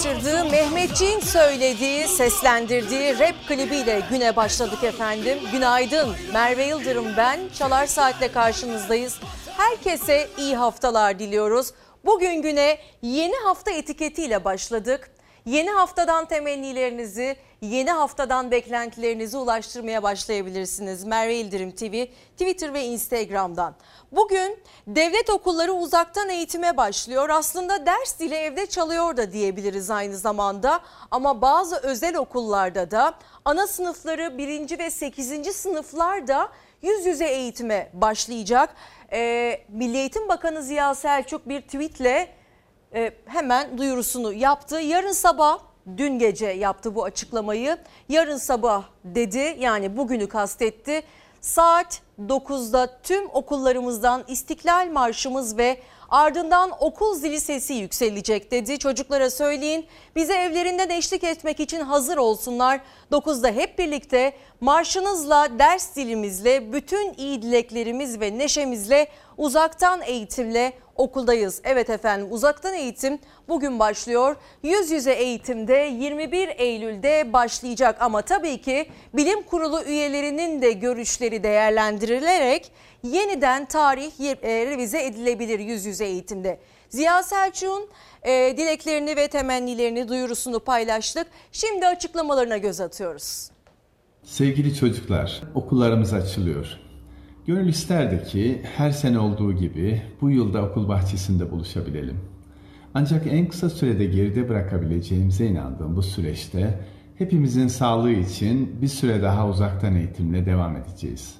Kuvvetleri'nin ulaştırdığı, Mehmetçiğin söylediği, seslendirdiği rap klibiyle güne başladık efendim. Günaydın, Merve Yıldırım ben. Çalar Saat'le karşınızdayız. Herkese iyi haftalar diliyoruz. Bugün güne yeni hafta etiketiyle başladık. Yeni haftadan temennilerinizi, yeni haftadan beklentilerinizi ulaştırmaya başlayabilirsiniz. Merve İldirim TV, Twitter ve Instagram'dan. Bugün devlet okulları uzaktan eğitime başlıyor. Aslında ders dili evde çalıyor da diyebiliriz aynı zamanda. Ama bazı özel okullarda da ana sınıfları 1. ve 8. sınıflar da yüz yüze eğitime başlayacak. Ee, Milli Eğitim Bakanı Ziya Selçuk bir tweetle e, hemen duyurusunu yaptı. Yarın sabah dün gece yaptı bu açıklamayı. Yarın sabah dedi yani bugünü kastetti. Saat 9'da tüm okullarımızdan İstiklal Marşımız ve ardından okul zili sesi yükselecek dedi. Çocuklara söyleyin bize evlerinden eşlik etmek için hazır olsunlar. 9'da hep birlikte marşınızla, ders dilimizle, bütün iyi dileklerimiz ve neşemizle uzaktan eğitimle okuldayız. Evet efendim uzaktan eğitim bugün başlıyor. Yüz yüze eğitimde 21 Eylül'de başlayacak ama tabii ki bilim kurulu üyelerinin de görüşleri değerlendirilerek yeniden tarih e, revize edilebilir yüz yüze eğitimde. Ziya Selçuk'un e, dileklerini ve temennilerini duyurusunu paylaştık. Şimdi açıklamalarına göz atıyoruz. Sevgili çocuklar, okullarımız açılıyor. Gönül isterdi ki her sene olduğu gibi bu yılda okul bahçesinde buluşabilelim. Ancak en kısa sürede geride bırakabileceğimize inandığım bu süreçte hepimizin sağlığı için bir süre daha uzaktan eğitimle devam edeceğiz.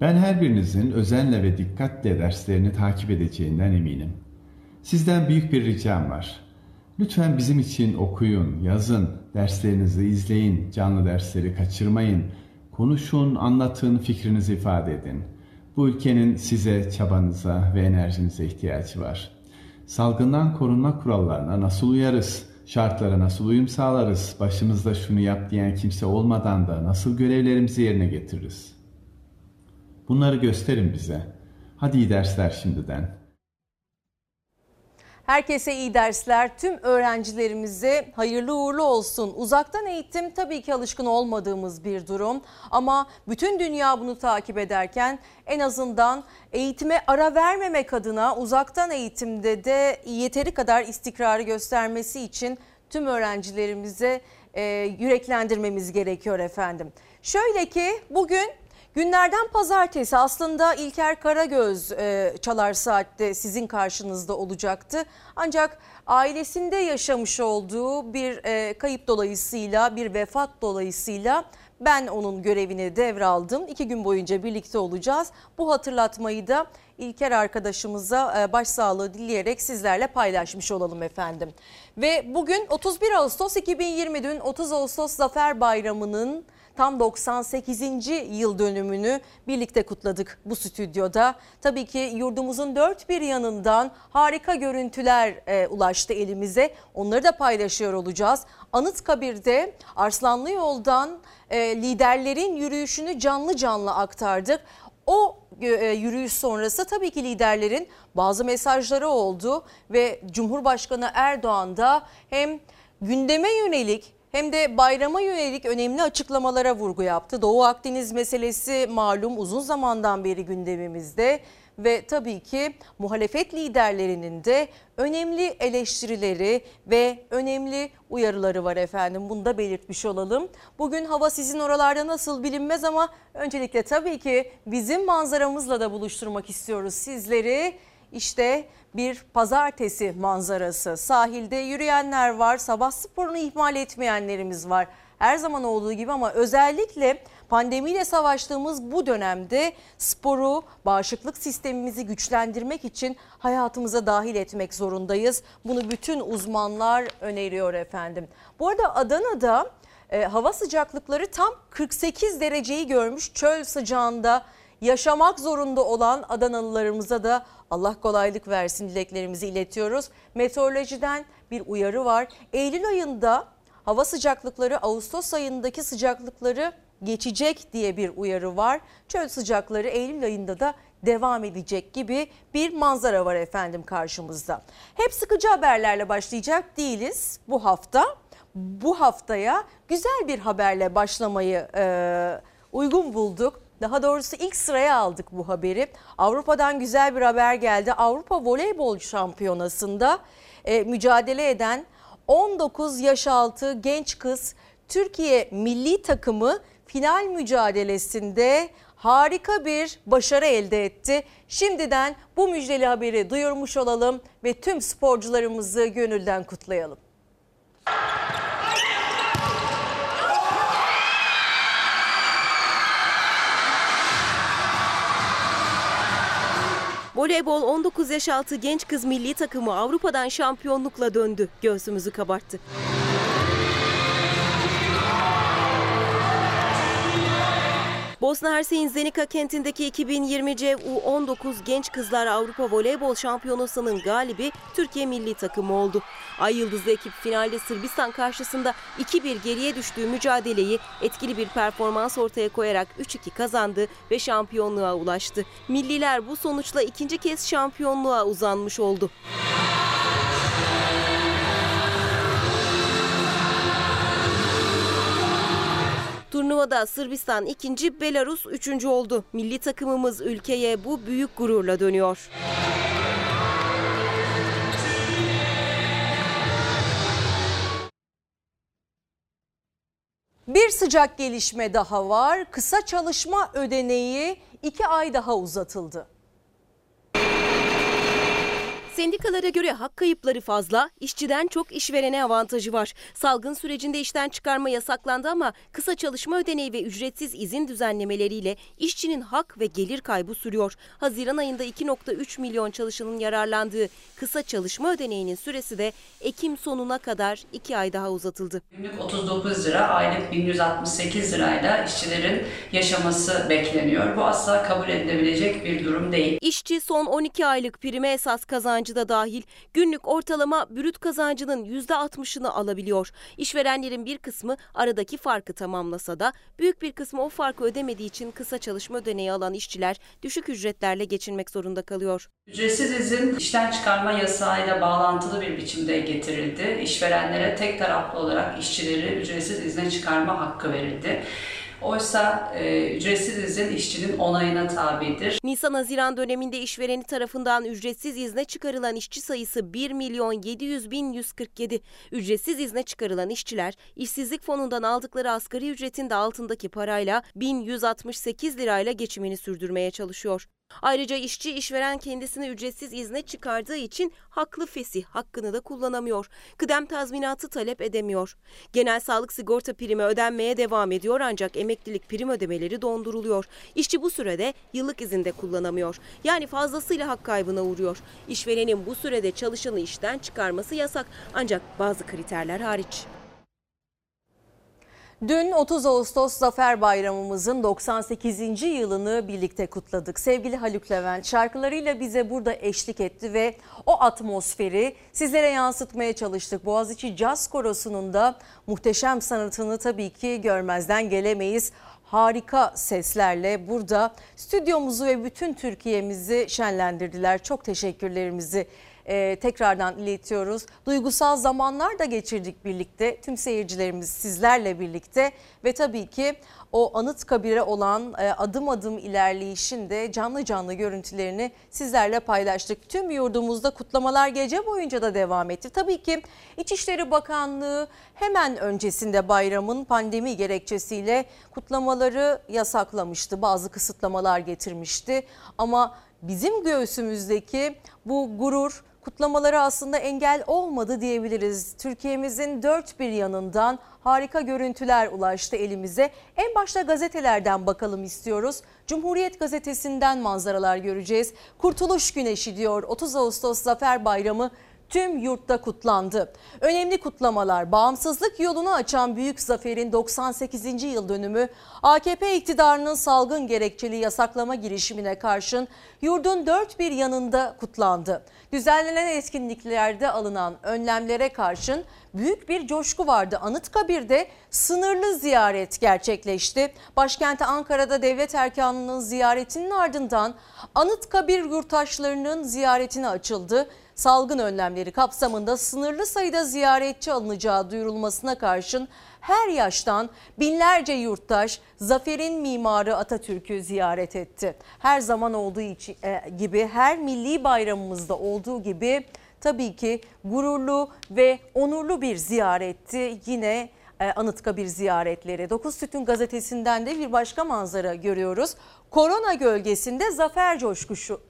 Ben her birinizin özenle ve dikkatle derslerini takip edeceğinden eminim. Sizden büyük bir ricam var. Lütfen bizim için okuyun, yazın, derslerinizi izleyin, canlı dersleri kaçırmayın, konuşun, anlatın, fikrinizi ifade edin. Bu ülkenin size, çabanıza ve enerjinize ihtiyacı var. Salgından korunma kurallarına nasıl uyarız? Şartlara nasıl uyum sağlarız? Başımızda şunu yap diyen kimse olmadan da nasıl görevlerimizi yerine getiririz? Bunları gösterin bize. Hadi iyi dersler şimdiden. Herkese iyi dersler. Tüm öğrencilerimize hayırlı uğurlu olsun. Uzaktan eğitim tabii ki alışkın olmadığımız bir durum ama bütün dünya bunu takip ederken en azından eğitime ara vermemek adına uzaktan eğitimde de yeteri kadar istikrarı göstermesi için tüm öğrencilerimize e, yüreklendirmemiz gerekiyor efendim. Şöyle ki bugün Günlerden pazartesi aslında İlker Karagöz e, Çalar Saat'te sizin karşınızda olacaktı. Ancak ailesinde yaşamış olduğu bir e, kayıp dolayısıyla bir vefat dolayısıyla ben onun görevini devraldım. İki gün boyunca birlikte olacağız. Bu hatırlatmayı da İlker arkadaşımıza e, başsağlığı dileyerek sizlerle paylaşmış olalım efendim. Ve bugün 31 Ağustos 2020 dün 30 Ağustos Zafer Bayramı'nın tam 98. yıl dönümünü birlikte kutladık bu stüdyoda. Tabii ki yurdumuzun dört bir yanından harika görüntüler e, ulaştı elimize. Onları da paylaşıyor olacağız. Anıtkabir'de Arslanlı Yol'dan e, liderlerin yürüyüşünü canlı canlı aktardık. O e, yürüyüş sonrası tabii ki liderlerin bazı mesajları oldu ve Cumhurbaşkanı Erdoğan da hem gündeme yönelik hem de bayrama yönelik önemli açıklamalara vurgu yaptı. Doğu Akdeniz meselesi malum uzun zamandan beri gündemimizde ve tabii ki muhalefet liderlerinin de önemli eleştirileri ve önemli uyarıları var efendim. Bunu da belirtmiş olalım. Bugün hava sizin oralarda nasıl bilinmez ama öncelikle tabii ki bizim manzaramızla da buluşturmak istiyoruz sizleri. İşte bir pazartesi manzarası. Sahilde yürüyenler var, sabah sporunu ihmal etmeyenlerimiz var. Her zaman olduğu gibi ama özellikle pandemiyle savaştığımız bu dönemde sporu, bağışıklık sistemimizi güçlendirmek için hayatımıza dahil etmek zorundayız. Bunu bütün uzmanlar öneriyor efendim. Bu arada Adana'da e, hava sıcaklıkları tam 48 dereceyi görmüş çöl sıcağında yaşamak zorunda olan Adanalılarımıza da Allah kolaylık versin dileklerimizi iletiyoruz. Meteorolojiden bir uyarı var. Eylül ayında hava sıcaklıkları Ağustos ayındaki sıcaklıkları geçecek diye bir uyarı var. Çöl sıcakları Eylül ayında da devam edecek gibi bir manzara var efendim karşımızda. Hep sıkıcı haberlerle başlayacak değiliz bu hafta. Bu haftaya güzel bir haberle başlamayı e, uygun bulduk. Daha doğrusu ilk sıraya aldık bu haberi. Avrupa'dan güzel bir haber geldi. Avrupa Voleybol Şampiyonası'nda e, mücadele eden 19 yaş altı genç kız Türkiye milli takımı final mücadelesinde harika bir başarı elde etti. Şimdiden bu müjdeli haberi duyurmuş olalım ve tüm sporcularımızı gönülden kutlayalım. Voleybol 19 yaş altı genç kız milli takımı Avrupa'dan şampiyonlukla döndü. Göğsümüzü kabarttı. Bosna Hersey'in Zenica kentindeki 2020 U19 Genç Kızlar Avrupa Voleybol Şampiyonası'nın galibi Türkiye milli takımı oldu. Ay Yıldızlı ekip finalde Sırbistan karşısında 2-1 geriye düştüğü mücadeleyi etkili bir performans ortaya koyarak 3-2 kazandı ve şampiyonluğa ulaştı. Milliler bu sonuçla ikinci kez şampiyonluğa uzanmış oldu. Turnuvada Sırbistan ikinci, Belarus üçüncü oldu. Milli takımımız ülkeye bu büyük gururla dönüyor. Bir sıcak gelişme daha var. Kısa çalışma ödeneği iki ay daha uzatıldı. Sendikalara göre hak kayıpları fazla, işçiden çok işverene avantajı var. Salgın sürecinde işten çıkarma yasaklandı ama kısa çalışma ödeneği ve ücretsiz izin düzenlemeleriyle işçinin hak ve gelir kaybı sürüyor. Haziran ayında 2.3 milyon çalışanın yararlandığı kısa çalışma ödeneğinin süresi de Ekim sonuna kadar 2 ay daha uzatıldı. Günlük 39 lira, aylık 1168 lirayla işçilerin yaşaması bekleniyor. Bu asla kabul edilebilecek bir durum değil. İşçi son 12 aylık prime esas kazancı da dahil günlük ortalama brüt kazancının %60'ını alabiliyor. İşverenlerin bir kısmı aradaki farkı tamamlasa da büyük bir kısmı o farkı ödemediği için kısa çalışma ödeneği alan işçiler düşük ücretlerle geçinmek zorunda kalıyor. Ücretsiz izin işten çıkarma yasağıyla bağlantılı bir biçimde getirildi. İşverenlere tek taraflı olarak işçileri ücretsiz izne çıkarma hakkı verildi. Oysa e, ücretsiz izin işçinin onayına tabidir. Nisan-Haziran döneminde işvereni tarafından ücretsiz izne çıkarılan işçi sayısı 1 milyon 700 bin 147. Ücretsiz izne çıkarılan işçiler işsizlik fonundan aldıkları asgari ücretin de altındaki parayla 1168 lirayla geçimini sürdürmeye çalışıyor. Ayrıca işçi işveren kendisini ücretsiz izne çıkardığı için haklı fesih hakkını da kullanamıyor. Kıdem tazminatı talep edemiyor. Genel sağlık sigorta primi ödenmeye devam ediyor ancak emeklilik prim ödemeleri donduruluyor. İşçi bu sürede yıllık izinde kullanamıyor. Yani fazlasıyla hak kaybına uğruyor. İşverenin bu sürede çalışanı işten çıkarması yasak ancak bazı kriterler hariç. Dün 30 Ağustos Zafer Bayramımızın 98. yılını birlikte kutladık. Sevgili Haluk Levent şarkılarıyla bize burada eşlik etti ve o atmosferi sizlere yansıtmaya çalıştık. Boğaziçi Caz Korosu'nun da muhteşem sanatını tabii ki görmezden gelemeyiz harika seslerle burada stüdyomuzu ve bütün Türkiye'mizi şenlendirdiler. Çok teşekkürlerimizi e, tekrardan iletiyoruz. Duygusal zamanlar da geçirdik birlikte. Tüm seyircilerimiz sizlerle birlikte ve tabii ki o anıt kabire olan e, adım adım ilerleyişin de canlı canlı görüntülerini sizlerle paylaştık. Tüm yurdumuzda kutlamalar gece boyunca da devam etti. Tabii ki İçişleri Bakanlığı hemen öncesinde bayramın pandemi gerekçesiyle kutlamaları yasaklamıştı. Bazı kısıtlamalar getirmişti ama bizim göğsümüzdeki bu gurur kutlamaları aslında engel olmadı diyebiliriz. Türkiye'mizin dört bir yanından harika görüntüler ulaştı elimize. En başta gazetelerden bakalım istiyoruz. Cumhuriyet gazetesinden manzaralar göreceğiz. Kurtuluş Güneşi diyor 30 Ağustos Zafer Bayramı tüm yurtta kutlandı. Önemli kutlamalar bağımsızlık yolunu açan büyük zaferin 98. yıl dönümü AKP iktidarının salgın gerekçeli yasaklama girişimine karşın yurdun dört bir yanında kutlandı. Düzenlenen etkinliklerde alınan önlemlere karşın büyük bir coşku vardı. Anıtkabir'de sınırlı ziyaret gerçekleşti. Başkenti Ankara'da devlet erkanının ziyaretinin ardından Anıtkabir yurttaşlarının ziyaretine açıldı salgın önlemleri kapsamında sınırlı sayıda ziyaretçi alınacağı duyurulmasına karşın her yaştan binlerce yurttaş zaferin mimarı Atatürk'ü ziyaret etti. Her zaman olduğu e, gibi her milli bayramımızda olduğu gibi tabii ki gururlu ve onurlu bir ziyaretti. Yine e, Anıtkabir ziyaretleri. Dokuz Sütun gazetesinden de bir başka manzara görüyoruz. Korona gölgesinde zafer coşkusu,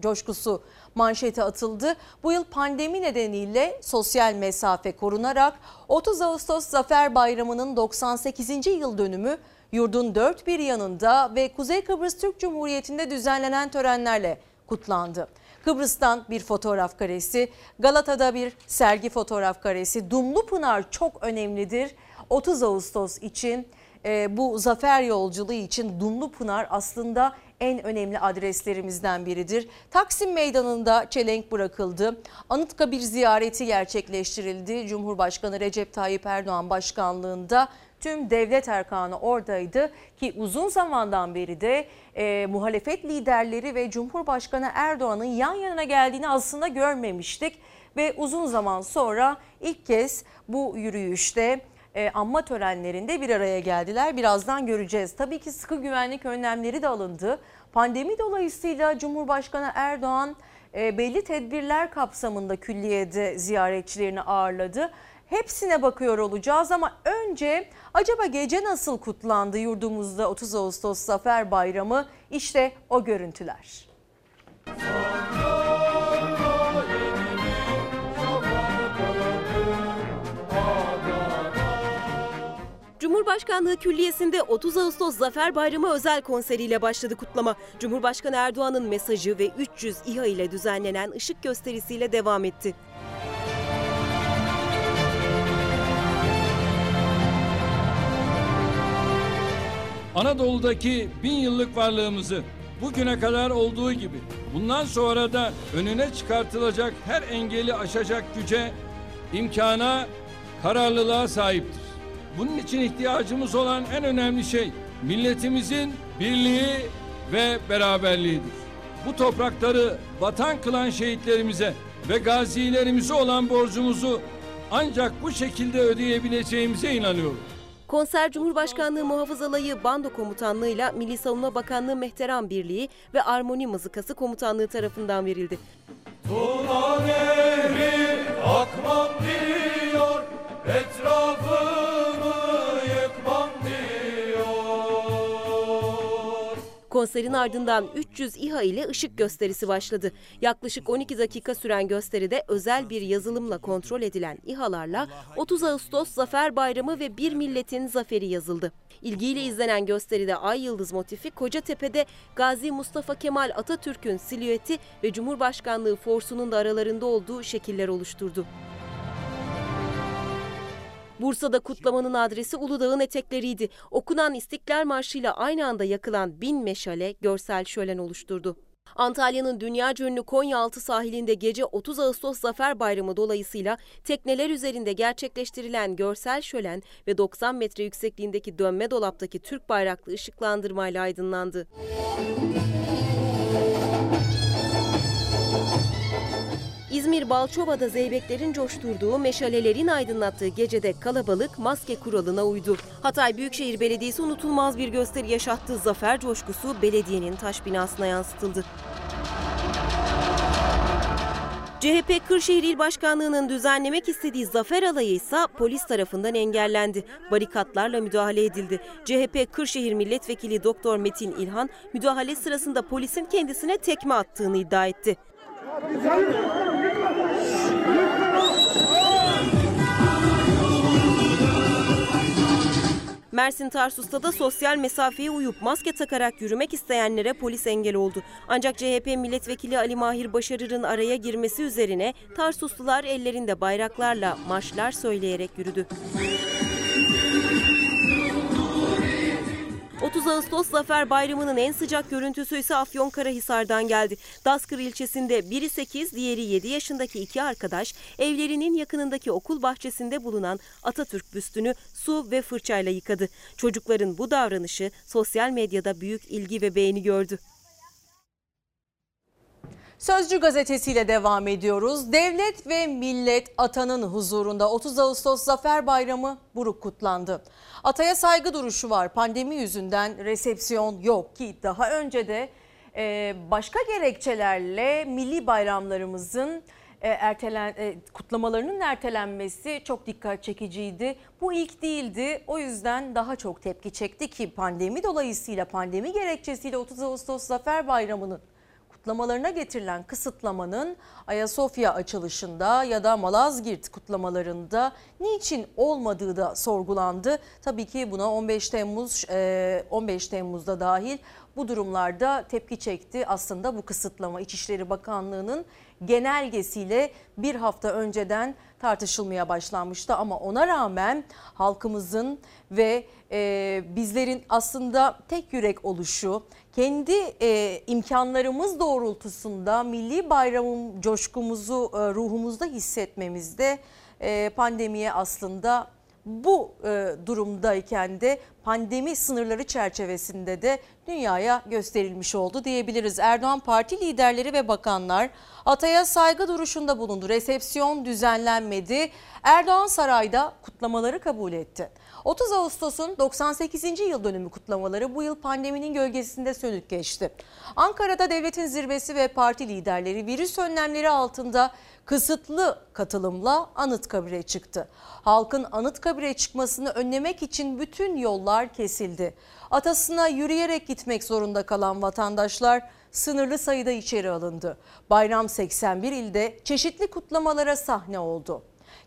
coşkusu manşete atıldı. Bu yıl pandemi nedeniyle sosyal mesafe korunarak 30 Ağustos Zafer Bayramı'nın 98. yıl dönümü yurdun dört bir yanında ve Kuzey Kıbrıs Türk Cumhuriyeti'nde düzenlenen törenlerle kutlandı. Kıbrıs'tan bir fotoğraf karesi, Galata'da bir sergi fotoğraf karesi, Dumlu Pınar çok önemlidir. 30 Ağustos için e, bu zafer yolculuğu için Dumlu Pınar aslında en önemli adreslerimizden biridir. Taksim Meydanı'nda çelenk bırakıldı. Anıtkabir ziyareti gerçekleştirildi. Cumhurbaşkanı Recep Tayyip Erdoğan başkanlığında tüm devlet erkanı oradaydı ki uzun zamandan beri de e, muhalefet liderleri ve Cumhurbaşkanı Erdoğan'ın yan yana geldiğini aslında görmemiştik ve uzun zaman sonra ilk kez bu yürüyüşte e, anma törenlerinde bir araya geldiler. Birazdan göreceğiz. Tabii ki sıkı güvenlik önlemleri de alındı. Pandemi dolayısıyla Cumhurbaşkanı Erdoğan e, belli tedbirler kapsamında külliyede ziyaretçilerini ağırladı. Hepsine bakıyor olacağız ama önce acaba gece nasıl kutlandı yurdumuzda 30 Ağustos Zafer Bayramı? İşte o görüntüler. Cumhurbaşkanlığı Külliyesi'nde 30 Ağustos Zafer Bayramı özel konseriyle başladı kutlama. Cumhurbaşkanı Erdoğan'ın mesajı ve 300 İHA ile düzenlenen ışık gösterisiyle devam etti. Anadolu'daki bin yıllık varlığımızı bugüne kadar olduğu gibi bundan sonra da önüne çıkartılacak her engeli aşacak güce, imkana, kararlılığa sahiptir. Bunun için ihtiyacımız olan en önemli şey milletimizin birliği ve beraberliğidir. Bu toprakları vatan kılan şehitlerimize ve gazilerimize olan borcumuzu ancak bu şekilde ödeyebileceğimize inanıyorum. Konser Cumhurbaşkanlığı Muhafız Alayı Bando Komutanlığı'yla Milli Savunma Bakanlığı Mehteran Birliği ve Armoni Mızıkası Komutanlığı tarafından verildi. Tuna nehri akmam Konserin ardından 300 İHA ile ışık gösterisi başladı. Yaklaşık 12 dakika süren gösteride özel bir yazılımla kontrol edilen İHA'larla 30 Ağustos Zafer Bayramı ve bir milletin zaferi yazıldı. İlgiyle izlenen gösteride Ay Yıldız motifi Kocatepe'de Gazi Mustafa Kemal Atatürk'ün silüeti ve Cumhurbaşkanlığı forsunun da aralarında olduğu şekiller oluşturdu. Bursa'da kutlamanın adresi Uludağ'ın etekleriydi. Okunan İstiklal Marşı ile aynı anda yakılan bin meşale görsel şölen oluşturdu. Antalya'nın dünya ünlü Konyaaltı sahilinde gece 30 Ağustos Zafer Bayramı dolayısıyla tekneler üzerinde gerçekleştirilen görsel şölen ve 90 metre yüksekliğindeki dönme dolaptaki Türk bayraklı ışıklandırmayla aydınlandı. İzmir Balçova'da zeybeklerin coşturduğu, meşalelerin aydınlattığı gecede kalabalık maske kuralına uydu. Hatay Büyükşehir Belediyesi unutulmaz bir gösteri yaşattığı zafer coşkusu belediyenin taş binasına yansıtıldı. CHP Kırşehir İl Başkanlığı'nın düzenlemek istediği zafer alayı ise polis tarafından engellendi. Barikatlarla müdahale edildi. CHP Kırşehir Milletvekili Doktor Metin İlhan müdahale sırasında polisin kendisine tekme attığını iddia etti. Mersin Tarsus'ta da sosyal mesafeye uyup maske takarak yürümek isteyenlere polis engel oldu. Ancak CHP milletvekili Ali Mahir Başarır'ın araya girmesi üzerine Tarsuslular ellerinde bayraklarla marşlar söyleyerek yürüdü. 30 Ağustos Zafer Bayramı'nın en sıcak görüntüsü ise Afyonkarahisar'dan geldi. Daskır ilçesinde biri 8, diğeri 7 yaşındaki iki arkadaş evlerinin yakınındaki okul bahçesinde bulunan Atatürk büstünü su ve fırçayla yıkadı. Çocukların bu davranışı sosyal medyada büyük ilgi ve beğeni gördü. Sözcü gazetesiyle devam ediyoruz. Devlet ve millet atanın huzurunda 30 Ağustos Zafer Bayramı buruk kutlandı. Ataya saygı duruşu var. Pandemi yüzünden resepsiyon yok ki daha önce de e, başka gerekçelerle milli bayramlarımızın e, ertelen e, kutlamalarının ertelenmesi çok dikkat çekiciydi. Bu ilk değildi. O yüzden daha çok tepki çekti ki pandemi dolayısıyla pandemi gerekçesiyle 30 Ağustos Zafer Bayramı'nın kutlamalarına getirilen kısıtlamanın Ayasofya açılışında ya da Malazgirt kutlamalarında niçin olmadığı da sorgulandı. Tabii ki buna 15 Temmuz 15 Temmuz'da dahil bu durumlarda tepki çekti. Aslında bu kısıtlama İçişleri Bakanlığı'nın genelgesiyle bir hafta önceden tartışılmaya başlanmıştı. Ama ona rağmen halkımızın ve e, bizlerin aslında tek yürek oluşu, kendi e, imkanlarımız doğrultusunda milli bayramın coşkumuzu e, ruhumuzda hissetmemizde e, pandemiye aslında bu e, durumdayken de pandemi sınırları çerçevesinde de dünyaya gösterilmiş oldu diyebiliriz. Erdoğan parti liderleri ve bakanlar Atay'a saygı duruşunda bulundu. Resepsiyon düzenlenmedi. Erdoğan sarayda kutlamaları kabul etti. 30 Ağustos'un 98. yıl dönümü kutlamaları bu yıl pandeminin gölgesinde sönük geçti. Ankara'da devletin zirvesi ve parti liderleri virüs önlemleri altında kısıtlı katılımla Anıtkabir'e çıktı. Halkın Anıtkabir'e çıkmasını önlemek için bütün yollar kesildi. Atasına yürüyerek gitmek zorunda kalan vatandaşlar sınırlı sayıda içeri alındı. Bayram 81 ilde çeşitli kutlamalara sahne oldu.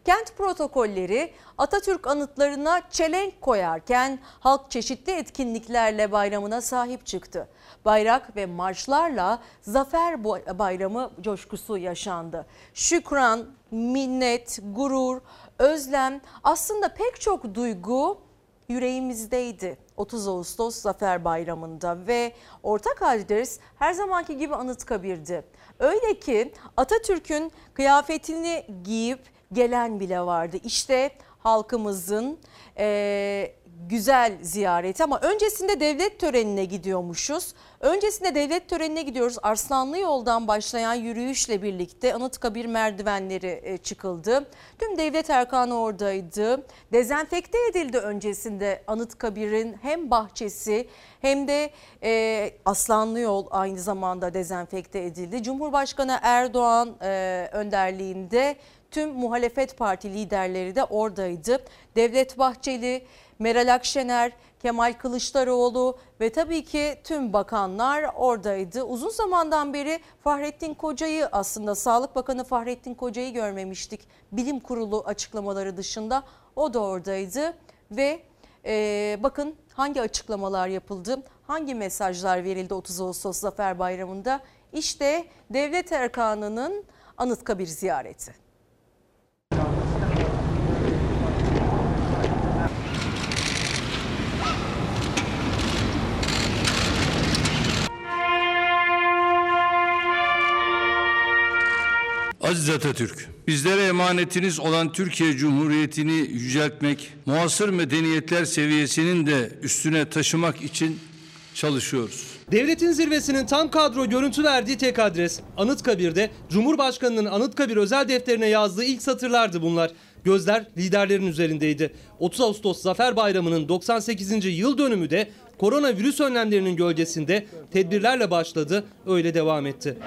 Kent protokolleri Atatürk anıtlarına çelenk koyarken halk çeşitli etkinliklerle bayramına sahip çıktı. Bayrak ve marşlarla Zafer Bayramı coşkusu yaşandı. Şükran, minnet, gurur, özlem aslında pek çok duygu yüreğimizdeydi 30 Ağustos Zafer Bayramı'nda ve ortak adres her zamanki gibi Anıtkabir'di. Öyle ki Atatürk'ün kıyafetini giyip gelen bile vardı. İşte halkımızın e, güzel ziyareti ama öncesinde devlet törenine gidiyormuşuz. Öncesinde devlet törenine gidiyoruz. Arslanlı yoldan başlayan yürüyüşle birlikte Anıtkabir merdivenleri e, çıkıldı. Tüm devlet erkanı oradaydı. Dezenfekte edildi öncesinde Anıtkabir'in hem bahçesi hem de e, Aslanlı yol aynı zamanda dezenfekte edildi. Cumhurbaşkanı Erdoğan e, önderliğinde tüm muhalefet parti liderleri de oradaydı. Devlet Bahçeli, Meral Akşener, Kemal Kılıçdaroğlu ve tabii ki tüm bakanlar oradaydı. Uzun zamandan beri Fahrettin Koca'yı aslında Sağlık Bakanı Fahrettin Koca'yı görmemiştik. Bilim Kurulu açıklamaları dışında o da oradaydı ve e, bakın hangi açıklamalar yapıldı, hangi mesajlar verildi 30 Ağustos Zafer Bayramı'nda. İşte devlet erkanının Anıtkabir ziyareti. Aziz Atatürk, bizlere emanetiniz olan Türkiye Cumhuriyeti'ni yüceltmek, muasır medeniyetler seviyesinin de üstüne taşımak için çalışıyoruz. Devletin zirvesinin tam kadro görüntü verdiği tek adres Anıtkabir'de Cumhurbaşkanı'nın Anıtkabir özel defterine yazdığı ilk satırlardı bunlar. Gözler liderlerin üzerindeydi. 30 Ağustos Zafer Bayramı'nın 98. yıl dönümü de koronavirüs önlemlerinin gölgesinde tedbirlerle başladı, öyle devam etti.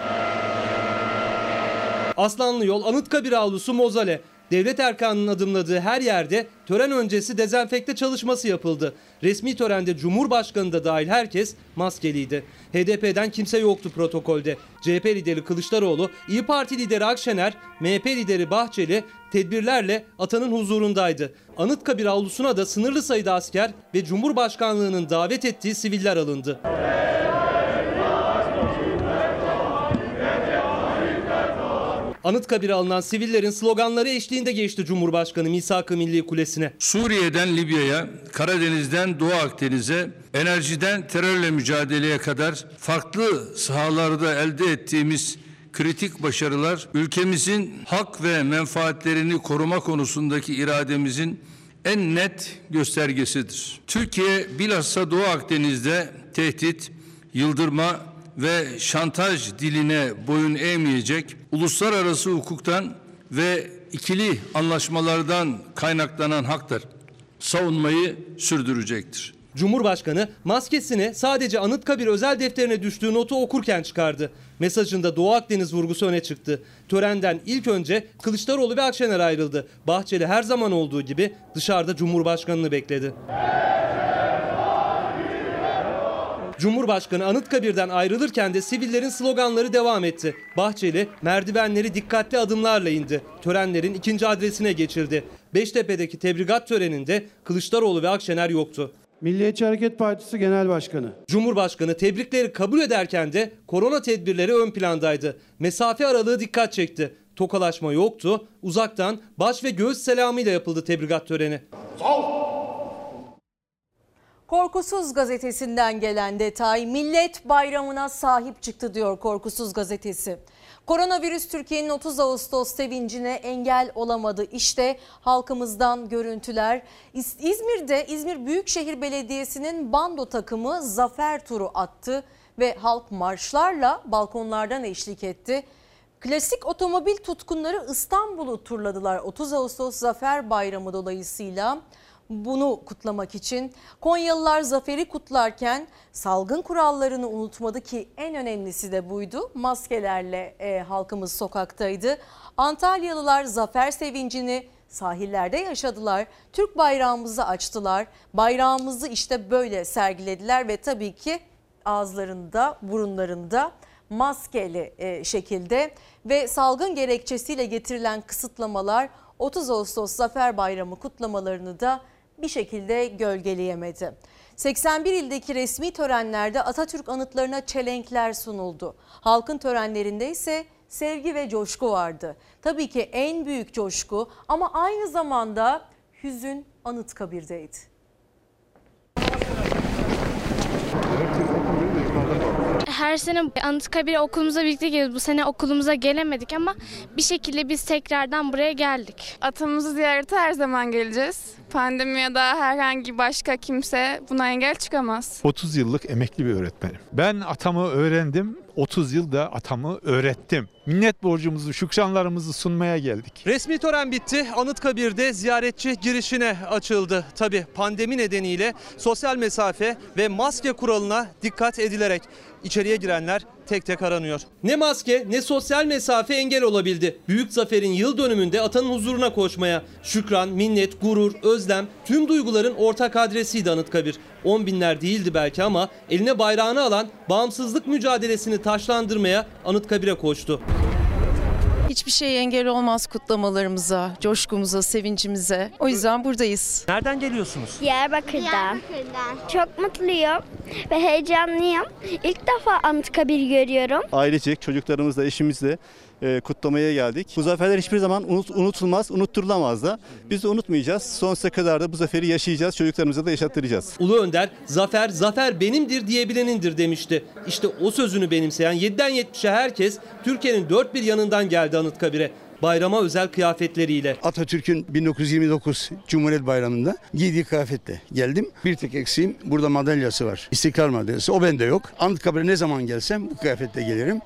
Aslanlı Yol, Anıtkabir avlusu, Mozale. Devlet erkanının adımladığı her yerde tören öncesi dezenfekte çalışması yapıldı. Resmi törende Cumhurbaşkanı da dahil herkes maskeliydi. HDP'den kimse yoktu protokolde. CHP lideri Kılıçdaroğlu, İyi Parti lideri Akşener, MHP lideri Bahçeli tedbirlerle atanın huzurundaydı. Anıtkabir avlusuna da sınırlı sayıda asker ve Cumhurbaşkanlığının davet ettiği siviller alındı. Anıtkabir'e alınan sivillerin sloganları eşliğinde geçti Cumhurbaşkanı Misak-ı Milli Kulesi'ne. Suriye'den Libya'ya, Karadeniz'den Doğu Akdeniz'e, enerjiden terörle mücadeleye kadar farklı sahalarda elde ettiğimiz kritik başarılar ülkemizin hak ve menfaatlerini koruma konusundaki irademizin en net göstergesidir. Türkiye bilhassa Doğu Akdeniz'de tehdit, yıldırma ve şantaj diline boyun eğmeyecek, uluslararası hukuktan ve ikili anlaşmalardan kaynaklanan haklar savunmayı sürdürecektir. Cumhurbaşkanı maskesini sadece Anıtkabir özel defterine düştüğü notu okurken çıkardı. Mesajında Doğu Akdeniz vurgusu öne çıktı. Törenden ilk önce Kılıçdaroğlu ve Akşener ayrıldı. Bahçeli her zaman olduğu gibi dışarıda Cumhurbaşkanını bekledi. Cumhurbaşkanı Anıtkabir'den ayrılırken de sivillerin sloganları devam etti. Bahçeli merdivenleri dikkatli adımlarla indi. Törenlerin ikinci adresine geçildi. Beştepe'deki tebrikat töreninde Kılıçdaroğlu ve Akşener yoktu. Milliyetçi Hareket Partisi Genel Başkanı. Cumhurbaşkanı tebrikleri kabul ederken de korona tedbirleri ön plandaydı. Mesafe aralığı dikkat çekti. Tokalaşma yoktu. Uzaktan baş ve göğüs selamıyla yapıldı tebrikat töreni. Korkusuz gazetesinden gelen detay millet bayramına sahip çıktı diyor Korkusuz gazetesi. Koronavirüs Türkiye'nin 30 Ağustos sevincine engel olamadı. İşte halkımızdan görüntüler. İz- İzmir'de İzmir Büyükşehir Belediyesi'nin bando takımı zafer turu attı ve halk marşlarla balkonlardan eşlik etti. Klasik otomobil tutkunları İstanbul'u turladılar 30 Ağustos Zafer Bayramı dolayısıyla bunu kutlamak için Konyalılar zaferi kutlarken salgın kurallarını unutmadı ki en önemlisi de buydu. Maskelerle e, halkımız sokaktaydı. Antalyalılar zafer sevincini sahillerde yaşadılar. Türk bayrağımızı açtılar. Bayrağımızı işte böyle sergilediler ve tabii ki ağızlarında, burunlarında maskeli e, şekilde ve salgın gerekçesiyle getirilen kısıtlamalar 30 Ağustos Zafer Bayramı kutlamalarını da bir şekilde gölgeleyemedi. 81 ildeki resmi törenlerde Atatürk anıtlarına çelenkler sunuldu. Halkın törenlerinde ise sevgi ve coşku vardı. Tabii ki en büyük coşku ama aynı zamanda hüzün Anıtkabir'deydi. Her sene Anıtkabir'e okulumuza birlikte geliyoruz. Bu sene okulumuza gelemedik ama bir şekilde biz tekrardan buraya geldik. Atamızı ziyarete her zaman geleceğiz. Pandemi ya da herhangi başka kimse buna engel çıkamaz. 30 yıllık emekli bir öğretmenim. Ben atamı öğrendim, 30 yılda atamı öğrettim. Minnet borcumuzu, şükranlarımızı sunmaya geldik. Resmi tören bitti. Anıtkabir'de ziyaretçi girişine açıldı. Tabi pandemi nedeniyle sosyal mesafe ve maske kuralına dikkat edilerek içeriye girenler tek tek aranıyor. Ne maske ne sosyal mesafe engel olabildi. Büyük zaferin yıl dönümünde atanın huzuruna koşmaya. Şükran, minnet, gurur, özlem tüm duyguların ortak adresiydi Anıtkabir. On binler değildi belki ama eline bayrağını alan bağımsızlık mücadelesini taşlandırmaya Anıtkabir'e koştu. Hiçbir şey engel olmaz kutlamalarımıza, coşkumuza, sevincimize. O yüzden buradayız. Nereden geliyorsunuz? Diyarbakır'dan. Çok mutluyum ve heyecanlıyım. İlk defa Anıtkabir görüyorum. Ailecek çocuklarımızla, eşimizle e, kutlamaya geldik. Bu zaferler hiçbir zaman unut, unutulmaz, unutturulamaz da. Biz de unutmayacağız. Sonsuza kadar da bu zaferi yaşayacağız, çocuklarımıza da yaşattıracağız. Ulu Önder, zafer, zafer benimdir diyebilenindir demişti. İşte o sözünü benimseyen 7'den 70'e herkes Türkiye'nin dört bir yanından geldi Anıtkabir'e. Bayrama özel kıyafetleriyle. Atatürk'ün 1929 Cumhuriyet Bayramı'nda giydiği kıyafetle geldim. Bir tek eksiğim burada madalyası var. İstiklal madalyası. O bende yok. Anıtkabir'e ne zaman gelsem bu kıyafetle gelirim.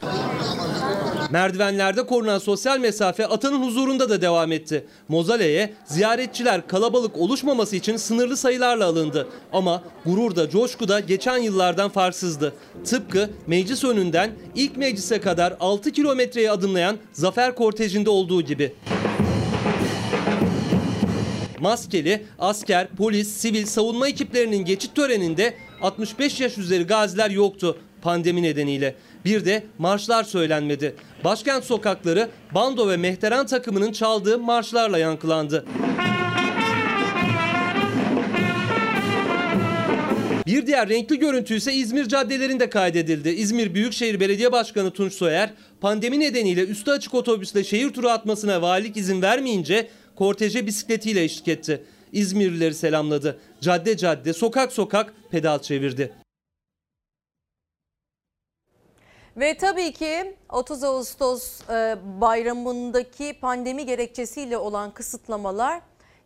Merdivenlerde korunan sosyal mesafe atanın huzurunda da devam etti. Mozale'ye ziyaretçiler kalabalık oluşmaması için sınırlı sayılarla alındı. Ama gurur da coşku da geçen yıllardan farksızdı. Tıpkı meclis önünden ilk meclise kadar 6 kilometreyi adımlayan zafer kortejinde olduğu gibi. Maskeli, asker, polis, sivil savunma ekiplerinin geçit töreninde 65 yaş üzeri gaziler yoktu pandemi nedeniyle. Bir de marşlar söylenmedi. Başkent sokakları bando ve mehteran takımının çaldığı marşlarla yankılandı. Bir diğer renkli görüntü ise İzmir caddelerinde kaydedildi. İzmir Büyükşehir Belediye Başkanı Tunç Soyer pandemi nedeniyle üstü açık otobüsle şehir turu atmasına valilik izin vermeyince korteje bisikletiyle eşlik etti. İzmirlileri selamladı. Cadde cadde, sokak sokak pedal çevirdi. Ve tabii ki 30 Ağustos e, bayramındaki pandemi gerekçesiyle olan kısıtlamalar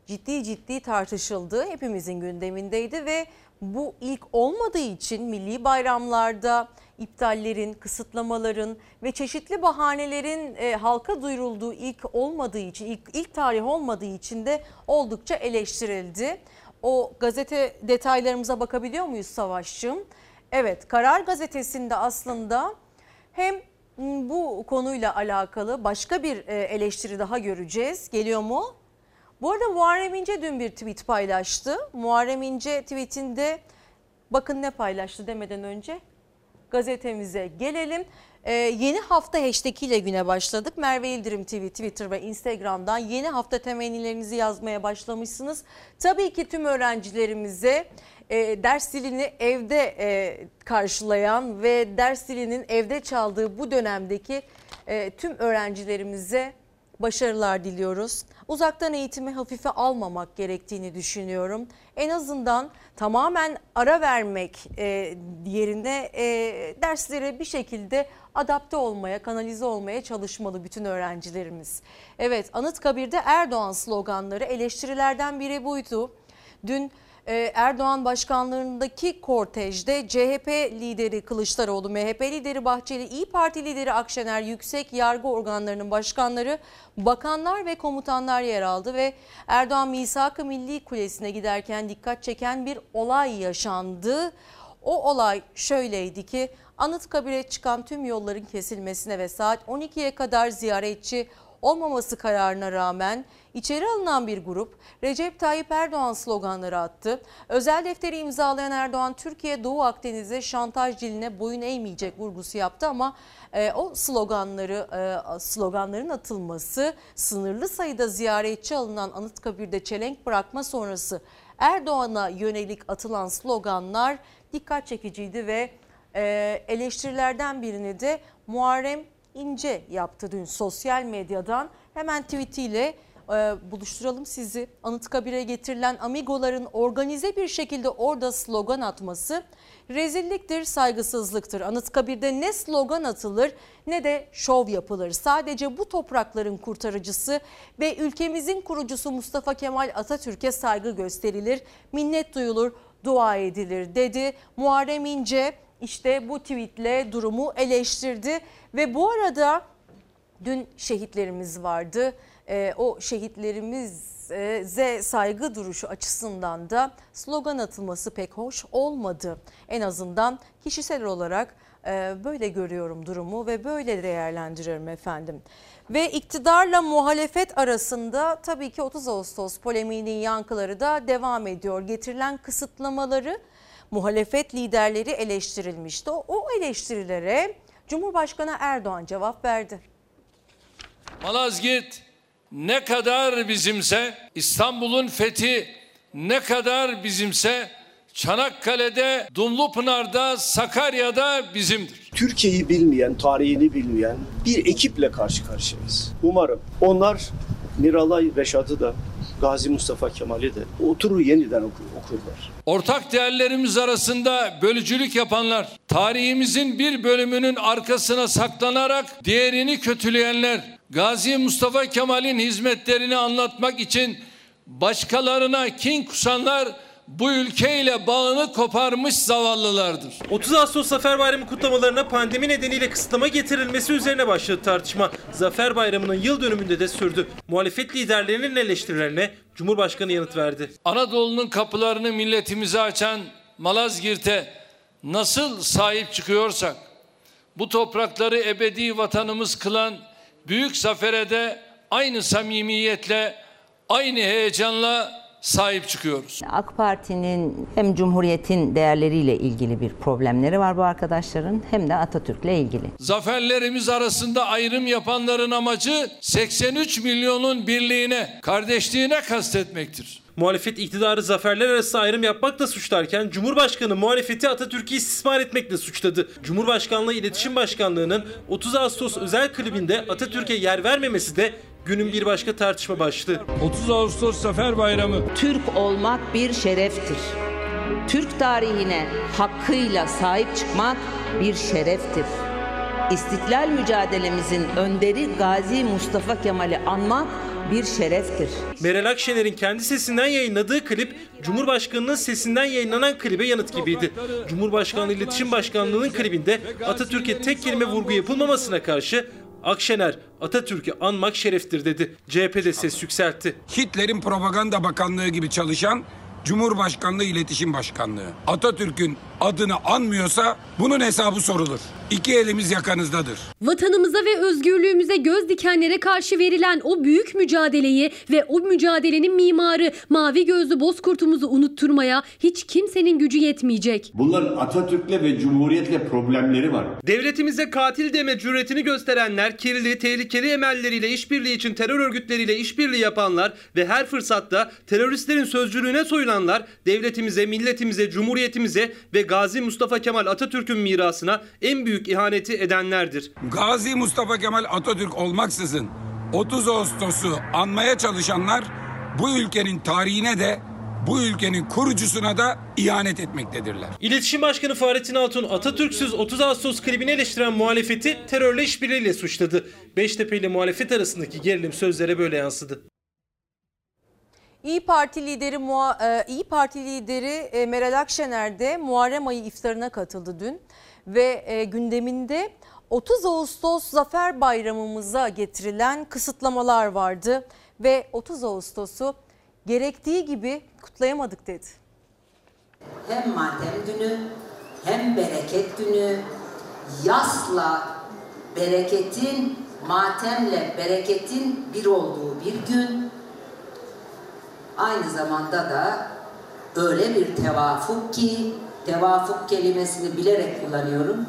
ciddi ciddi tartışıldı. Hepimizin gündemindeydi ve bu ilk olmadığı için milli bayramlarda iptallerin, kısıtlamaların ve çeşitli bahanelerin e, halka duyurulduğu ilk olmadığı için, ilk, ilk tarih olmadığı için de oldukça eleştirildi. O gazete detaylarımıza bakabiliyor muyuz Savaşçım? Evet, Karar Gazetesi'nde aslında hem bu konuyla alakalı başka bir e, eleştiri daha göreceğiz. Geliyor mu? Bu arada Muharrem İnce dün bir tweet paylaştı. Muharrem İnce tweetinde bakın ne paylaştı demeden önce gazetemize gelelim. Ee, yeni hafta hashtag ile güne başladık. Merve İldirim TV Twitter ve Instagram'dan yeni hafta temennilerinizi yazmaya başlamışsınız. Tabii ki tüm öğrencilerimize e, ders dilini evde e, karşılayan ve ders dilinin evde çaldığı bu dönemdeki e, tüm öğrencilerimize başarılar diliyoruz. Uzaktan eğitimi hafife almamak gerektiğini düşünüyorum. En azından tamamen ara vermek e, yerine e, derslere bir şekilde adapte olmaya, kanalize olmaya çalışmalı bütün öğrencilerimiz. Evet Anıtkabir'de Erdoğan sloganları eleştirilerden biri buydu. Dün Erdoğan başkanlığındaki kortejde CHP lideri Kılıçdaroğlu, MHP lideri Bahçeli, İyi Parti lideri Akşener, yüksek yargı organlarının başkanları, bakanlar ve komutanlar yer aldı ve Erdoğan Misak-ı Milli Kulesi'ne giderken dikkat çeken bir olay yaşandı. O olay şöyleydi ki Anıtkabir'e çıkan tüm yolların kesilmesine ve saat 12'ye kadar ziyaretçi olmaması kararına rağmen içeri alınan bir grup Recep Tayyip Erdoğan sloganları attı. Özel defteri imzalayan Erdoğan Türkiye Doğu Akdeniz'e şantaj diline boyun eğmeyecek vurgusu yaptı ama e, o sloganları e, sloganların atılması sınırlı sayıda ziyaretçi alınan Anıtkabir'de çelenk bırakma sonrası Erdoğan'a yönelik atılan sloganlar dikkat çekiciydi ve e, eleştirilerden birini de Muharrem İnce yaptı dün sosyal medyadan. Hemen tweetiyle e, buluşturalım sizi. Anıtkabir'e getirilen amigoların organize bir şekilde orada slogan atması rezilliktir, saygısızlıktır. Anıtkabir'de ne slogan atılır ne de şov yapılır. Sadece bu toprakların kurtarıcısı ve ülkemizin kurucusu Mustafa Kemal Atatürk'e saygı gösterilir, minnet duyulur, dua edilir dedi. Muharrem İnce işte bu tweetle durumu eleştirdi ve bu arada dün şehitlerimiz vardı. E, o şehitlerimize saygı duruşu açısından da slogan atılması pek hoş olmadı. En azından kişisel olarak Ee, Böyle görüyorum durumu ve böyle değerlendiriyorum efendim. Ve iktidarla muhalefet arasında tabii ki 30 Ağustos polemiğinin yankıları da devam ediyor. Getirilen kısıtlamaları muhalefet liderleri eleştirilmişti. O- eleştirilere Cumhurbaşkanı Erdoğan cevap verdi. Malazgirt ne kadar bizimse, İstanbul'un fethi ne kadar bizimse, Çanakkale'de, Dumlupınar'da, Sakarya'da bizimdir. Türkiye'yi bilmeyen, tarihini bilmeyen bir ekiple karşı karşıyayız. Umarım onlar Miralay Reşat'ı da Gazi Mustafa Kemal'i de oturur yeniden okur, okurlar. Ortak değerlerimiz arasında bölücülük yapanlar, tarihimizin bir bölümünün arkasına saklanarak diğerini kötüleyenler, Gazi Mustafa Kemal'in hizmetlerini anlatmak için başkalarına kin kusanlar bu ülkeyle bağını koparmış zavallılardır. 30 Ağustos Zafer Bayramı kutlamalarına pandemi nedeniyle kısıtlama getirilmesi üzerine başladı tartışma. Zafer Bayramı'nın yıl dönümünde de sürdü. Muhalefet liderlerinin eleştirilerine Cumhurbaşkanı yanıt verdi. Anadolu'nun kapılarını milletimize açan Malazgirt'e nasıl sahip çıkıyorsak, bu toprakları ebedi vatanımız kılan büyük zafere de aynı samimiyetle, aynı heyecanla sahip çıkıyoruz. AK Parti'nin hem Cumhuriyet'in değerleriyle ilgili bir problemleri var bu arkadaşların hem de Atatürk'le ilgili. Zaferlerimiz arasında ayrım yapanların amacı 83 milyonun birliğine, kardeşliğine kastetmektir. Muhalefet iktidarı zaferler arası ayrım yapmakla suçlarken Cumhurbaşkanı muhalefeti Atatürk'ü istismar etmekle suçladı. Cumhurbaşkanlığı İletişim Başkanlığı'nın 30 Ağustos özel klibinde Atatürk'e yer vermemesi de günün bir başka tartışma başlığı. 30 Ağustos Zafer Bayramı Türk olmak bir şereftir. Türk tarihine hakkıyla sahip çıkmak bir şereftir. İstiklal mücadelemizin önderi Gazi Mustafa Kemal'i anmak bir şereftir. Meral Akşener'in kendi sesinden yayınladığı klip Cumhurbaşkanı'nın sesinden yayınlanan klibe yanıt gibiydi. Cumhurbaşkanlığı İletişim Başkanlığı'nın klibinde Atatürk'e tek kelime vurgu yapılmamasına karşı Akşener Atatürk'ü anmak şereftir dedi. CHP de ses yükseltti. Hitler'in propaganda bakanlığı gibi çalışan Cumhurbaşkanlığı İletişim Başkanlığı. Atatürk'ün adını anmıyorsa bunun hesabı sorulur. İki elimiz yakanızdadır. Vatanımıza ve özgürlüğümüze göz dikenlere karşı verilen o büyük mücadeleyi ve o mücadelenin mimarı mavi gözlü bozkurtumuzu unutturmaya hiç kimsenin gücü yetmeyecek. Bunların Atatürk'le ve Cumhuriyet'le problemleri var. Devletimize katil deme cüretini gösterenler, kirli, tehlikeli emelleriyle işbirliği için terör örgütleriyle işbirliği yapanlar ve her fırsatta teröristlerin sözcülüğüne soyulanlar, devletimize, milletimize, cumhuriyetimize ve Gazi Mustafa Kemal Atatürk'ün mirasına en büyük ihaneti edenlerdir. Gazi Mustafa Kemal Atatürk olmaksızın 30 Ağustos'u anmaya çalışanlar bu ülkenin tarihine de bu ülkenin kurucusuna da ihanet etmektedirler. İletişim Başkanı Fahrettin Altun Atatürk'süz 30 Ağustos klibini eleştiren muhalefeti terörle işbirliğiyle suçladı. Beştepe ile muhalefet arasındaki gerilim sözlere böyle yansıdı. İyi Parti lideri e, İyi Parti lideri e, Meral Akşener de Muharrem ayı iftarına katıldı dün. Ve e, gündeminde 30 Ağustos Zafer Bayramımıza getirilen kısıtlamalar vardı. Ve 30 Ağustos'u gerektiği gibi kutlayamadık dedi. hem matem günü hem bereket günü yasla bereketin matemle bereketin bir olduğu bir gün aynı zamanda da öyle bir tevafuk ki tevafuk kelimesini bilerek kullanıyorum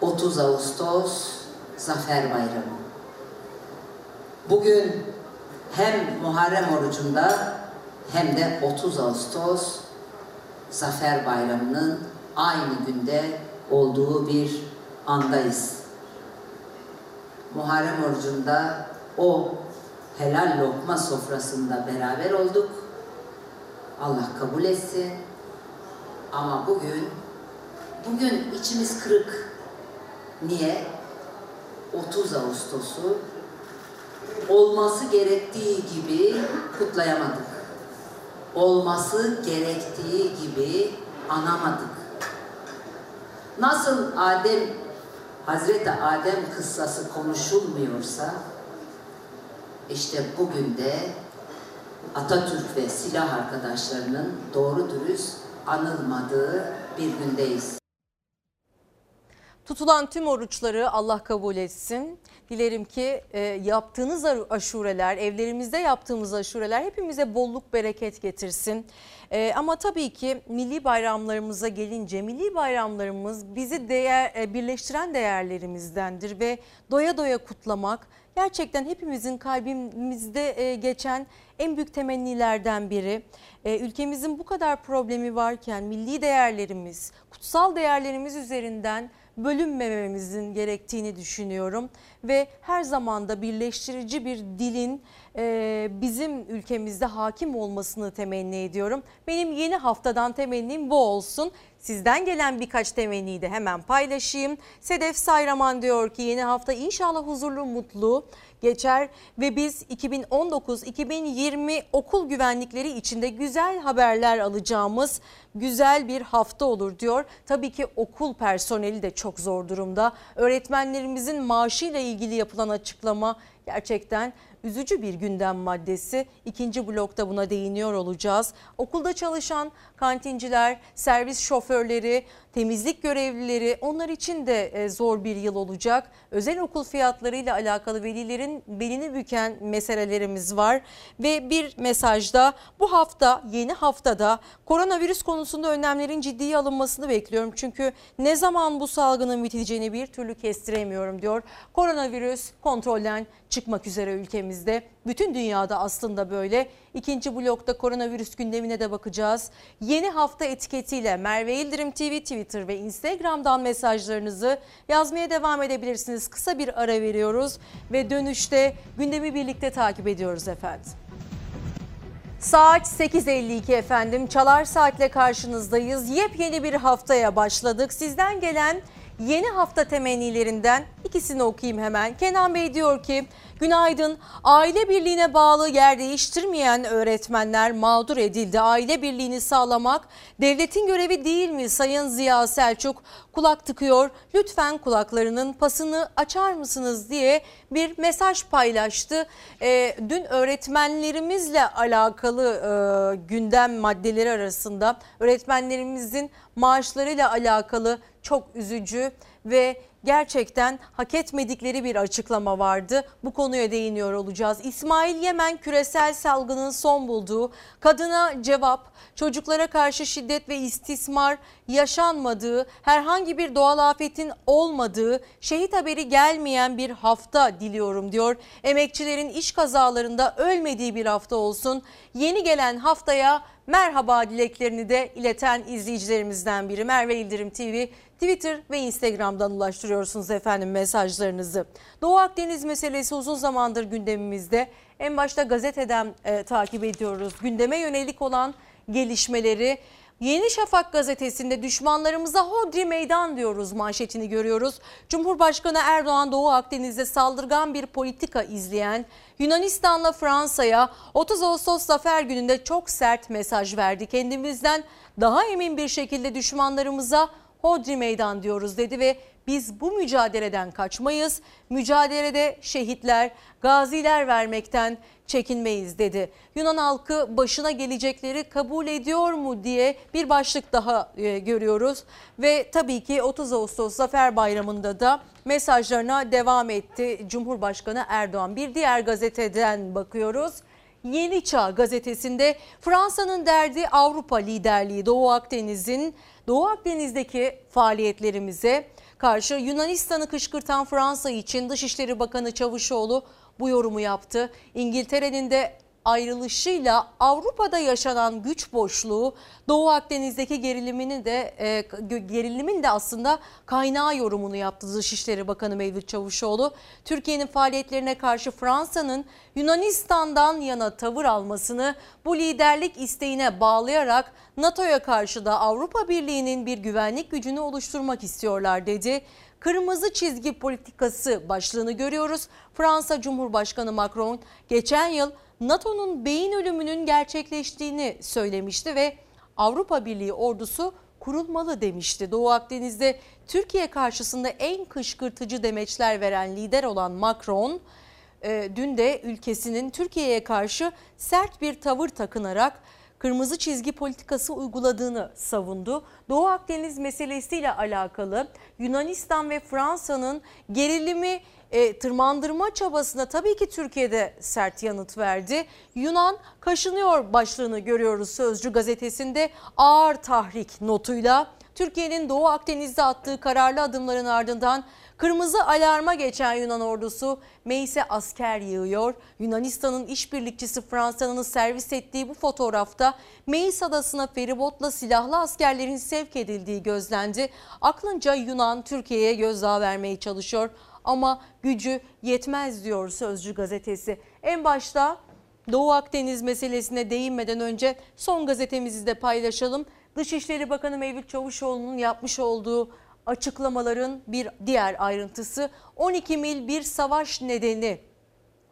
30 Ağustos Zafer Bayramı bugün hem Muharrem orucunda hem de 30 Ağustos Zafer Bayramı'nın aynı günde olduğu bir andayız. Muharrem orucunda o helal lokma sofrasında beraber olduk. Allah kabul etsin. Ama bugün bugün içimiz kırık. Niye? 30 Ağustos'u olması gerektiği gibi kutlayamadık olması gerektiği gibi anamadık. Nasıl Adem, Hazreti Adem kıssası konuşulmuyorsa, işte bugün de Atatürk ve silah arkadaşlarının doğru dürüst anılmadığı bir gündeyiz. Tutulan tüm oruçları Allah kabul etsin. Dilerim ki e, yaptığınız aşureler, evlerimizde yaptığımız aşureler hepimize bolluk bereket getirsin. E, ama tabii ki milli bayramlarımıza gelince milli bayramlarımız bizi değer e, birleştiren değerlerimizdendir ve doya doya kutlamak gerçekten hepimizin kalbimizde e, geçen en büyük temennilerden biri. E, ülkemizin bu kadar problemi varken milli değerlerimiz, kutsal değerlerimiz üzerinden bölünmememizin gerektiğini düşünüyorum ve her zamanda birleştirici bir dilin e, bizim ülkemizde hakim olmasını temenni ediyorum. Benim yeni haftadan temennim bu olsun. Sizden gelen birkaç temenniyi de hemen paylaşayım. Sedef Sayraman diyor ki yeni hafta inşallah huzurlu, mutlu geçer ve biz 2019-2020 okul güvenlikleri içinde güzel haberler alacağımız güzel bir hafta olur diyor. Tabii ki okul personeli de çok zor durumda. Öğretmenlerimizin maaşıyla ilgili yapılan açıklama gerçekten üzücü bir gündem maddesi. İkinci blokta buna değiniyor olacağız. Okulda çalışan kantinciler, servis şoförleri, temizlik görevlileri onlar için de e, zor bir yıl olacak. Özel okul fiyatlarıyla alakalı velilerin belini büken meselelerimiz var. Ve bir mesajda bu hafta yeni haftada koronavirüs konusunda önlemlerin ciddiye alınmasını bekliyorum. Çünkü ne zaman bu salgının biteceğini bir türlü kestiremiyorum diyor. Koronavirüs kontrolden çıkmak üzere ülkemizde. Bütün dünyada aslında böyle. İkinci blokta koronavirüs gündemine de bakacağız. Yeni hafta etiketiyle Merve İldirim TV, Twitter ve Instagram'dan mesajlarınızı yazmaya devam edebilirsiniz. Kısa bir ara veriyoruz ve dönüşte gündemi birlikte takip ediyoruz efendim. Saat 8.52 efendim. Çalar Saat'le karşınızdayız. Yepyeni bir haftaya başladık. Sizden gelen yeni hafta temennilerinden ikisini okuyayım hemen. Kenan Bey diyor ki günaydın aile birliğine bağlı yer değiştirmeyen öğretmenler mağdur edildi. Aile birliğini sağlamak devletin görevi değil mi Sayın Ziya Selçuk? Kulak tıkıyor lütfen kulaklarının pasını açar mısınız diye bir mesaj paylaştı. E, dün öğretmenlerimizle alakalı e, gündem maddeleri arasında öğretmenlerimizin maaşlarıyla alakalı çok üzücü ve gerçekten hak etmedikleri bir açıklama vardı. Bu konuya değiniyor olacağız. İsmail Yemen küresel salgının son bulduğu kadına cevap, çocuklara karşı şiddet ve istismar yaşanmadığı, herhangi bir doğal afetin olmadığı, şehit haberi gelmeyen bir hafta diliyorum diyor. Emekçilerin iş kazalarında ölmediği bir hafta olsun. Yeni gelen haftaya merhaba dileklerini de ileten izleyicilerimizden biri Merve İldirim TV Twitter ve Instagram'dan ulaştırıyorsunuz efendim mesajlarınızı. Doğu Akdeniz meselesi uzun zamandır gündemimizde. En başta gazeteden e, takip ediyoruz. Gündeme yönelik olan gelişmeleri Yeni Şafak gazetesinde düşmanlarımıza hodri meydan diyoruz manşetini görüyoruz. Cumhurbaşkanı Erdoğan Doğu Akdeniz'de saldırgan bir politika izleyen Yunanistan'la Fransa'ya 30 Ağustos Zafer Günü'nde çok sert mesaj verdi. Kendimizden daha emin bir şekilde düşmanlarımıza hodri meydan diyoruz dedi ve biz bu mücadeleden kaçmayız. Mücadelede şehitler, gaziler vermekten çekinmeyiz dedi. Yunan halkı başına gelecekleri kabul ediyor mu diye bir başlık daha e, görüyoruz. Ve tabii ki 30 Ağustos Zafer Bayramı'nda da mesajlarına devam etti Cumhurbaşkanı Erdoğan. Bir diğer gazeteden bakıyoruz. Yeni Çağ gazetesinde Fransa'nın derdi Avrupa liderliği Doğu Akdeniz'in Doğu Akdeniz'deki faaliyetlerimize karşı Yunanistan'ı kışkırtan Fransa için Dışişleri Bakanı Çavuşoğlu bu yorumu yaptı. İngiltere'nin de ayrılışıyla Avrupa'da yaşanan güç boşluğu Doğu Akdeniz'deki gerilimini de e, gerilimin de aslında kaynağı yorumunu yaptı Dışişleri Bakanı Mevlüt Çavuşoğlu. Türkiye'nin faaliyetlerine karşı Fransa'nın Yunanistan'dan yana tavır almasını bu liderlik isteğine bağlayarak NATO'ya karşı da Avrupa Birliği'nin bir güvenlik gücünü oluşturmak istiyorlar dedi kırmızı çizgi politikası başlığını görüyoruz. Fransa Cumhurbaşkanı Macron geçen yıl NATO'nun beyin ölümünün gerçekleştiğini söylemişti ve Avrupa Birliği ordusu kurulmalı demişti. Doğu Akdeniz'de Türkiye karşısında en kışkırtıcı demeçler veren lider olan Macron e, dün de ülkesinin Türkiye'ye karşı sert bir tavır takınarak kırmızı çizgi politikası uyguladığını savundu. Doğu Akdeniz meselesiyle alakalı Yunanistan ve Fransa'nın gerilimi e, tırmandırma çabasına tabii ki Türkiye'de sert yanıt verdi. Yunan kaşınıyor başlığını görüyoruz Sözcü gazetesinde ağır tahrik notuyla. Türkiye'nin Doğu Akdeniz'de attığı kararlı adımların ardından kırmızı alarma geçen Yunan ordusu Meis'e asker yığıyor. Yunanistan'ın işbirlikçisi Fransa'nın servis ettiği bu fotoğrafta Meis adasına feribotla silahlı askerlerin sevk edildiği gözlendi. Aklınca Yunan Türkiye'ye gözdağı vermeye çalışıyor ama gücü yetmez diyor Sözcü gazetesi. En başta Doğu Akdeniz meselesine değinmeden önce son gazetemizi de paylaşalım. Dışişleri Bakanı Mevlüt Çavuşoğlu'nun yapmış olduğu açıklamaların bir diğer ayrıntısı 12 mil bir savaş nedeni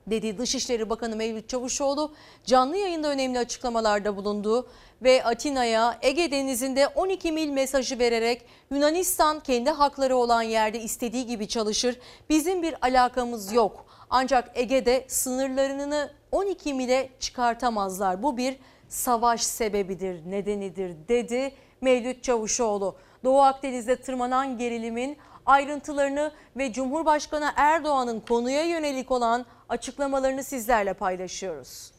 dedi Dışişleri Bakanı Mevlüt Çavuşoğlu canlı yayında önemli açıklamalarda bulundu ve Atina'ya Ege Denizi'nde 12 mil mesajı vererek Yunanistan kendi hakları olan yerde istediği gibi çalışır. Bizim bir alakamız yok. Ancak Ege'de sınırlarını 12 mile çıkartamazlar. Bu bir savaş sebebidir, nedenidir dedi Mevlüt Çavuşoğlu. Doğu Akdeniz'de tırmanan gerilimin ayrıntılarını ve Cumhurbaşkanı Erdoğan'ın konuya yönelik olan açıklamalarını sizlerle paylaşıyoruz.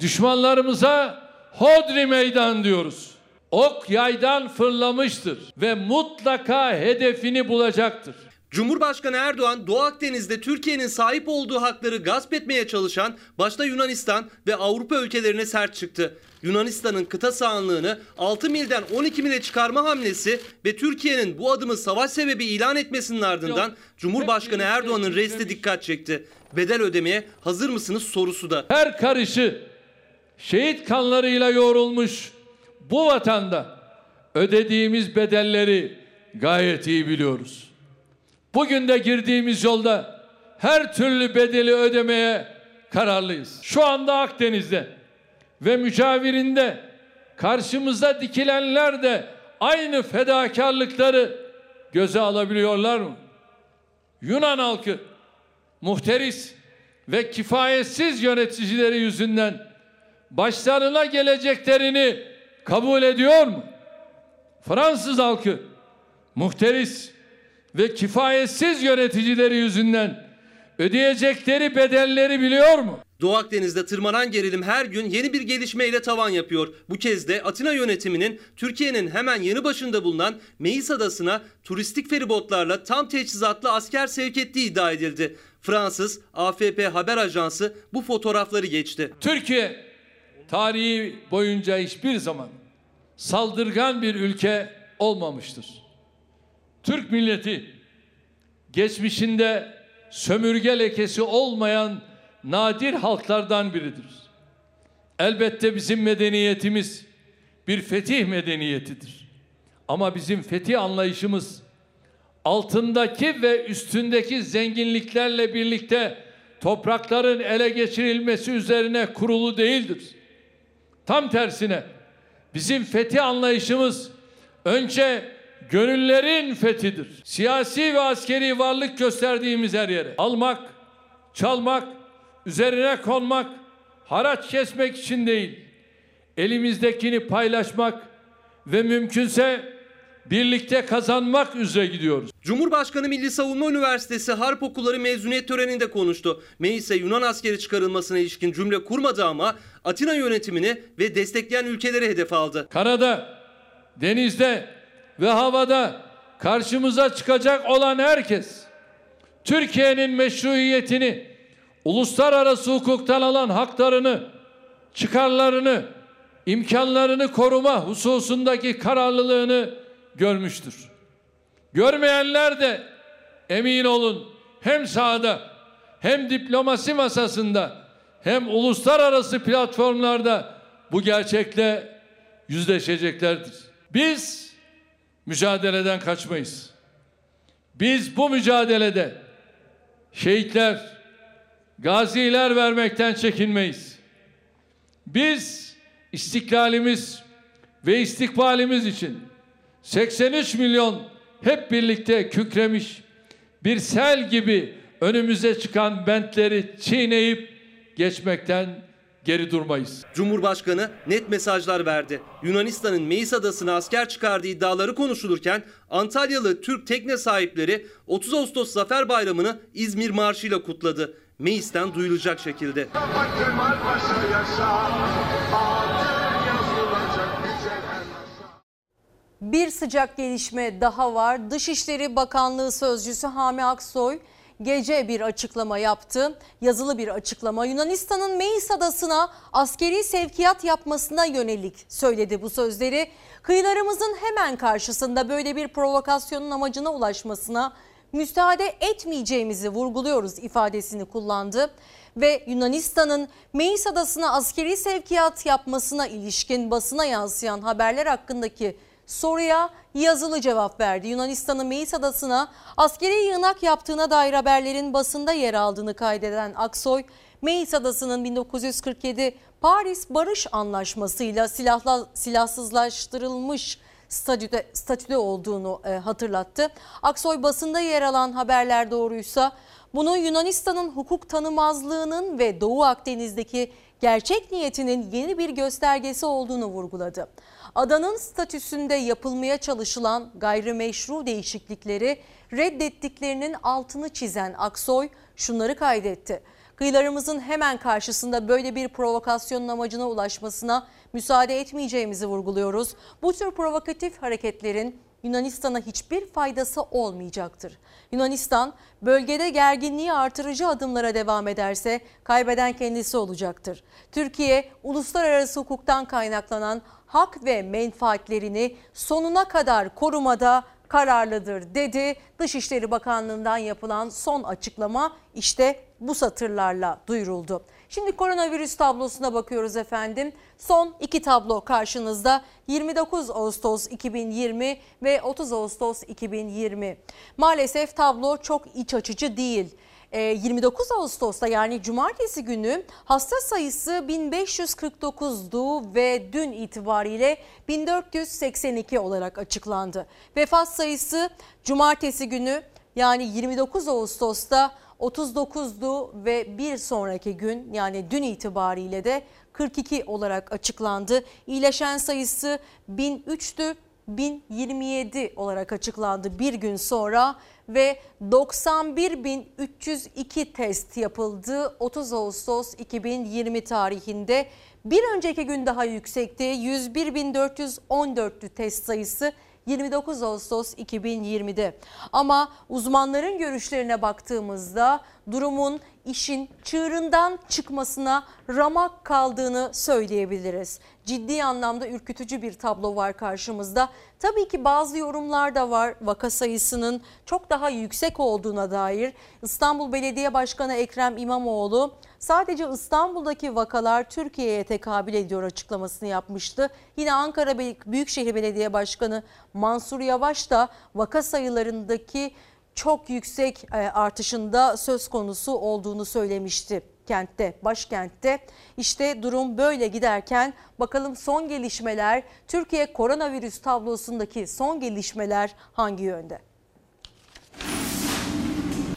Düşmanlarımıza hodri meydan diyoruz. Ok yaydan fırlamıştır ve mutlaka hedefini bulacaktır. Cumhurbaşkanı Erdoğan Doğu Akdeniz'de Türkiye'nin sahip olduğu hakları gasp etmeye çalışan başta Yunanistan ve Avrupa ülkelerine sert çıktı. Yunanistan'ın kıta sahanlığını 6 milden 12 mile çıkarma hamlesi ve Türkiye'nin bu adımı savaş sebebi ilan etmesinin ardından Cumhurbaşkanı Erdoğan'ın resti dikkat çekti. Bedel ödemeye hazır mısınız sorusu da. Her karışı şehit kanlarıyla yoğrulmuş bu vatanda ödediğimiz bedelleri gayet iyi biliyoruz. Bugün de girdiğimiz yolda her türlü bedeli ödemeye kararlıyız. Şu anda Akdeniz'de ve mücavirinde karşımıza dikilenler de aynı fedakarlıkları göze alabiliyorlar mı? Yunan halkı muhteris ve kifayetsiz yöneticileri yüzünden başlarına geleceklerini kabul ediyor mu? Fransız halkı muhteris ve kifayetsiz yöneticileri yüzünden ödeyecekleri bedelleri biliyor mu? Doğu Akdeniz'de tırmanan gerilim her gün yeni bir gelişmeyle tavan yapıyor. Bu kez de Atina yönetiminin Türkiye'nin hemen yanı başında bulunan Meis Adası'na turistik feribotlarla tam teçhizatlı asker sevk ettiği iddia edildi. Fransız AFP haber ajansı bu fotoğrafları geçti. Türkiye tarihi boyunca hiçbir zaman saldırgan bir ülke olmamıştır. Türk milleti geçmişinde sömürge lekesi olmayan nadir halklardan biridir. Elbette bizim medeniyetimiz bir fetih medeniyetidir. Ama bizim fetih anlayışımız altındaki ve üstündeki zenginliklerle birlikte toprakların ele geçirilmesi üzerine kurulu değildir. Tam tersine bizim fetih anlayışımız önce gönüllerin fethidir. Siyasi ve askeri varlık gösterdiğimiz her yere almak, çalmak, üzerine konmak, haraç kesmek için değil, elimizdekini paylaşmak ve mümkünse birlikte kazanmak üzere gidiyoruz. Cumhurbaşkanı Milli Savunma Üniversitesi Harp Okulları mezuniyet töreninde konuştu. Meis'e Yunan askeri çıkarılmasına ilişkin cümle kurmadı ama Atina yönetimini ve destekleyen ülkeleri hedef aldı. Karada, denizde ve havada karşımıza çıkacak olan herkes Türkiye'nin meşruiyetini, uluslararası hukuktan alan haklarını, çıkarlarını, imkanlarını koruma hususundaki kararlılığını görmüştür. Görmeyenler de emin olun hem sahada hem diplomasi masasında hem uluslararası platformlarda bu gerçekle yüzleşeceklerdir. Biz mücadeleden kaçmayız. Biz bu mücadelede şehitler, gaziler vermekten çekinmeyiz. Biz istiklalimiz ve istikbalimiz için 83 milyon hep birlikte kükremiş bir sel gibi önümüze çıkan bentleri çiğneyip geçmekten geri durmayız. Cumhurbaşkanı net mesajlar verdi. Yunanistan'ın Meis adasına asker çıkardığı iddiaları konuşulurken Antalyalı Türk tekne sahipleri 30 Ağustos Zafer Bayramı'nı İzmir Marşı ile kutladı. Meis'ten duyulacak şekilde. Bir sıcak gelişme daha var. Dışişleri Bakanlığı Sözcüsü Hami Aksoy gece bir açıklama yaptı. Yazılı bir açıklama. Yunanistan'ın Meis adasına askeri sevkiyat yapmasına yönelik söyledi bu sözleri. Kıyılarımızın hemen karşısında böyle bir provokasyonun amacına ulaşmasına müsaade etmeyeceğimizi vurguluyoruz ifadesini kullandı ve Yunanistan'ın Meis adasına askeri sevkiyat yapmasına ilişkin basına yansıyan haberler hakkındaki soruya yazılı cevap verdi. Yunanistan'ın Meis adasına askeri yığınak yaptığına dair haberlerin basında yer aldığını kaydeden Aksoy, Meis adasının 1947 Paris Barış Anlaşması'yla silahla, silahsızlaştırılmış statüde, statüde olduğunu e, hatırlattı. Aksoy basında yer alan haberler doğruysa bunu Yunanistan'ın hukuk tanımazlığının ve Doğu Akdeniz'deki gerçek niyetinin yeni bir göstergesi olduğunu vurguladı. Adanın statüsünde yapılmaya çalışılan gayrimeşru değişiklikleri reddettiklerinin altını çizen Aksoy şunları kaydetti. Kıyılarımızın hemen karşısında böyle bir provokasyonun amacına ulaşmasına müsaade etmeyeceğimizi vurguluyoruz. Bu tür provokatif hareketlerin Yunanistan'a hiçbir faydası olmayacaktır. Yunanistan bölgede gerginliği artırıcı adımlara devam ederse kaybeden kendisi olacaktır. Türkiye uluslararası hukuktan kaynaklanan hak ve menfaatlerini sonuna kadar korumada kararlıdır dedi. Dışişleri Bakanlığı'ndan yapılan son açıklama işte bu satırlarla duyuruldu. Şimdi koronavirüs tablosuna bakıyoruz efendim. Son iki tablo karşınızda 29 Ağustos 2020 ve 30 Ağustos 2020. Maalesef tablo çok iç açıcı değil. 29 Ağustos'ta yani cumartesi günü hasta sayısı 1549'du ve dün itibariyle 1482 olarak açıklandı. Vefat sayısı cumartesi günü yani 29 Ağustos'ta 39'du ve bir sonraki gün yani dün itibariyle de 42 olarak açıklandı. İyileşen sayısı 1003'tü. 1027 olarak açıklandı bir gün sonra ve 91.302 test yapıldı 30 Ağustos 2020 tarihinde. Bir önceki gün daha yüksekti 101.414'tü test sayısı 29 Ağustos 2020'de. Ama uzmanların görüşlerine baktığımızda durumun işin çığırından çıkmasına ramak kaldığını söyleyebiliriz. Ciddi anlamda ürkütücü bir tablo var karşımızda. Tabii ki bazı yorumlar da var vaka sayısının çok daha yüksek olduğuna dair. İstanbul Belediye Başkanı Ekrem İmamoğlu sadece İstanbul'daki vakalar Türkiye'ye tekabül ediyor açıklamasını yapmıştı. Yine Ankara Büyükşehir Belediye Başkanı Mansur Yavaş da vaka sayılarındaki çok yüksek e, artışında söz konusu olduğunu söylemişti kentte, başkentte. İşte durum böyle giderken bakalım son gelişmeler, Türkiye koronavirüs tablosundaki son gelişmeler hangi yönde?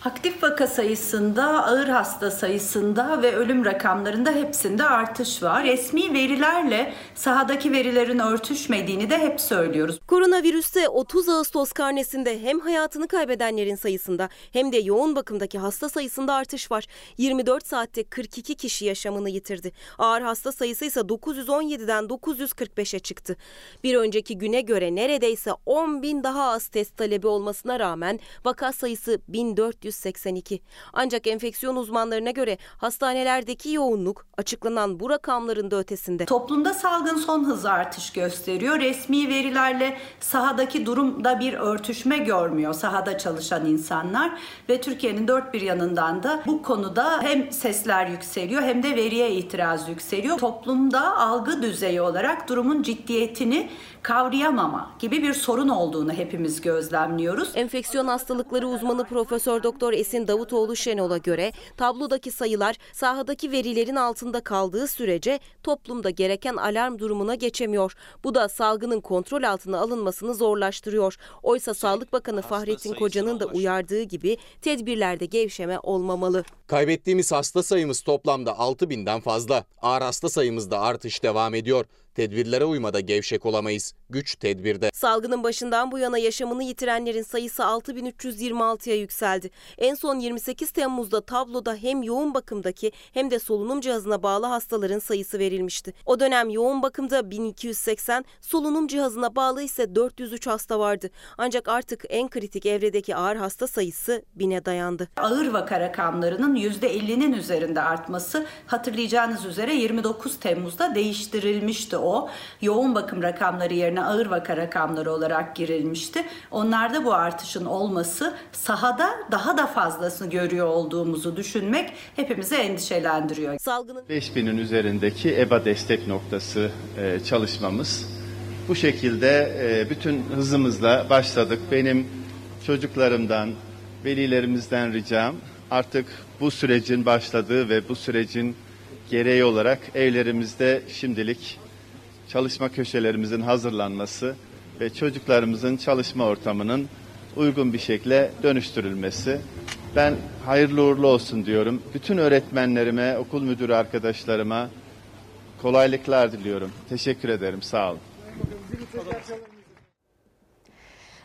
Aktif vaka sayısında, ağır hasta sayısında ve ölüm rakamlarında hepsinde artış var. Resmi verilerle sahadaki verilerin örtüşmediğini de hep söylüyoruz. Koronavirüste 30 Ağustos karnesinde hem hayatını kaybedenlerin sayısında hem de yoğun bakımdaki hasta sayısında artış var. 24 saatte 42 kişi yaşamını yitirdi. Ağır hasta sayısı ise 917'den 945'e çıktı. Bir önceki güne göre neredeyse 10 bin daha az test talebi olmasına rağmen vaka sayısı 1400 182. Ancak enfeksiyon uzmanlarına göre hastanelerdeki yoğunluk açıklanan bu rakamların da ötesinde. Toplumda salgın son hızla artış gösteriyor. Resmi verilerle sahadaki durumda bir örtüşme görmüyor sahada çalışan insanlar ve Türkiye'nin dört bir yanından da bu konuda hem sesler yükseliyor hem de veriye itiraz yükseliyor. Toplumda algı düzeyi olarak durumun ciddiyetini kavrayamama gibi bir sorun olduğunu hepimiz gözlemliyoruz. Enfeksiyon hastalıkları uzmanı Profesör Doktor Doktor Esin Davutoğlu Şenol'a göre tablodaki sayılar sahadaki verilerin altında kaldığı sürece toplumda gereken alarm durumuna geçemiyor. Bu da salgının kontrol altına alınmasını zorlaştırıyor. Oysa Sağlık Bakanı Fahrettin Koca'nın da uyardığı gibi tedbirlerde gevşeme olmamalı. Kaybettiğimiz hasta sayımız toplamda 6000'den fazla. Ağır hasta sayımızda artış devam ediyor. Tedbirlere uymada gevşek olamayız. Güç tedbirde. Salgının başından bu yana yaşamını yitirenlerin sayısı 6326'ya yükseldi. En son 28 Temmuz'da tabloda hem yoğun bakımdaki hem de solunum cihazına bağlı hastaların sayısı verilmişti. O dönem yoğun bakımda 1280, solunum cihazına bağlı ise 403 hasta vardı. Ancak artık en kritik evredeki ağır hasta sayısı 1000'e dayandı. Ağır vaka rakamlarının %50'nin üzerinde artması hatırlayacağınız üzere 29 Temmuz'da değiştirilmişti o. Yoğun bakım rakamları yerine ağır vaka rakamları olarak girilmişti. Onlarda bu artışın olması sahada daha da fazlasını görüyor olduğumuzu düşünmek hepimizi endişelendiriyor. Salgının 5000'in üzerindeki EBA destek noktası e, çalışmamız. Bu şekilde e, bütün hızımızla başladık. Benim çocuklarımdan, velilerimizden ricam artık bu sürecin başladığı ve bu sürecin gereği olarak evlerimizde şimdilik çalışma köşelerimizin hazırlanması ve çocuklarımızın çalışma ortamının uygun bir şekilde dönüştürülmesi. Ben hayırlı uğurlu olsun diyorum. Bütün öğretmenlerime, okul müdürü arkadaşlarıma kolaylıklar diliyorum. Teşekkür ederim. Sağ olun.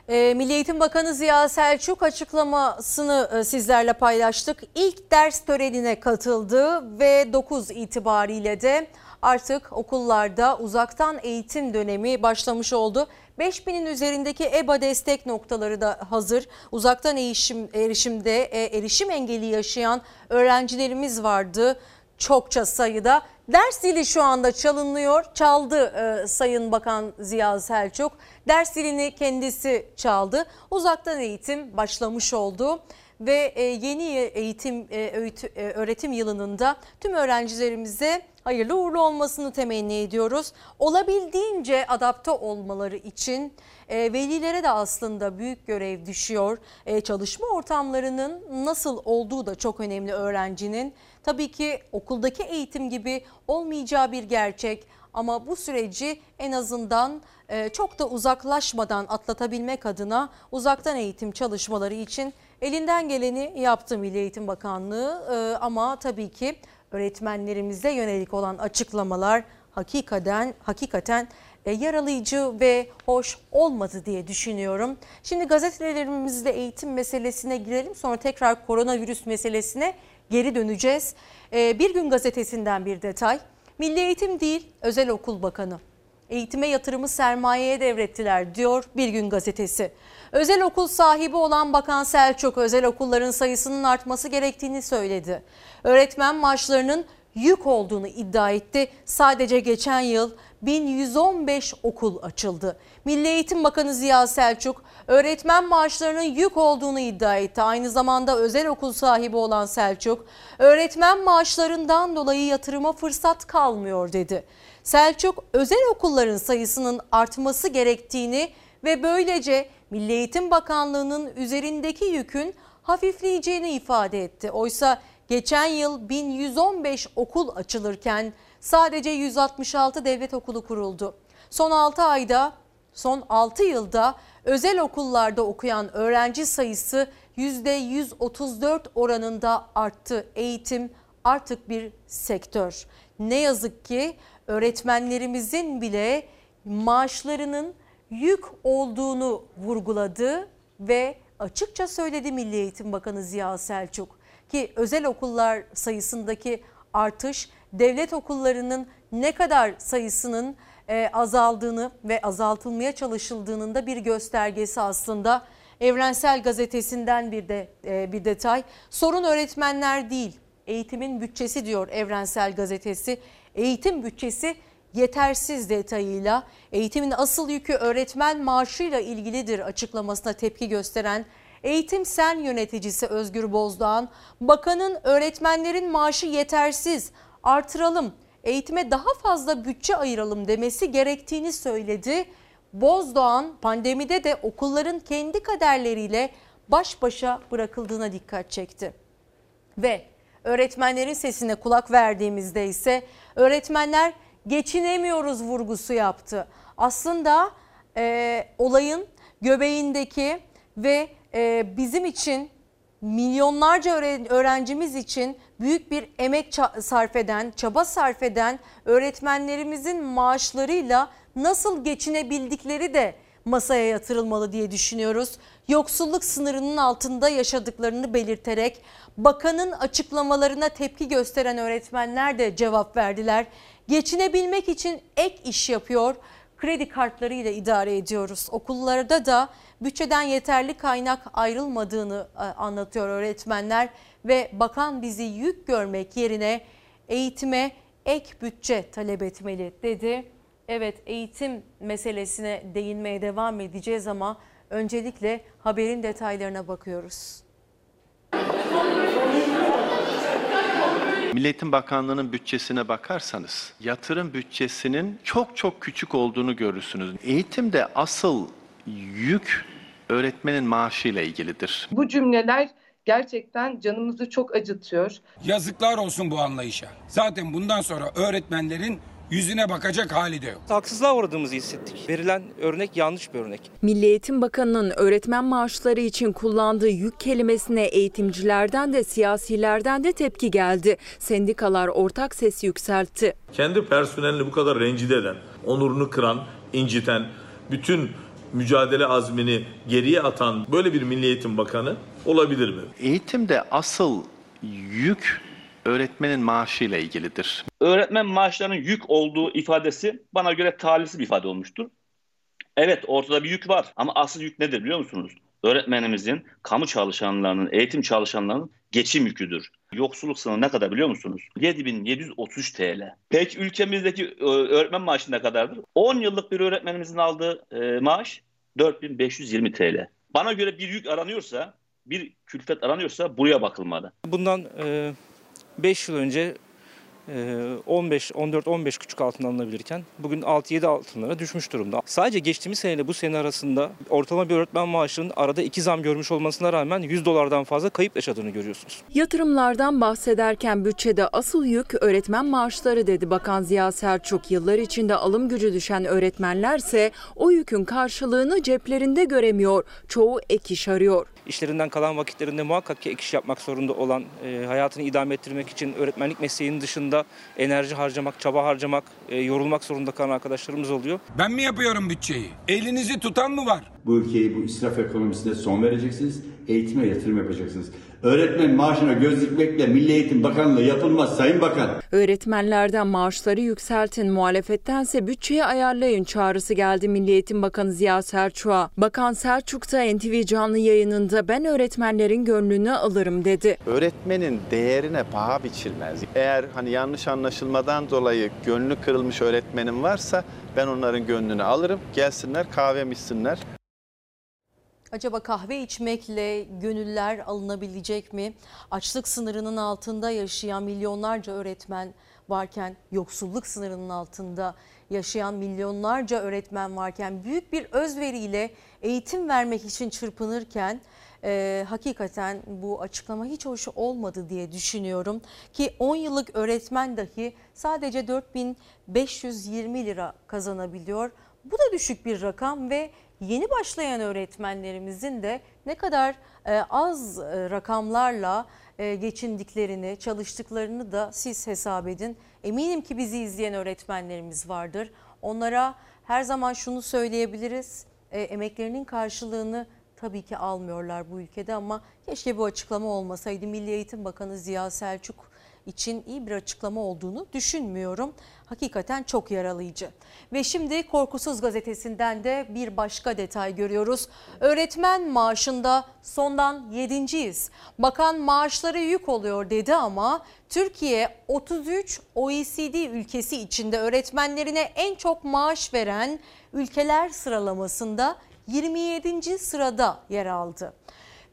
E, Milli Eğitim Bakanı Ziya Selçuk açıklamasını e, sizlerle paylaştık. İlk ders törenine katıldı ve 9 itibariyle de artık okullarda uzaktan eğitim dönemi başlamış oldu. 5000'in üzerindeki EBA destek noktaları da hazır. Uzaktan erişim, erişimde e, erişim engeli yaşayan öğrencilerimiz vardı çokça sayıda. Ders zili şu anda çalınıyor. Çaldı e, Sayın Bakan Ziya Selçuk. Ders zilini kendisi çaldı. Uzaktan eğitim başlamış oldu ve e, yeni eğitim e, öğretim yılının da tüm öğrencilerimize hayırlı uğurlu olmasını temenni ediyoruz. Olabildiğince adapte olmaları için e, velilere de aslında büyük görev düşüyor. Çalışma ortamlarının nasıl olduğu da çok önemli öğrencinin. Tabii ki okuldaki eğitim gibi olmayacağı bir gerçek ama bu süreci en azından çok da uzaklaşmadan atlatabilmek adına uzaktan eğitim çalışmaları için Elinden geleni yaptı Milli Eğitim Bakanlığı ee, ama tabii ki öğretmenlerimize yönelik olan açıklamalar hakikaten hakikaten e, yaralayıcı ve hoş olmadı diye düşünüyorum. Şimdi gazetelerimizde eğitim meselesine girelim sonra tekrar koronavirüs meselesine geri döneceğiz. Ee, bir gün gazetesinden bir detay. Milli Eğitim değil Özel Okul Bakanı. Eğitime yatırımı sermayeye devrettiler diyor Bir Gün Gazetesi. Özel okul sahibi olan Bakan Selçuk özel okulların sayısının artması gerektiğini söyledi. Öğretmen maaşlarının yük olduğunu iddia etti. Sadece geçen yıl 1115 okul açıldı. Milli Eğitim Bakanı Ziya Selçuk öğretmen maaşlarının yük olduğunu iddia etti. Aynı zamanda özel okul sahibi olan Selçuk öğretmen maaşlarından dolayı yatırıma fırsat kalmıyor dedi. Selçuk özel okulların sayısının artması gerektiğini ve böylece Milli Eğitim Bakanlığı'nın üzerindeki yükün hafifleyeceğini ifade etti. Oysa geçen yıl 1115 okul açılırken sadece 166 devlet okulu kuruldu. Son 6 ayda, son 6 yılda özel okullarda okuyan öğrenci sayısı %134 oranında arttı. Eğitim artık bir sektör. Ne yazık ki öğretmenlerimizin bile maaşlarının yük olduğunu vurguladı ve açıkça söyledi Milli Eğitim Bakanı Ziya Selçuk ki özel okullar sayısındaki artış devlet okullarının ne kadar sayısının e, azaldığını ve azaltılmaya çalışıldığının da bir göstergesi aslında. Evrensel Gazetesi'nden bir de e, bir detay. Sorun öğretmenler değil, eğitimin bütçesi diyor Evrensel Gazetesi. Eğitim bütçesi yetersiz detayıyla eğitimin asıl yükü öğretmen maaşıyla ilgilidir açıklamasına tepki gösteren Eğitim Sen yöneticisi Özgür Bozdoğan, bakanın öğretmenlerin maaşı yetersiz artıralım, eğitime daha fazla bütçe ayıralım demesi gerektiğini söyledi. Bozdoğan pandemide de okulların kendi kaderleriyle baş başa bırakıldığına dikkat çekti. Ve öğretmenlerin sesine kulak verdiğimizde ise öğretmenler geçinemiyoruz vurgusu yaptı. Aslında e, olayın göbeğindeki ve e, bizim için milyonlarca öğrencimiz için büyük bir emek sarf eden, çaba sarf eden öğretmenlerimizin maaşlarıyla nasıl geçinebildikleri de masaya yatırılmalı diye düşünüyoruz. Yoksulluk sınırının altında yaşadıklarını belirterek bakanın açıklamalarına tepki gösteren öğretmenler de cevap verdiler. Geçinebilmek için ek iş yapıyor, kredi kartlarıyla idare ediyoruz. Okullarda da bütçeden yeterli kaynak ayrılmadığını e, anlatıyor öğretmenler ve bakan bizi yük görmek yerine eğitime ek bütçe talep etmeli dedi. Evet eğitim meselesine değinmeye devam edeceğiz ama öncelikle haberin detaylarına bakıyoruz. Milli Eğitim Bakanlığı'nın bütçesine bakarsanız yatırım bütçesinin çok çok küçük olduğunu görürsünüz. Eğitimde asıl yük öğretmenin maaşıyla ilgilidir. Bu cümleler gerçekten canımızı çok acıtıyor. Yazıklar olsun bu anlayışa. Zaten bundan sonra öğretmenlerin yüzüne bakacak hali de yok. Haksızlığa uğradığımızı hissettik. Verilen örnek yanlış bir örnek. Milli Eğitim Bakanı'nın öğretmen maaşları için kullandığı yük kelimesine eğitimcilerden de siyasilerden de tepki geldi. Sendikalar ortak ses yükseltti. Kendi personelini bu kadar rencide eden, onurunu kıran, inciten, bütün mücadele azmini geriye atan böyle bir Milli Eğitim Bakanı olabilir mi? Eğitimde asıl yük öğretmenin maaşıyla ilgilidir. Öğretmen maaşlarının yük olduğu ifadesi bana göre talihsiz bir ifade olmuştur. Evet ortada bir yük var ama asıl yük nedir biliyor musunuz? Öğretmenimizin, kamu çalışanlarının, eğitim çalışanlarının geçim yüküdür. Yoksulluk sınırı ne kadar biliyor musunuz? 7733 TL. Peki ülkemizdeki öğretmen maaşı ne kadardır? 10 yıllık bir öğretmenimizin aldığı e, maaş 4520 TL. Bana göre bir yük aranıyorsa, bir külfet aranıyorsa buraya bakılmalı. Bundan e, 5 yıl önce 15, 14, 15 küçük altın alınabilirken bugün 6-7 altınlara düşmüş durumda. Sadece geçtiğimiz seneyle bu sene arasında ortalama bir öğretmen maaşının arada iki zam görmüş olmasına rağmen 100 dolardan fazla kayıp yaşadığını görüyorsunuz. Yatırımlardan bahsederken bütçede asıl yük öğretmen maaşları dedi Bakan Ziya Selçuk. Yıllar içinde alım gücü düşen öğretmenlerse o yükün karşılığını ceplerinde göremiyor. Çoğu ek iş arıyor işlerinden kalan vakitlerinde muhakkak ki ek iş yapmak zorunda olan, e, hayatını idame ettirmek için öğretmenlik mesleğinin dışında enerji harcamak, çaba harcamak, e, yorulmak zorunda kalan arkadaşlarımız oluyor. Ben mi yapıyorum bütçeyi? Elinizi tutan mı var? Bu ülkeyi bu israf ekonomisine son vereceksiniz, eğitime yatırım yapacaksınız. Öğretmen maaşına göz dikmekle Milli Eğitim Bakanlığı yapılmaz Sayın Bakan. Öğretmenlerden maaşları yükseltin, muhalefettense bütçeyi ayarlayın çağrısı geldi Milli Eğitim Bakanı Ziya Selçuk'a. Bakan Selçuk da NTV canlı yayınında ben öğretmenlerin gönlünü alırım dedi. Öğretmenin değerine paha biçilmez. Eğer hani yanlış anlaşılmadan dolayı gönlü kırılmış öğretmenim varsa ben onların gönlünü alırım. Gelsinler kahve içsinler. Acaba kahve içmekle gönüller alınabilecek mi? Açlık sınırının altında yaşayan milyonlarca öğretmen varken, yoksulluk sınırının altında yaşayan milyonlarca öğretmen varken büyük bir özveriyle eğitim vermek için çırpınırken e, hakikaten bu açıklama hiç hoş olmadı diye düşünüyorum ki 10 yıllık öğretmen dahi sadece 4520 lira kazanabiliyor. Bu da düşük bir rakam ve yeni başlayan öğretmenlerimizin de ne kadar e, az e, rakamlarla e, geçindiklerini, çalıştıklarını da siz hesap edin. Eminim ki bizi izleyen öğretmenlerimiz vardır. Onlara her zaman şunu söyleyebiliriz. Emeklerinin karşılığını tabii ki almıyorlar bu ülkede ama keşke bu açıklama olmasaydı. Milli Eğitim Bakanı Ziya Selçuk için iyi bir açıklama olduğunu düşünmüyorum. Hakikaten çok yaralayıcı. Ve şimdi Korkusuz gazetesinden de bir başka detay görüyoruz. Öğretmen maaşında sondan yedinciyiz. Bakan maaşları yük oluyor dedi ama Türkiye 33 OECD ülkesi içinde öğretmenlerine en çok maaş veren ülkeler sıralamasında 27. sırada yer aldı.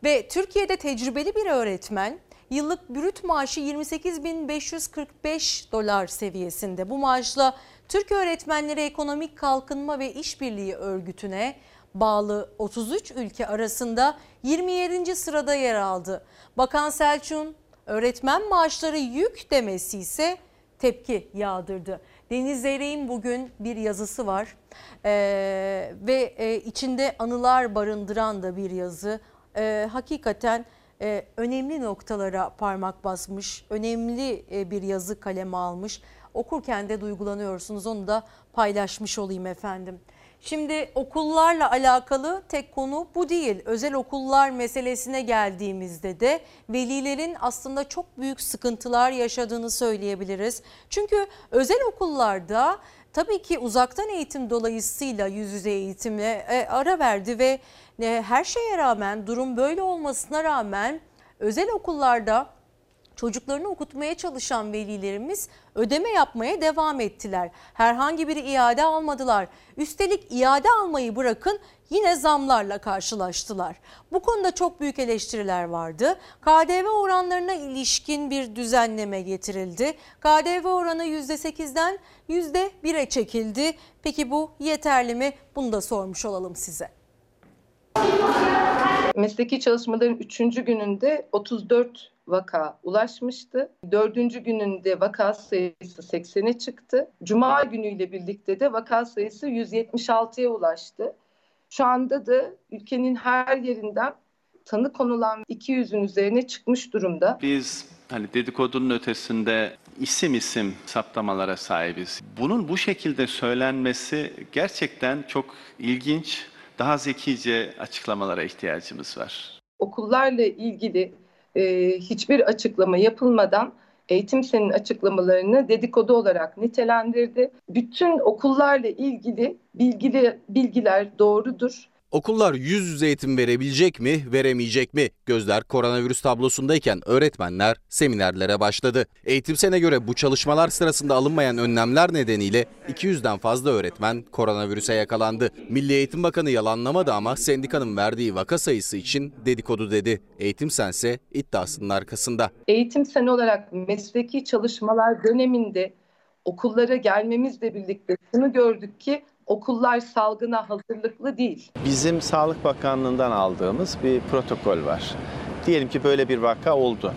Ve Türkiye'de tecrübeli bir öğretmen yıllık brüt maaşı 28.545 dolar seviyesinde. Bu maaşla Türk Öğretmenleri Ekonomik Kalkınma ve İşbirliği Örgütü'ne bağlı 33 ülke arasında 27. sırada yer aldı. Bakan Selçuk'un öğretmen maaşları yük demesi ise tepki yağdırdı. Deniz Zeyrek'in bugün bir yazısı var ee, ve e, içinde anılar barındıran da bir yazı. Ee, hakikaten e, önemli noktalara parmak basmış, önemli e, bir yazı kaleme almış. Okurken de duygulanıyorsunuz onu da paylaşmış olayım efendim. Şimdi okullarla alakalı tek konu bu değil. Özel okullar meselesine geldiğimizde de velilerin aslında çok büyük sıkıntılar yaşadığını söyleyebiliriz. Çünkü özel okullarda tabii ki uzaktan eğitim dolayısıyla yüz yüze eğitime e, ara verdi ve her şeye rağmen durum böyle olmasına rağmen özel okullarda çocuklarını okutmaya çalışan velilerimiz ödeme yapmaya devam ettiler. Herhangi bir iade almadılar. Üstelik iade almayı bırakın yine zamlarla karşılaştılar. Bu konuda çok büyük eleştiriler vardı. KDV oranlarına ilişkin bir düzenleme getirildi. KDV oranı %8'den %1'e çekildi. Peki bu yeterli mi? Bunu da sormuş olalım size. Mesleki çalışmaların 3. gününde 34 vaka ulaşmıştı. Dördüncü gününde vaka sayısı 80'e çıktı. Cuma günüyle birlikte de vaka sayısı 176'ya ulaştı. Şu anda da ülkenin her yerinden tanı konulan 200'ün üzerine çıkmış durumda. Biz hani dedikodunun ötesinde isim isim saptamalara sahibiz. Bunun bu şekilde söylenmesi gerçekten çok ilginç, daha zekice açıklamalara ihtiyacımız var. Okullarla ilgili e, hiçbir açıklama yapılmadan Eğitim Sen'in açıklamalarını dedikodu olarak nitelendirdi. Bütün okullarla ilgili bilgili bilgiler doğrudur. Okullar yüz yüze eğitim verebilecek mi, veremeyecek mi? Gözler koronavirüs tablosundayken öğretmenler seminerlere başladı. Eğitim Sen'e göre bu çalışmalar sırasında alınmayan önlemler nedeniyle 200'den fazla öğretmen koronavirüse yakalandı. Milli Eğitim Bakanı yalanlamadı ama sendikanın verdiği vaka sayısı için dedikodu dedi. Eğitim Sen ise iddiasının arkasında. Eğitim Sen olarak mesleki çalışmalar döneminde okullara gelmemizle birlikte şunu gördük ki okullar salgına hazırlıklı değil. Bizim Sağlık Bakanlığı'ndan aldığımız bir protokol var. Diyelim ki böyle bir vaka oldu.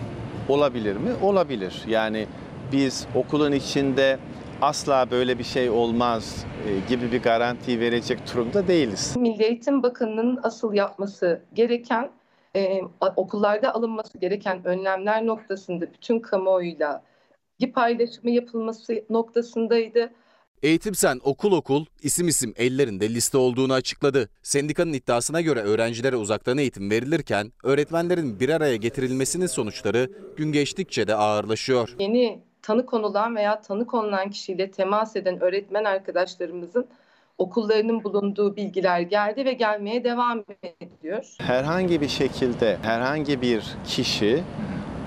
Olabilir mi? Olabilir. Yani biz okulun içinde asla böyle bir şey olmaz e, gibi bir garanti verecek durumda değiliz. Milli Eğitim Bakanı'nın asıl yapması gereken e, okullarda alınması gereken önlemler noktasında bütün kamuoyuyla bilgi paylaşımı yapılması noktasındaydı. Eğitim Sen okul okul isim isim ellerinde liste olduğunu açıkladı. Sendikanın iddiasına göre öğrencilere uzaktan eğitim verilirken öğretmenlerin bir araya getirilmesinin sonuçları gün geçtikçe de ağırlaşıyor. Yeni tanı konulan veya tanı konulan kişiyle temas eden öğretmen arkadaşlarımızın okullarının bulunduğu bilgiler geldi ve gelmeye devam ediyor. Herhangi bir şekilde herhangi bir kişi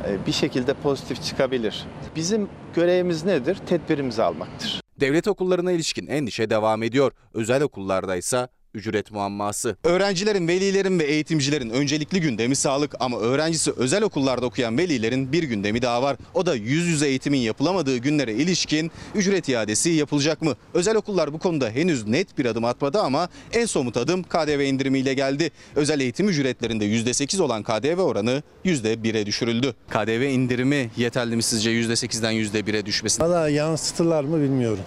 e, bir şekilde pozitif çıkabilir. Bizim görevimiz nedir? Tedbirimizi almaktır. Devlet okullarına ilişkin endişe devam ediyor. Özel okullarda ise ücret muamması. Öğrencilerin, velilerin ve eğitimcilerin öncelikli gündemi sağlık ama öğrencisi özel okullarda okuyan velilerin bir gündemi daha var. O da yüz yüze eğitimin yapılamadığı günlere ilişkin ücret iadesi yapılacak mı? Özel okullar bu konuda henüz net bir adım atmadı ama en somut adım KDV indirimiyle geldi. Özel eğitim ücretlerinde %8 olan KDV oranı %1'e düşürüldü. KDV indirimi yeterli mi sizce %8'den %1'e düşmesi? Valla yansıtırlar mı bilmiyorum.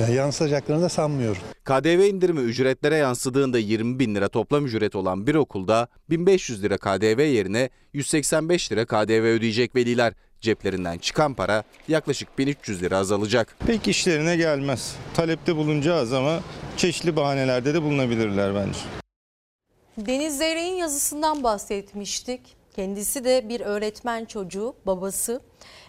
Yani yansıtacaklarını da sanmıyorum. KDV indirimi ücretlere yansıdığında 20 bin lira toplam ücret olan bir okulda 1500 lira KDV yerine 185 lira KDV ödeyecek veliler. Ceplerinden çıkan para yaklaşık 1300 lira azalacak. Pek işlerine gelmez. Talepte bulunacağız ama çeşitli bahanelerde de bulunabilirler bence. Deniz Zeyrek'in yazısından bahsetmiştik. Kendisi de bir öğretmen çocuğu, babası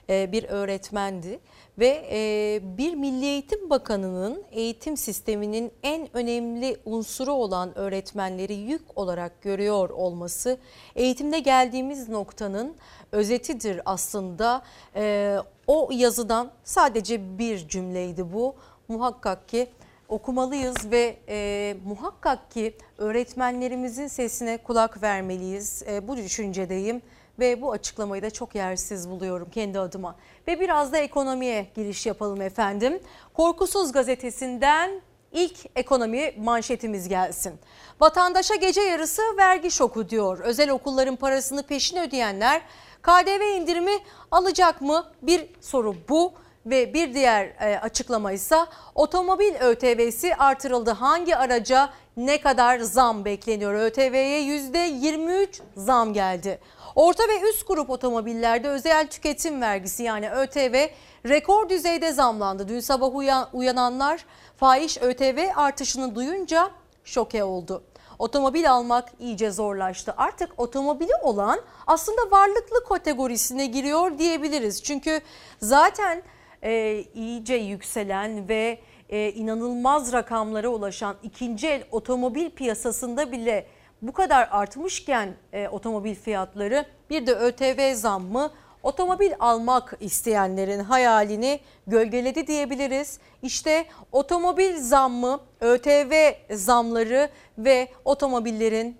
e, bir öğretmendi ve e, bir Milli Eğitim Bakanı'nın eğitim sisteminin en önemli unsuru olan öğretmenleri yük olarak görüyor olması eğitimde geldiğimiz noktanın özetidir aslında. E, o yazıdan sadece bir cümleydi bu. Muhakkak ki okumalıyız ve e, muhakkak ki öğretmenlerimizin sesine kulak vermeliyiz. E, bu düşüncedeyim ve bu açıklamayı da çok yersiz buluyorum kendi adıma. Ve biraz da ekonomiye giriş yapalım efendim. Korkusuz gazetesinden ilk ekonomi manşetimiz gelsin. Vatandaşa gece yarısı vergi şoku diyor. Özel okulların parasını peşin ödeyenler KDV indirimi alacak mı? Bir soru bu ve bir diğer e, açıklama ise otomobil ÖTV'si artırıldı. Hangi araca ne kadar zam bekleniyor? ÖTV'ye %23 zam geldi. Orta ve üst grup otomobillerde özel tüketim vergisi yani ÖTV rekor düzeyde zamlandı. Dün sabah uyan, uyananlar fahiş ÖTV artışını duyunca şoke oldu. Otomobil almak iyice zorlaştı. Artık otomobili olan aslında varlıklı kategorisine giriyor diyebiliriz. Çünkü zaten e, iyice yükselen ve e, inanılmaz rakamlara ulaşan ikinci el otomobil piyasasında bile bu kadar artmışken e, otomobil fiyatları bir de ÖTV zammı otomobil almak isteyenlerin hayalini gölgeledi diyebiliriz. İşte otomobil zammı, ÖTV zamları ve otomobillerin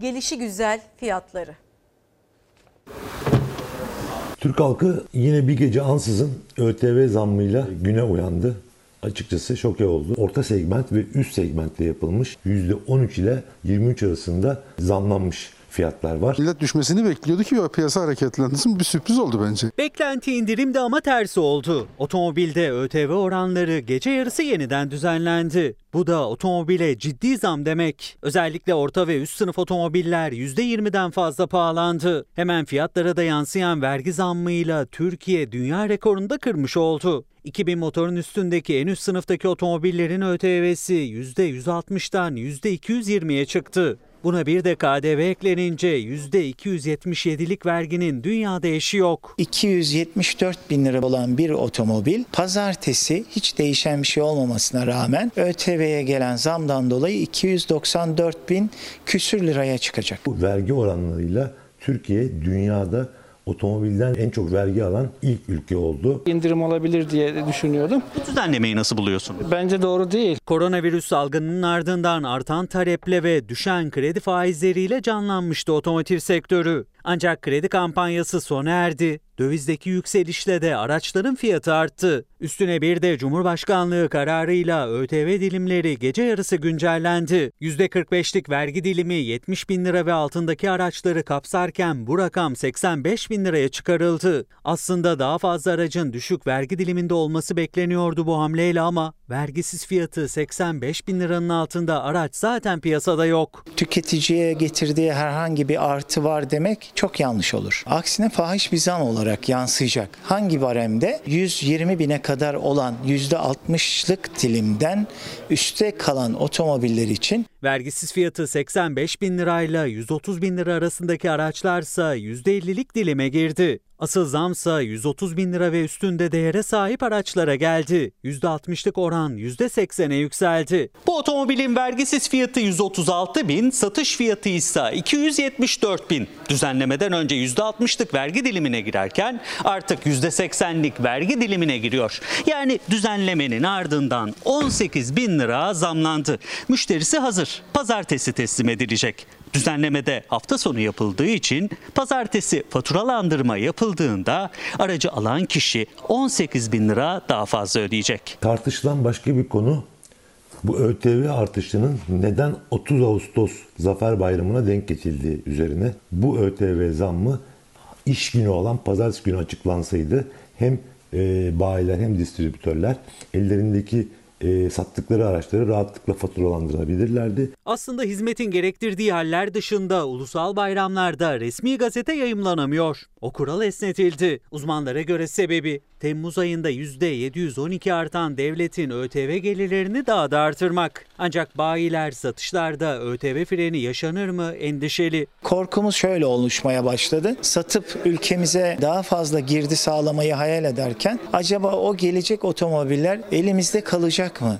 gelişi güzel fiyatları. Türk halkı yine bir gece ansızın ÖTV zammıyla güne uyandı. Açıkçası şoke oldu. Orta segment ve üst segmentte yapılmış %13 ile 23 arasında zamlanmış fiyatlar var. Millet düşmesini bekliyordu ki piyasa hareketlensin. Bir sürpriz oldu bence. Beklenti indirimde ama tersi oldu. Otomobilde ÖTV oranları gece yarısı yeniden düzenlendi. Bu da otomobile ciddi zam demek. Özellikle orta ve üst sınıf otomobiller %20'den fazla pahalandı. Hemen fiyatlara da yansıyan vergi zammıyla Türkiye dünya rekorunu da kırmış oldu. 2000 motorun üstündeki en üst sınıftaki otomobillerin ÖTV'si %160'dan %220'ye çıktı. Buna bir de KDV eklenince %277'lik verginin dünyada eşi yok. 274 bin lira olan bir otomobil pazartesi hiç değişen bir şey olmamasına rağmen ÖTV'ye gelen zamdan dolayı 294 bin küsür liraya çıkacak. Bu vergi oranlarıyla Türkiye dünyada otomobilden en çok vergi alan ilk ülke oldu. İndirim olabilir diye düşünüyordum. Bu düzenlemeyi nasıl buluyorsun? Bence doğru değil. Koronavirüs salgınının ardından artan taleple ve düşen kredi faizleriyle canlanmıştı otomotiv sektörü. Ancak kredi kampanyası sona erdi. Dövizdeki yükselişle de araçların fiyatı arttı. Üstüne bir de Cumhurbaşkanlığı kararıyla ÖTV dilimleri gece yarısı güncellendi. %45'lik vergi dilimi 70 bin lira ve altındaki araçları kapsarken bu rakam 85 bin liraya çıkarıldı. Aslında daha fazla aracın düşük vergi diliminde olması bekleniyordu bu hamleyle ama vergisiz fiyatı 85 bin liranın altında araç zaten piyasada yok. Tüketiciye getirdiği herhangi bir artı var demek çok yanlış olur. Aksine fahiş bir zam olarak yansıyacak. Hangi baremde? 120 bine kadar olan %60'lık dilimden üste kalan otomobiller için Vergisiz fiyatı 85 bin lirayla 130 bin lira arasındaki araçlarsa %50'lik dilime girdi. Asıl zamsa 130 bin lira ve üstünde değere sahip araçlara geldi. %60'lık oran %80'e yükseldi. Bu otomobilin vergisiz fiyatı 136 bin, satış fiyatı ise 274 bin. Düzenlemeden önce %60'lık vergi dilimine girerken artık %80'lik vergi dilimine giriyor. Yani düzenlemenin ardından 18 bin lira zamlandı. Müşterisi hazır. Pazartesi teslim edilecek. Düzenlemede hafta sonu yapıldığı için pazartesi faturalandırma yapıldığında aracı alan kişi 18 bin lira daha fazla ödeyecek. Tartışılan başka bir konu bu ÖTV artışının neden 30 Ağustos Zafer Bayramı'na denk geçildiği üzerine. Bu ÖTV zammı iş günü olan pazartesi günü açıklansaydı hem e, bayiler hem distribütörler ellerindeki e, sattıkları araçları rahatlıkla faturalandırabilirlerdi. Aslında hizmetin gerektirdiği haller dışında ulusal bayramlarda resmi gazete yayımlanamıyor. O kural esnetildi. Uzmanlara göre sebebi Temmuz ayında %712 artan devletin ÖTV gelirlerini daha da artırmak. Ancak bayiler satışlarda ÖTV freni yaşanır mı endişeli. Korkumuz şöyle oluşmaya başladı. Satıp ülkemize daha fazla girdi sağlamayı hayal ederken acaba o gelecek otomobiller elimizde kalacak mı?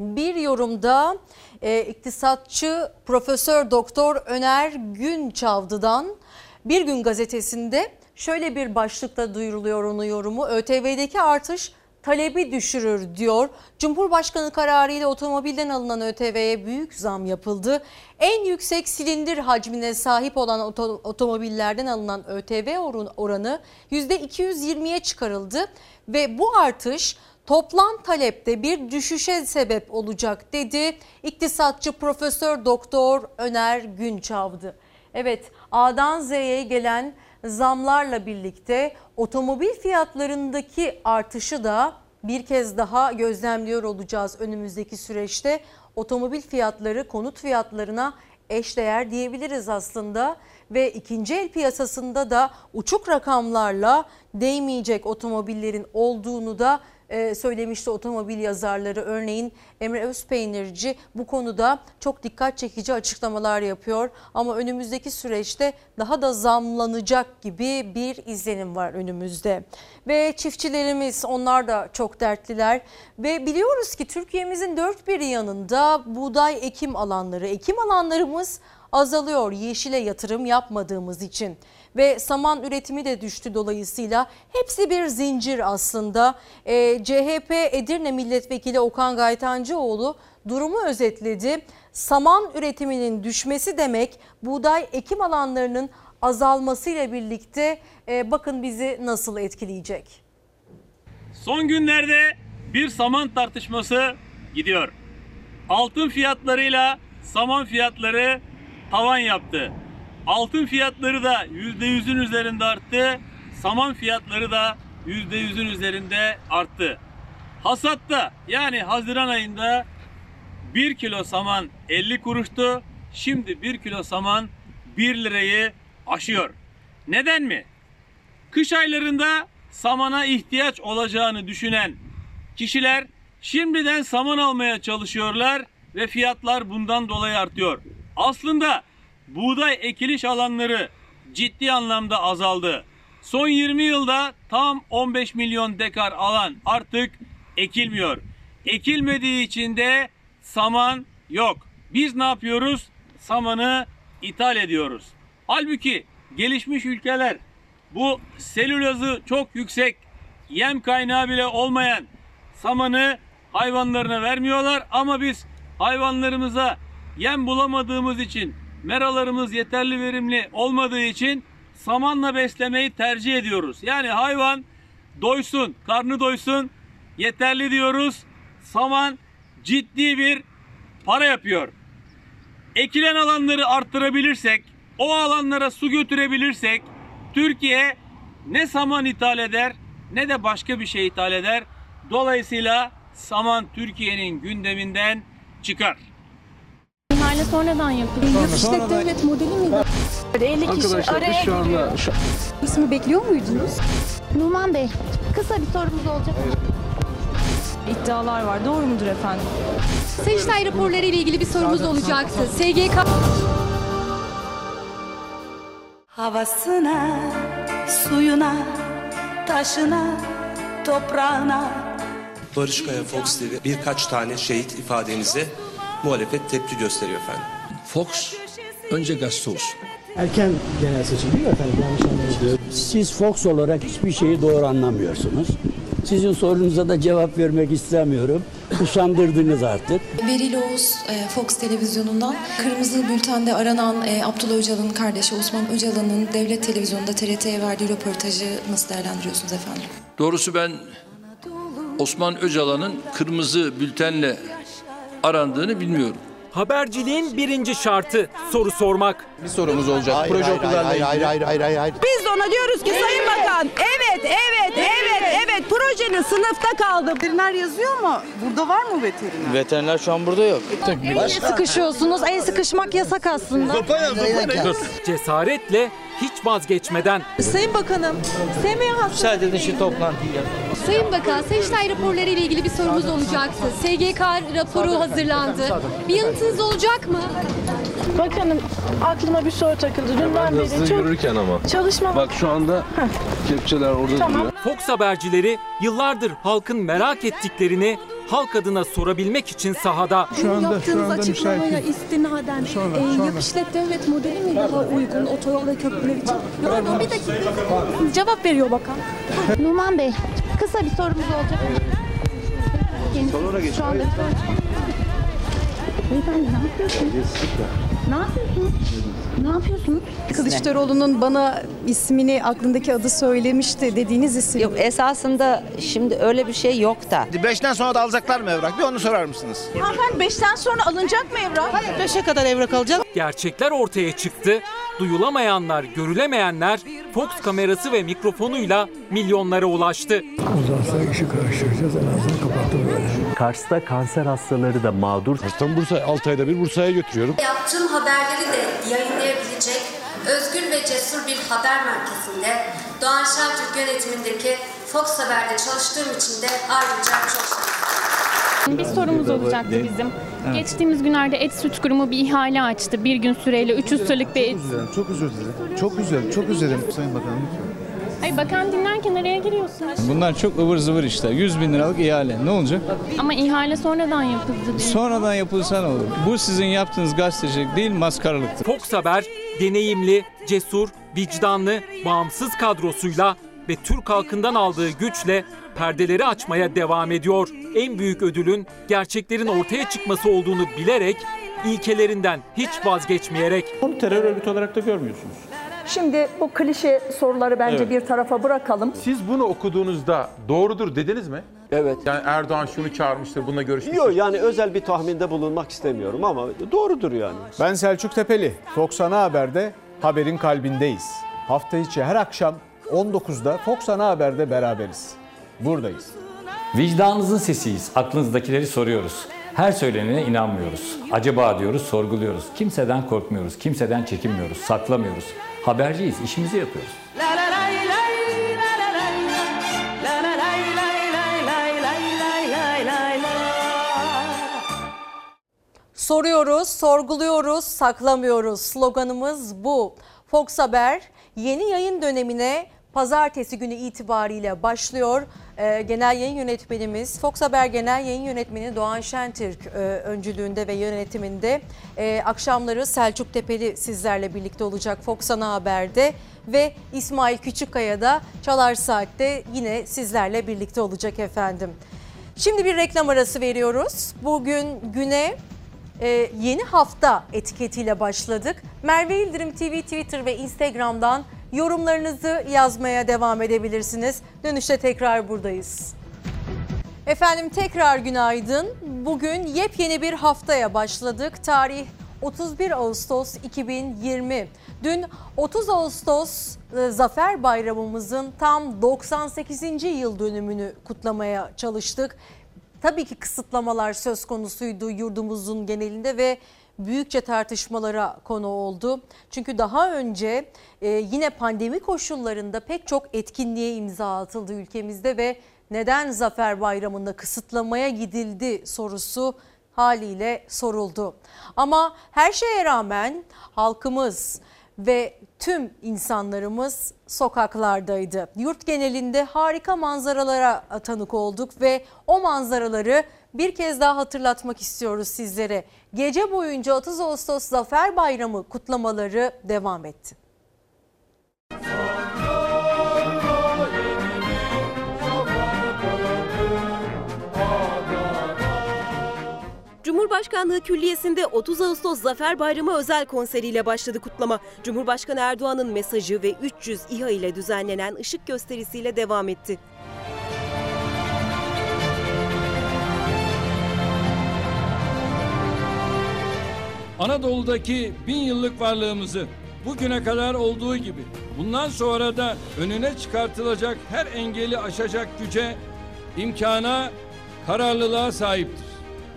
Bir yorumda e, iktisatçı Profesör Doktor Öner Günçavdı'dan Bir Gün gazetesinde şöyle bir başlıkta duyuruluyor onun yorumu. ÖTV'deki artış talebi düşürür diyor. Cumhurbaşkanı kararıyla otomobilden alınan ÖTV'ye büyük zam yapıldı. En yüksek silindir hacmine sahip olan oto, otomobillerden alınan ÖTV oranı %220'ye çıkarıldı ve bu artış toplam talepte bir düşüşe sebep olacak dedi iktisatçı Profesör Doktor Öner Günçavdı. Evet A'dan Z'ye gelen zamlarla birlikte otomobil fiyatlarındaki artışı da bir kez daha gözlemliyor olacağız önümüzdeki süreçte. Otomobil fiyatları konut fiyatlarına eşdeğer diyebiliriz aslında ve ikinci el piyasasında da uçuk rakamlarla değmeyecek otomobillerin olduğunu da e, söylemişti otomobil yazarları. Örneğin Emre Özpeynirci bu konuda çok dikkat çekici açıklamalar yapıyor. Ama önümüzdeki süreçte daha da zamlanacak gibi bir izlenim var önümüzde. Ve çiftçilerimiz onlar da çok dertliler. Ve biliyoruz ki Türkiye'mizin dört bir yanında buğday ekim alanları, ekim alanlarımız azalıyor yeşile yatırım yapmadığımız için ve saman üretimi de düştü dolayısıyla hepsi bir zincir aslında. E, CHP Edirne Milletvekili Okan Gaytancıoğlu durumu özetledi. Saman üretiminin düşmesi demek buğday ekim alanlarının azalmasıyla birlikte e, bakın bizi nasıl etkileyecek. Son günlerde bir saman tartışması gidiyor. Altın fiyatlarıyla saman fiyatları tavan yaptı. Altın fiyatları da %100'ün üzerinde arttı. Saman fiyatları da %100'ün üzerinde arttı. Hasatta yani Haziran ayında 1 kilo saman 50 kuruştu. Şimdi 1 kilo saman 1 lirayı aşıyor. Neden mi? Kış aylarında samana ihtiyaç olacağını düşünen kişiler şimdiden saman almaya çalışıyorlar ve fiyatlar bundan dolayı artıyor. Aslında buğday ekiliş alanları ciddi anlamda azaldı. Son 20 yılda tam 15 milyon dekar alan artık ekilmiyor. Ekilmediği için de saman yok. Biz ne yapıyoruz? Samanı ithal ediyoruz. Halbuki gelişmiş ülkeler bu selülozü çok yüksek yem kaynağı bile olmayan samanı hayvanlarına vermiyorlar ama biz hayvanlarımıza yem bulamadığımız için meralarımız yeterli verimli olmadığı için samanla beslemeyi tercih ediyoruz. Yani hayvan doysun, karnı doysun yeterli diyoruz. Saman ciddi bir para yapıyor. Ekilen alanları arttırabilirsek, o alanlara su götürebilirsek Türkiye ne saman ithal eder ne de başka bir şey ithal eder. Dolayısıyla saman Türkiye'nin gündeminden çıkar. İhale sonradan yapıldı. İşte devlet modeli miydi? 50 kişi Arkadaşlar araya biz şu anda giriyor. şu, İsmi bekliyor muydunuz? Numan Bey, kısa bir sorumuz olacak. İddialar var. Doğru mudur efendim? Sayıştay raporları ile ilgili bir sorumuz olacaktı. SGK Havasına, suyuna, taşına, toprağına. Barış Kaya Fox TV birkaç tane şehit ifadenize muhalefet tepki gösteriyor efendim. Fox önce gazete olsun. Erken genel seçim değil mi efendim? Yanlış anlamadım. Siz Fox olarak hiçbir şeyi doğru anlamıyorsunuz. Sizin sorunuza da cevap vermek istemiyorum. Usandırdınız artık. Beril Oğuz e, Fox televizyonundan Kırmızı Bülten'de aranan e, Abdullah Öcalan'ın kardeşi Osman Öcalan'ın devlet televizyonunda TRT'ye verdiği röportajı nasıl değerlendiriyorsunuz efendim? Doğrusu ben Osman Öcalan'ın kırmızı bültenle arandığını bilmiyorum. Haberciliğin birinci şartı soru sormak. Bir sorumuz olacak. Hayır, Proje hayır, okullarla hayır, ilgili. hayır, hayır, hayır, hayır, hayır. Biz de ona diyoruz ki Sayın Bakan evet evet evet evet projenin sınıfta kaldı. Veteriner yazıyor mu? Burada var mı veteriner? Veteriner şu an burada yok. El sıkışıyorsunuz. El sıkışmak yasak aslında. Cesaretle hiç vazgeçmeden. Sayın Bakanım, SMH Müsaade edin şu toplantıyı. Sayın Bakan, Sayıştay raporları ile ilgili bir sorumuz olacaktı. SGK raporu hazırlandı. Bir yanıtınız olacak mı? Bakanım aklıma bir soru takıldı. Dünden beri çok yürürken ama. çalışma Bak şu anda kepçeler orada Tamam. duruyor. Fox habercileri yıllardır halkın merak ettiklerini halk adına sorabilmek için sahada. Bu yaptığınız açıklamaya istinaden e, yap işlet devlet modeli mi daha uygun otoyol ve köprüler için? Pardon bir dakika. Cevap veriyor bakan. Numan Bey, kısa bir sorumuz olacak. Sonra geç. Şu anda Beyefendi ne yapıyorsunuz? Ne yapıyorsunuz? Ne yapıyorsunuz? Kılıçdaroğlu'nun bana ismini aklındaki adı söylemişti dediğiniz isim. Yok esasında şimdi öyle bir şey yok da. Beşten sonra da alacaklar mı evrak? Bir onu sorar mısınız? Hanımefendi beşten sonra alınacak mı evrak? Hayır beşe kadar evrak alacak. Gerçekler ortaya çıktı. Duyulamayanlar, görülemeyenler Fox kamerası ve mikrofonuyla milyonlara ulaştı. Uzansa işi karıştıracağız en azından kapattım böyle. Kars'ta kanser hastaları da mağdur. Kars'tan Bursa, 6 ayda bir Bursa'ya götürüyorum. Yaptığım haberleri de cesur bir haber merkezinde Doğan Şentürk yönetimindeki Fox Haber'de çalıştığım için de ayrıca çok mutluyum. Bir sorumuz olacaktı bizim. Geçtiğimiz günlerde Et Süt Kurumu bir ihale açtı. Bir gün süreyle 300 liralık bir et. Çok özür dilerim. Çok üzüldüm. Çok üzüldüm Sayın Bakanım lütfen. Ay bakan dinlerken araya giriyorsunuz. Bunlar çok ıvır zıvır işler. 100 bin liralık ihale. Ne olacak? Ama ihale sonradan yapıldı diye. Sonradan yapılsa ne olur? Bu sizin yaptığınız gazetecilik değil maskaralıktır. Fox Haber deneyimli, cesur, vicdanlı, bağımsız kadrosuyla ve Türk halkından aldığı güçle perdeleri açmaya devam ediyor. En büyük ödülün gerçeklerin ortaya çıkması olduğunu bilerek ilkelerinden hiç vazgeçmeyerek Onu terör örgütü olarak da görmüyorsunuz. Şimdi bu klişe soruları bence Evet. bir tarafa bırakalım. Siz bunu okuduğunuzda doğrudur dediniz mi? Evet. Yani Erdoğan şunu çağırmıştır, bununla görüşmüştür. Yok yani özel bir tahminde bulunmak istemiyorum ama doğrudur yani. Ben Selçuk Tepeli. Fox Ana Haber'de haberin kalbindeyiz. Hafta içi her akşam 19'da Fox Ana Haber'de beraberiz. Buradayız. Vicdanınızın sesiyiz. Aklınızdakileri soruyoruz. Her söylenene inanmıyoruz. Acaba diyoruz, sorguluyoruz. Kimseden korkmuyoruz, kimseden çekinmiyoruz, saklamıyoruz. Haberciyiz, işimizi yapıyoruz. Soruyoruz, sorguluyoruz, saklamıyoruz. Sloganımız bu. Fox Haber yeni yayın dönemine pazartesi günü itibariyle başlıyor. Ee, genel yayın yönetmenimiz, Fox Haber Genel Yayın Yönetmeni Doğan Şentürk e, öncülüğünde ve yönetiminde e, akşamları Selçuk Tepeli sizlerle birlikte olacak Fox Ana Haber'de ve İsmail Küçükkaya da Çalar Saat'te yine sizlerle birlikte olacak efendim. Şimdi bir reklam arası veriyoruz. Bugün güne ee, yeni hafta etiketiyle başladık. Merve İldirim TV Twitter ve Instagram'dan yorumlarınızı yazmaya devam edebilirsiniz. Dönüşte tekrar buradayız. Efendim tekrar günaydın. Bugün yepyeni bir haftaya başladık. Tarih 31 Ağustos 2020. Dün 30 Ağustos e, Zafer Bayramımızın tam 98. yıl dönümünü kutlamaya çalıştık. Tabii ki kısıtlamalar söz konusuydu yurdumuzun genelinde ve büyükçe tartışmalara konu oldu. Çünkü daha önce e, yine pandemi koşullarında pek çok etkinliğe imza atıldı ülkemizde ve neden Zafer Bayramı'nda kısıtlamaya gidildi sorusu haliyle soruldu. Ama her şeye rağmen halkımız ve tüm insanlarımız sokaklardaydı. Yurt genelinde harika manzaralara tanık olduk ve o manzaraları bir kez daha hatırlatmak istiyoruz sizlere. Gece boyunca 30 Ağustos Zafer Bayramı kutlamaları devam etti. Cumhurbaşkanlığı Külliyesi'nde 30 Ağustos Zafer Bayramı özel konseriyle başladı kutlama. Cumhurbaşkanı Erdoğan'ın mesajı ve 300 İHA ile düzenlenen ışık gösterisiyle devam etti. Anadolu'daki bin yıllık varlığımızı bugüne kadar olduğu gibi bundan sonra da önüne çıkartılacak her engeli aşacak güce, imkana, kararlılığa sahiptir.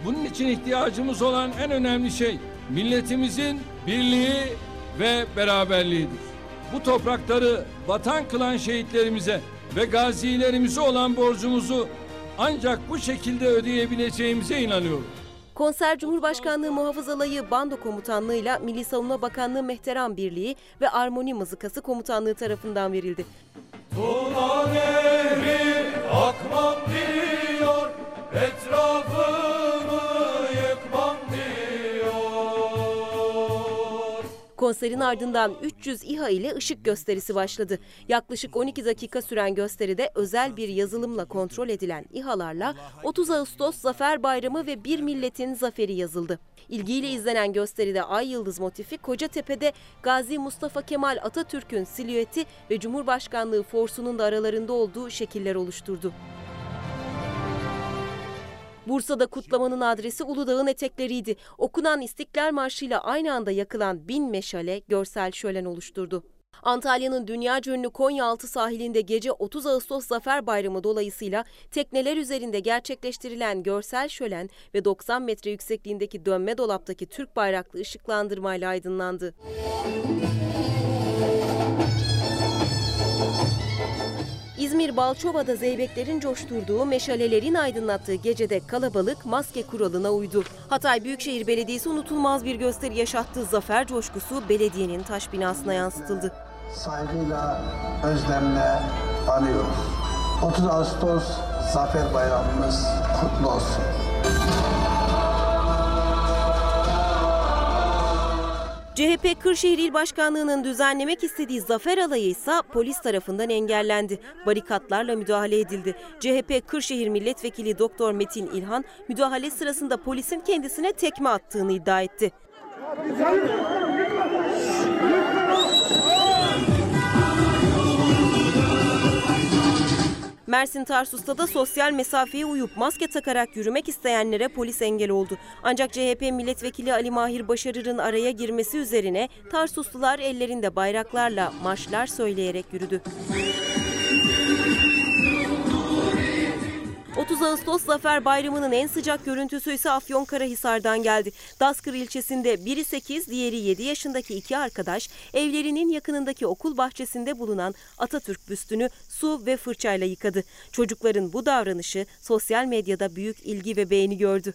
Bunun için ihtiyacımız olan en önemli şey milletimizin birliği ve beraberliğidir. Bu toprakları vatan kılan şehitlerimize ve gazilerimize olan borcumuzu ancak bu şekilde ödeyebileceğimize inanıyorum. Konser Cumhurbaşkanlığı Muhafız Alayı Bando Komutanlığı'yla Milli Savunma Bakanlığı Mehteran Birliği ve Armoni Mızıkası Komutanlığı tarafından verildi. Tuna nehri akmam diyor, etrafımı Konserin ardından 300 İHA ile ışık gösterisi başladı. Yaklaşık 12 dakika süren gösteride özel bir yazılımla kontrol edilen İHA'larla 30 Ağustos Zafer Bayramı ve bir milletin zaferi yazıldı. İlgiyle izlenen gösteride Ay Yıldız motifi Kocatepe'de Gazi Mustafa Kemal Atatürk'ün silüeti ve Cumhurbaşkanlığı forsunun da aralarında olduğu şekiller oluşturdu. Bursa'da kutlamanın adresi Uludağ'ın etekleriydi. Okunan İstiklal Marşı ile aynı anda yakılan bin meşale görsel şölen oluşturdu. Antalya'nın dünyaca ünlü Konyaaltı sahilinde gece 30 Ağustos Zafer Bayramı dolayısıyla tekneler üzerinde gerçekleştirilen görsel şölen ve 90 metre yüksekliğindeki dönme dolaptaki Türk bayraklı ışıklandırmayla aydınlandı. İzmir Balçova'da zeybeklerin coşturduğu, meşalelerin aydınlattığı gecede kalabalık maske kuralına uydu. Hatay Büyükşehir Belediyesi unutulmaz bir gösteri yaşattığı zafer coşkusu belediyenin taş binasına yansıtıldı. Saygıyla, özlemle anıyoruz. 30 Ağustos Zafer Bayramımız kutlu olsun. CHP Kırşehir İl Başkanlığı'nın düzenlemek istediği zafer alayı ise polis tarafından engellendi. Barikatlarla müdahale edildi. CHP Kırşehir Milletvekili Doktor Metin İlhan müdahale sırasında polisin kendisine tekme attığını iddia etti. Mersin Tarsus'ta da sosyal mesafeye uyup maske takarak yürümek isteyenlere polis engel oldu. Ancak CHP milletvekili Ali Mahir Başarır'ın araya girmesi üzerine Tarsuslular ellerinde bayraklarla marşlar söyleyerek yürüdü. 30 Ağustos Zafer Bayramı'nın en sıcak görüntüsü ise Afyonkarahisar'dan geldi. Daskır ilçesinde biri 8, diğeri 7 yaşındaki iki arkadaş evlerinin yakınındaki okul bahçesinde bulunan Atatürk büstünü su ve fırçayla yıkadı. Çocukların bu davranışı sosyal medyada büyük ilgi ve beğeni gördü.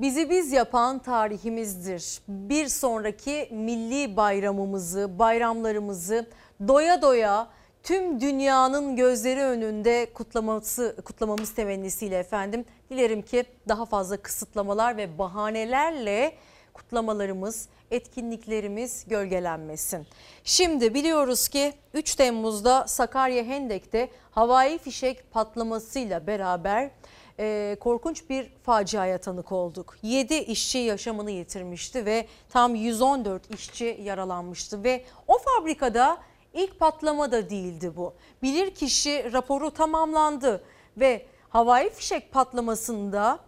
Bizi biz yapan tarihimizdir. Bir sonraki milli bayramımızı, bayramlarımızı doya doya tüm dünyanın gözleri önünde kutlaması kutlamamız temennisiyle efendim. Dilerim ki daha fazla kısıtlamalar ve bahanelerle kutlamalarımız, etkinliklerimiz gölgelenmesin. Şimdi biliyoruz ki 3 Temmuz'da Sakarya Hendek'te havai fişek patlamasıyla beraber e, korkunç bir faciaya tanık olduk. 7 işçi yaşamını yitirmişti ve tam 114 işçi yaralanmıştı ve o fabrikada İlk patlama da değildi bu. Bilirkişi raporu tamamlandı ve havai fişek patlamasında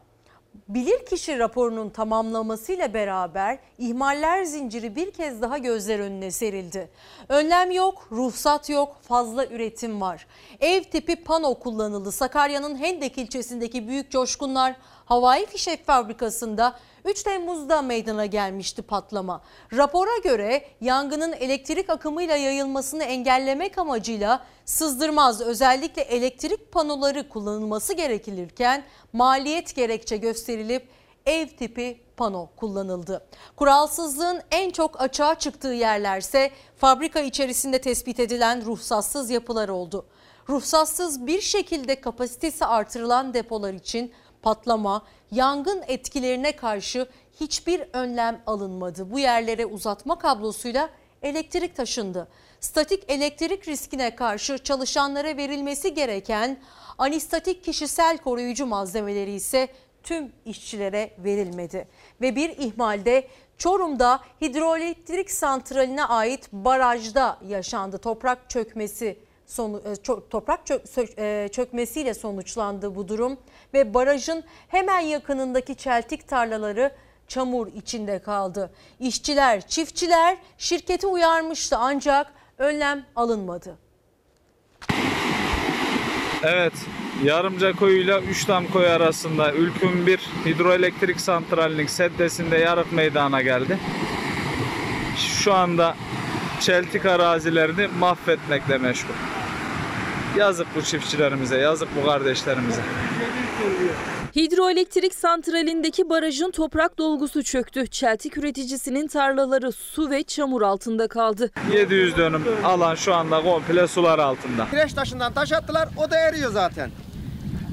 bilirkişi raporunun tamamlamasıyla beraber ihmaller zinciri bir kez daha gözler önüne serildi. Önlem yok, ruhsat yok, fazla üretim var. Ev tipi pano kullanıldı. Sakarya'nın Hendek ilçesindeki büyük coşkunlar havai fişek fabrikasında 3 Temmuz'da meydana gelmişti patlama. Rapora göre yangının elektrik akımıyla yayılmasını engellemek amacıyla sızdırmaz özellikle elektrik panoları kullanılması gerekilirken maliyet gerekçe gösterilip ev tipi pano kullanıldı. Kuralsızlığın en çok açığa çıktığı yerlerse fabrika içerisinde tespit edilen ruhsatsız yapılar oldu. Ruhsatsız bir şekilde kapasitesi artırılan depolar için patlama, yangın etkilerine karşı hiçbir önlem alınmadı. Bu yerlere uzatma kablosuyla elektrik taşındı. Statik elektrik riskine karşı çalışanlara verilmesi gereken anistatik kişisel koruyucu malzemeleri ise tüm işçilere verilmedi. Ve bir ihmalde Çorum'da hidroelektrik santraline ait barajda yaşandı. Toprak çökmesi sonu, e, toprak e, çökmesiyle sonuçlandı bu durum ve barajın hemen yakınındaki çeltik tarlaları çamur içinde kaldı. İşçiler, çiftçiler şirketi uyarmıştı ancak önlem alınmadı. Evet, Yarımca koyuyla Üçdam koyu arasında Ülküm 1 hidroelektrik santralinin seddesinde yarık meydana geldi. Şu anda çeltik arazilerini mahvetmekle meşgul. Yazık bu çiftçilerimize, yazık bu kardeşlerimize. Hidroelektrik santralindeki barajın toprak dolgusu çöktü. Çeltik üreticisinin tarlaları su ve çamur altında kaldı. 700 dönüm alan şu anda komple sular altında. Kireç taşından taş attılar o da eriyor zaten.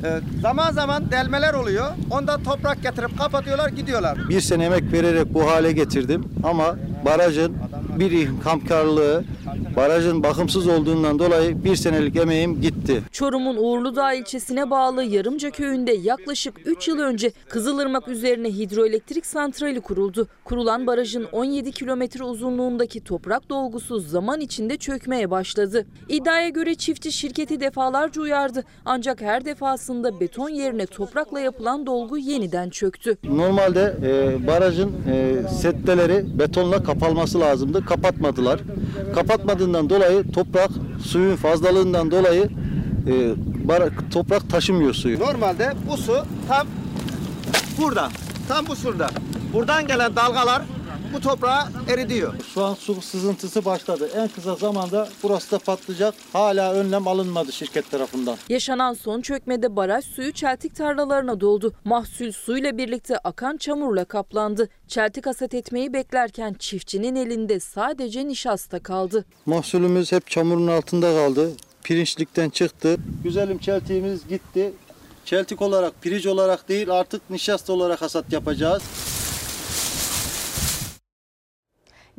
Ee, zaman zaman delmeler oluyor. Ondan toprak getirip kapatıyorlar gidiyorlar. Bir sene emek vererek bu hale getirdim ama barajın bir ihkamkarlığı, barajın bakımsız olduğundan dolayı bir senelik emeğim gitti. Çorum'un Uğurludağ ilçesine bağlı Yarımca köyünde yaklaşık 3 yıl önce Kızılırmak üzerine hidroelektrik santrali kuruldu. Kurulan barajın 17 kilometre uzunluğundaki toprak dolgusu zaman içinde çökmeye başladı. İddiaya göre çiftçi şirketi defalarca uyardı. Ancak her defasında beton yerine toprakla yapılan dolgu yeniden çöktü. Normalde e, barajın e, setteleri betonla kapalması lazımdı. Kapatmadılar. Kapatmadığından dolayı toprak suyun fazlalığından dolayı e, bara- toprak taşımıyor suyu. Normalde bu su tam burada. Tam bu şurada. Buradan gelen dalgalar bu toprağı eridiyor. Şu an su sızıntısı başladı. En kısa zamanda burası da patlayacak. Hala önlem alınmadı şirket tarafından. Yaşanan son çökmede baraj suyu çeltik tarlalarına doldu. Mahsul suyla birlikte akan çamurla kaplandı. Çeltik hasat etmeyi beklerken çiftçinin elinde sadece nişasta kaldı. Mahsulümüz hep çamurun altında kaldı. Pirinçlikten çıktı. Güzelim çeltiğimiz gitti. Çeltik olarak, pirinç olarak değil artık nişasta olarak hasat yapacağız.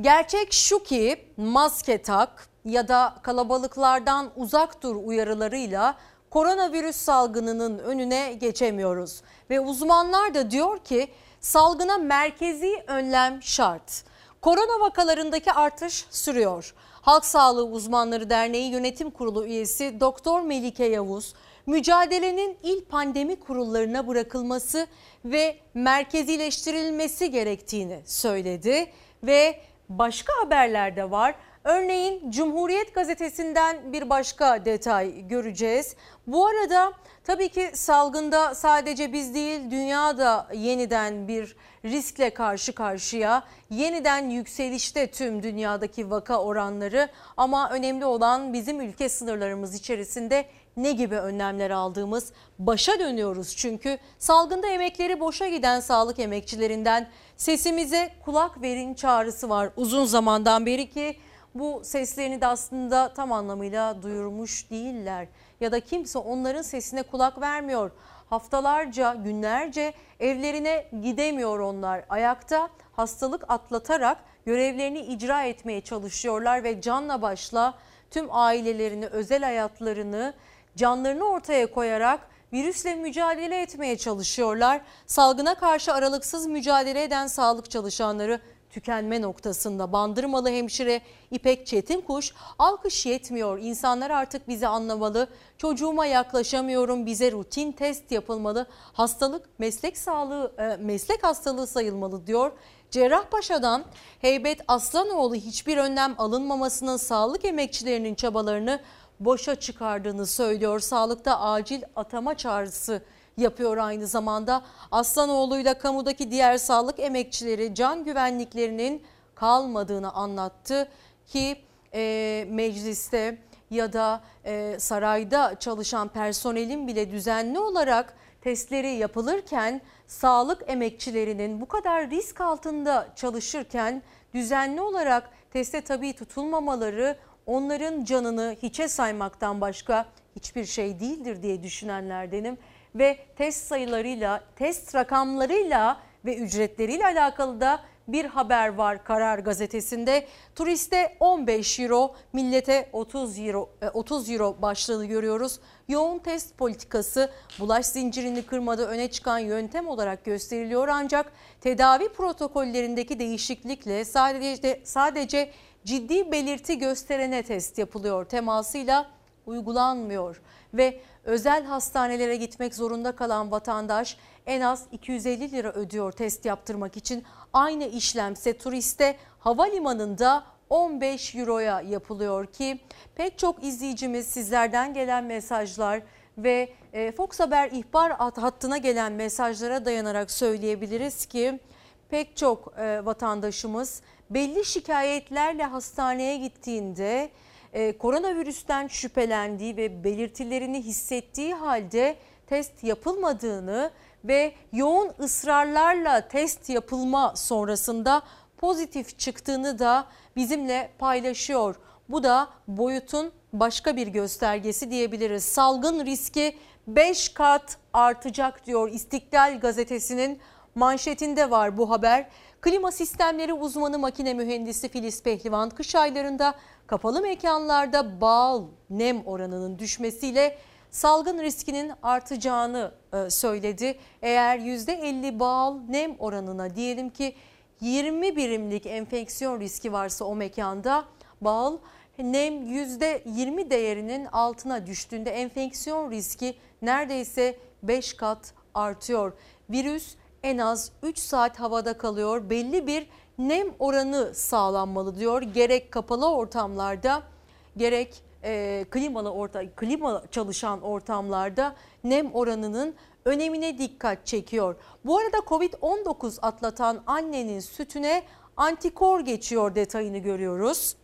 Gerçek şu ki maske tak ya da kalabalıklardan uzak dur uyarılarıyla koronavirüs salgınının önüne geçemiyoruz. Ve uzmanlar da diyor ki salgına merkezi önlem şart. Korona vakalarındaki artış sürüyor. Halk Sağlığı Uzmanları Derneği Yönetim Kurulu üyesi Doktor Melike Yavuz, mücadelenin il pandemi kurullarına bırakılması ve merkezileştirilmesi gerektiğini söyledi ve başka haberler de var. Örneğin Cumhuriyet Gazetesi'nden bir başka detay göreceğiz. Bu arada tabii ki salgında sadece biz değil dünya da yeniden bir riskle karşı karşıya. Yeniden yükselişte tüm dünyadaki vaka oranları ama önemli olan bizim ülke sınırlarımız içerisinde ne gibi önlemler aldığımız başa dönüyoruz çünkü salgında emekleri boşa giden sağlık emekçilerinden sesimize kulak verin çağrısı var uzun zamandan beri ki bu seslerini de aslında tam anlamıyla duyurmuş değiller ya da kimse onların sesine kulak vermiyor. Haftalarca, günlerce evlerine gidemiyor onlar. Ayakta hastalık atlatarak görevlerini icra etmeye çalışıyorlar ve canla başla tüm ailelerini, özel hayatlarını, canlarını ortaya koyarak virüsle mücadele etmeye çalışıyorlar. Salgına karşı aralıksız mücadele eden sağlık çalışanları tükenme noktasında. Bandırmalı hemşire İpek Çetinkuş alkış yetmiyor. İnsanlar artık bizi anlamalı. Çocuğuma yaklaşamıyorum. Bize rutin test yapılmalı. Hastalık meslek sağlığı e, meslek hastalığı sayılmalı diyor. Cerrahpaşa'dan Heybet Aslanoğlu hiçbir önlem alınmamasının sağlık emekçilerinin çabalarını boşa çıkardığını söylüyor. Sağlıkta acil atama çağrısı yapıyor aynı zamanda. Aslanoğlu'yla kamudaki diğer sağlık emekçileri can güvenliklerinin kalmadığını anlattı ki e, mecliste ya da e, sarayda çalışan personelin bile düzenli olarak testleri yapılırken sağlık emekçilerinin bu kadar risk altında çalışırken düzenli olarak teste tabii tutulmamaları onların canını hiçe saymaktan başka hiçbir şey değildir diye düşünenlerdenim ve test sayılarıyla, test rakamlarıyla ve ücretleriyle alakalı da bir haber var Karar Gazetesi'nde. Turiste 15 euro, millete 30 euro, 30 euro başlığını görüyoruz. Yoğun test politikası bulaş zincirini kırmada öne çıkan yöntem olarak gösteriliyor ancak tedavi protokollerindeki değişiklikle sadece sadece ciddi belirti gösterene test yapılıyor temasıyla uygulanmıyor ve özel hastanelere gitmek zorunda kalan vatandaş en az 250 lira ödüyor test yaptırmak için. Aynı işlemse turiste havalimanında 15 euroya yapılıyor ki pek çok izleyicimiz sizlerden gelen mesajlar ve e, Fox Haber ihbar hattına gelen mesajlara dayanarak söyleyebiliriz ki pek çok e, vatandaşımız belli şikayetlerle hastaneye gittiğinde e, koronavirüsten şüphelendiği ve belirtilerini hissettiği halde test yapılmadığını ve yoğun ısrarlarla test yapılma sonrasında pozitif çıktığını da bizimle paylaşıyor. Bu da boyutun başka bir göstergesi diyebiliriz. Salgın riski 5 kat artacak diyor İstiklal gazetesinin manşetinde var bu haber. Klima sistemleri uzmanı makine mühendisi Filiz Pehlivan kış aylarında kapalı mekanlarda bal nem oranının düşmesiyle salgın riskinin artacağını e, söyledi. Eğer %50 bal nem oranına diyelim ki 20 birimlik enfeksiyon riski varsa o mekanda bal nem %20 değerinin altına düştüğünde enfeksiyon riski neredeyse 5 kat artıyor. Virüs en az 3 saat havada kalıyor. Belli bir nem oranı sağlanmalı diyor. Gerek kapalı ortamlarda gerek e, klimalı orta klima çalışan ortamlarda nem oranının önemine dikkat çekiyor. Bu arada Covid-19 atlatan annenin sütüne antikor geçiyor detayını görüyoruz.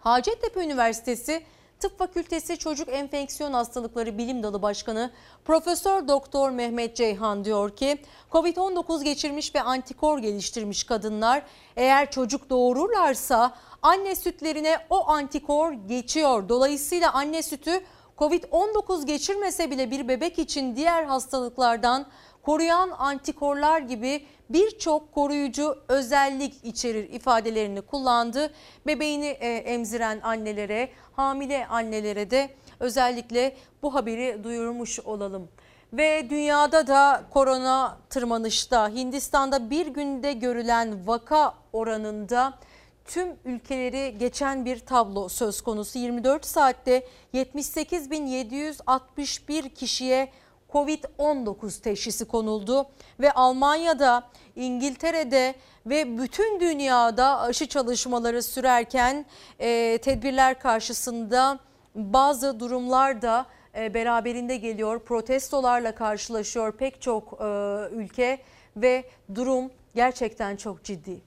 Hacettepe Üniversitesi Tıp Fakültesi Çocuk Enfeksiyon Hastalıkları Bilim Dalı Başkanı Profesör Doktor Mehmet Ceyhan diyor ki Covid-19 geçirmiş ve antikor geliştirmiş kadınlar eğer çocuk doğururlarsa anne sütlerine o antikor geçiyor. Dolayısıyla anne sütü Covid-19 geçirmese bile bir bebek için diğer hastalıklardan koruyan antikorlar gibi birçok koruyucu özellik içerir ifadelerini kullandı. Bebeğini e, emziren annelere, hamile annelere de özellikle bu haberi duyurmuş olalım. Ve dünyada da korona tırmanışta Hindistan'da bir günde görülen vaka oranında tüm ülkeleri geçen bir tablo söz konusu. 24 saatte 78.761 kişiye Covid-19 teşhisi konuldu ve Almanya'da, İngiltere'de ve bütün dünyada aşı çalışmaları sürerken e, tedbirler karşısında bazı durumlar da e, beraberinde geliyor. Protestolarla karşılaşıyor pek çok e, ülke ve durum gerçekten çok ciddi.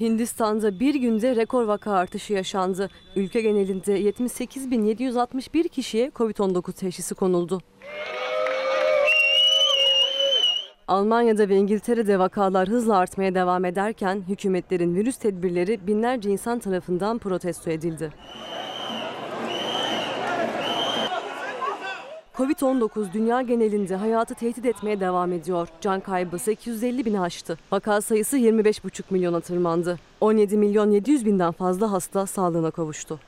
Hindistan'da bir günde rekor vaka artışı yaşandı. Ülke genelinde 78.761 kişiye COVID-19 teşhisi konuldu. Almanya'da ve İngiltere'de vakalar hızla artmaya devam ederken hükümetlerin virüs tedbirleri binlerce insan tarafından protesto edildi. Covid-19 dünya genelinde hayatı tehdit etmeye devam ediyor. Can kaybı 850 bini aştı. Vaka sayısı 25,5 milyona tırmandı. 17 milyon 700 binden fazla hasta sağlığına kavuştu.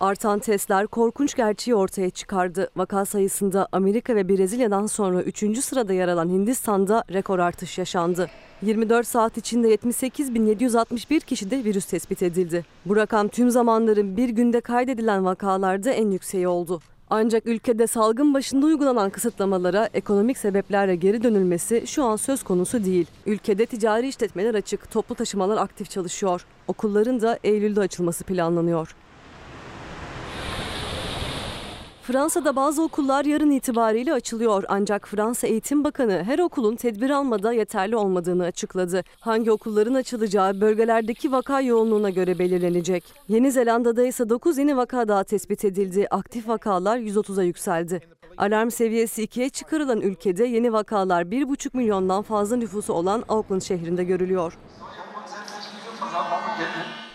Artan testler korkunç gerçeği ortaya çıkardı. Vaka sayısında Amerika ve Brezilya'dan sonra 3. sırada yer alan Hindistan'da rekor artış yaşandı. 24 saat içinde 78.761 kişide virüs tespit edildi. Bu rakam tüm zamanların bir günde kaydedilen vakalarda en yükseği oldu. Ancak ülkede salgın başında uygulanan kısıtlamalara ekonomik sebeplerle geri dönülmesi şu an söz konusu değil. Ülkede ticari işletmeler açık, toplu taşımalar aktif çalışıyor. Okulların da Eylül'de açılması planlanıyor. Fransa'da bazı okullar yarın itibariyle açılıyor ancak Fransa Eğitim Bakanı her okulun tedbir almada yeterli olmadığını açıkladı. Hangi okulların açılacağı bölgelerdeki vaka yoğunluğuna göre belirlenecek. Yeni Zelanda'da ise 9 yeni vaka daha tespit edildi. Aktif vakalar 130'a yükseldi. Alarm seviyesi 2'ye çıkarılan ülkede yeni vakalar 1,5 milyondan fazla nüfusu olan Auckland şehrinde görülüyor.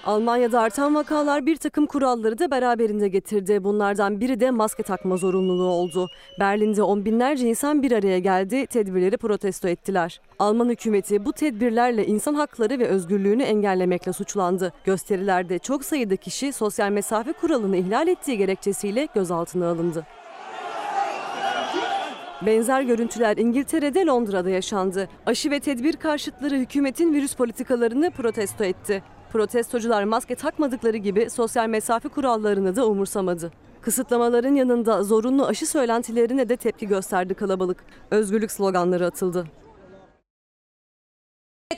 Almanya'da artan vakalar bir takım kuralları da beraberinde getirdi. Bunlardan biri de maske takma zorunluluğu oldu. Berlin'de on binlerce insan bir araya geldi, tedbirleri protesto ettiler. Alman hükümeti bu tedbirlerle insan hakları ve özgürlüğünü engellemekle suçlandı. Gösterilerde çok sayıda kişi sosyal mesafe kuralını ihlal ettiği gerekçesiyle gözaltına alındı. Benzer görüntüler İngiltere'de Londra'da yaşandı. Aşı ve tedbir karşıtları hükümetin virüs politikalarını protesto etti. Protestocular maske takmadıkları gibi sosyal mesafe kurallarını da umursamadı. Kısıtlamaların yanında zorunlu aşı söylentilerine de tepki gösterdi kalabalık. Özgürlük sloganları atıldı.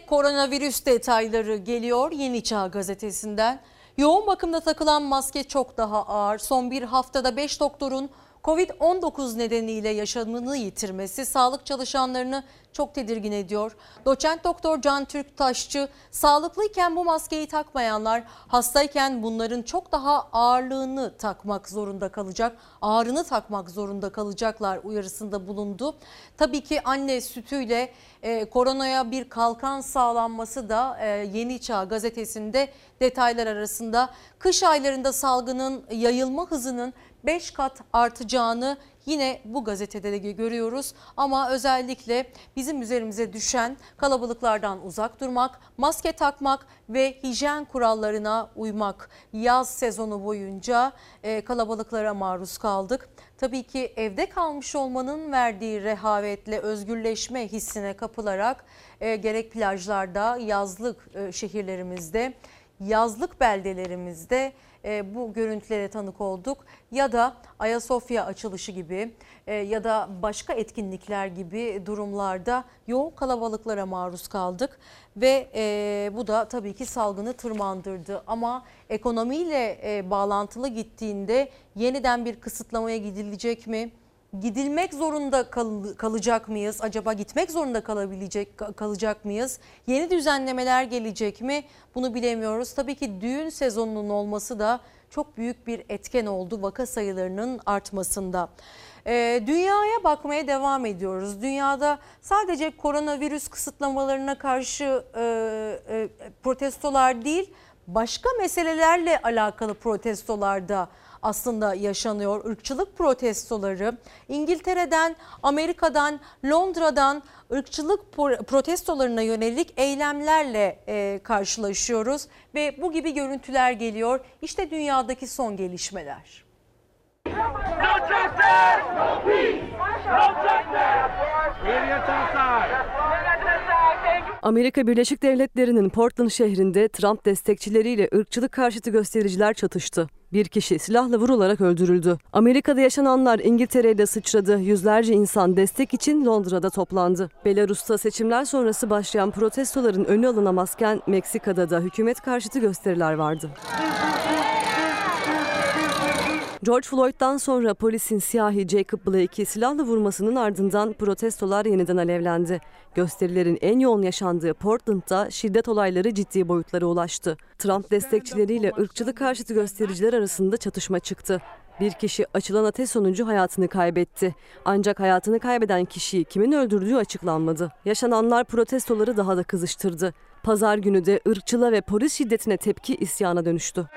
Koronavirüs detayları geliyor Yeni Çağ gazetesinden. Yoğun bakımda takılan maske çok daha ağır. Son bir haftada 5 doktorun Covid-19 nedeniyle yaşamını yitirmesi sağlık çalışanlarını çok tedirgin ediyor. Doçent Doktor Can Türk Taşçı, sağlıklıyken bu maskeyi takmayanlar hastayken bunların çok daha ağırlığını takmak zorunda kalacak, ağrını takmak zorunda kalacaklar uyarısında bulundu. Tabii ki anne sütüyle e, koronaya bir kalkan sağlanması da e, Yeni Çağ gazetesinde detaylar arasında. Kış aylarında salgının yayılma hızının 5 kat artacağını yine bu gazetede de görüyoruz. Ama özellikle bizim üzerimize düşen kalabalıklardan uzak durmak, maske takmak ve hijyen kurallarına uymak. Yaz sezonu boyunca e, kalabalıklara maruz kaldık. Tabii ki evde kalmış olmanın verdiği rehavetle özgürleşme hissine kapılarak e, gerek plajlarda, yazlık e, şehirlerimizde, yazlık beldelerimizde e, bu görüntülere tanık olduk. Ya da Ayasofya açılışı gibi e, ya da başka etkinlikler gibi durumlarda yoğun kalabalıklara maruz kaldık. Ve e, bu da tabii ki salgını tırmandırdı. Ama ekonomiyle e, bağlantılı gittiğinde yeniden bir kısıtlamaya gidilecek mi? Gidilmek zorunda kal- kalacak mıyız? Acaba gitmek zorunda kalabilecek kalacak mıyız? Yeni düzenlemeler gelecek mi? Bunu bilemiyoruz. Tabii ki düğün sezonunun olması da çok büyük bir etken oldu vaka sayılarının artmasında. Ee, dünyaya bakmaya devam ediyoruz. Dünyada sadece koronavirüs kısıtlamalarına karşı e, e, protestolar değil, başka meselelerle alakalı protestolarda aslında yaşanıyor. Irkçılık protestoları İngiltere'den, Amerika'dan, Londra'dan ırkçılık protestolarına yönelik eylemlerle e, karşılaşıyoruz ve bu gibi görüntüler geliyor. İşte dünyadaki son gelişmeler. Amerika Birleşik Devletleri'nin Portland şehrinde Trump destekçileriyle ırkçılık karşıtı göstericiler çatıştı. Bir kişi silahla vurularak öldürüldü. Amerika'da yaşananlar İngiltere'ye de sıçradı. Yüzlerce insan destek için Londra'da toplandı. Belarus'ta seçimler sonrası başlayan protestoların önü alınamazken Meksika'da da hükümet karşıtı gösteriler vardı. George Floyd'dan sonra polisin siyahi Jacob Blake'i silahla vurmasının ardından protestolar yeniden alevlendi. Gösterilerin en yoğun yaşandığı Portland'da şiddet olayları ciddi boyutlara ulaştı. Trump destekçileriyle ırkçılık karşıtı göstericiler arasında çatışma çıktı. Bir kişi açılan ateş sonucu hayatını kaybetti. Ancak hayatını kaybeden kişiyi kimin öldürdüğü açıklanmadı. Yaşananlar protestoları daha da kızıştırdı. Pazar günü de ırkçılığa ve polis şiddetine tepki isyana dönüştü.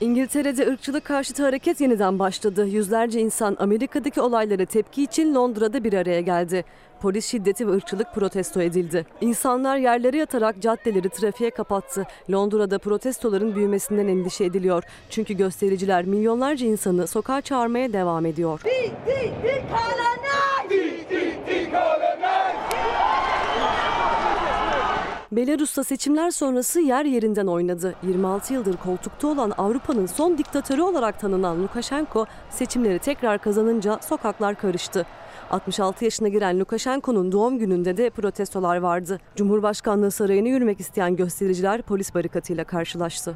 İngiltere'de ırkçılık karşıtı hareket yeniden başladı. Yüzlerce insan Amerika'daki olaylara tepki için Londra'da bir araya geldi. Polis şiddeti ve ırkçılık protesto edildi. İnsanlar yerlere yatarak caddeleri trafiğe kapattı. Londra'da protestoların büyümesinden endişe ediliyor. Çünkü göstericiler milyonlarca insanı sokağa çağırmaya devam ediyor. Dik, dik, dik, dik, dik, dik, Belarus'ta seçimler sonrası yer yerinden oynadı. 26 yıldır koltukta olan Avrupa'nın son diktatörü olarak tanınan Lukashenko seçimleri tekrar kazanınca sokaklar karıştı. 66 yaşına giren Lukashenko'nun doğum gününde de protestolar vardı. Cumhurbaşkanlığı sarayına yürümek isteyen göstericiler polis barikatıyla karşılaştı.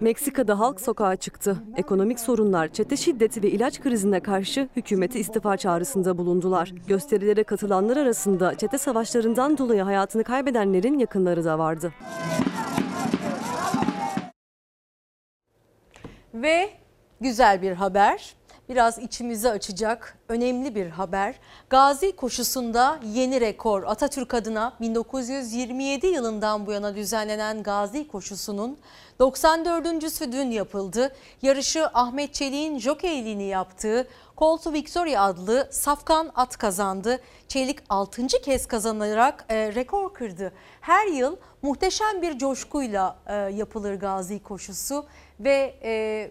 Meksika'da halk sokağa çıktı. Ekonomik sorunlar, çete şiddeti ve ilaç krizine karşı hükümeti istifa çağrısında bulundular. Gösterilere katılanlar arasında çete savaşlarından dolayı hayatını kaybedenlerin yakınları da vardı. Ve güzel bir haber biraz içimizi açacak önemli bir haber. Gazi koşusunda yeni rekor Atatürk adına 1927 yılından bu yana düzenlenen Gazi koşusunun 94.sü dün yapıldı. Yarışı Ahmet Çelik'in jokeyliğini yaptığı to Victoria adlı safkan at kazandı. Çelik 6. kez kazanarak e, rekor kırdı. Her yıl muhteşem bir coşkuyla e, yapılır Gazi koşusu ve e,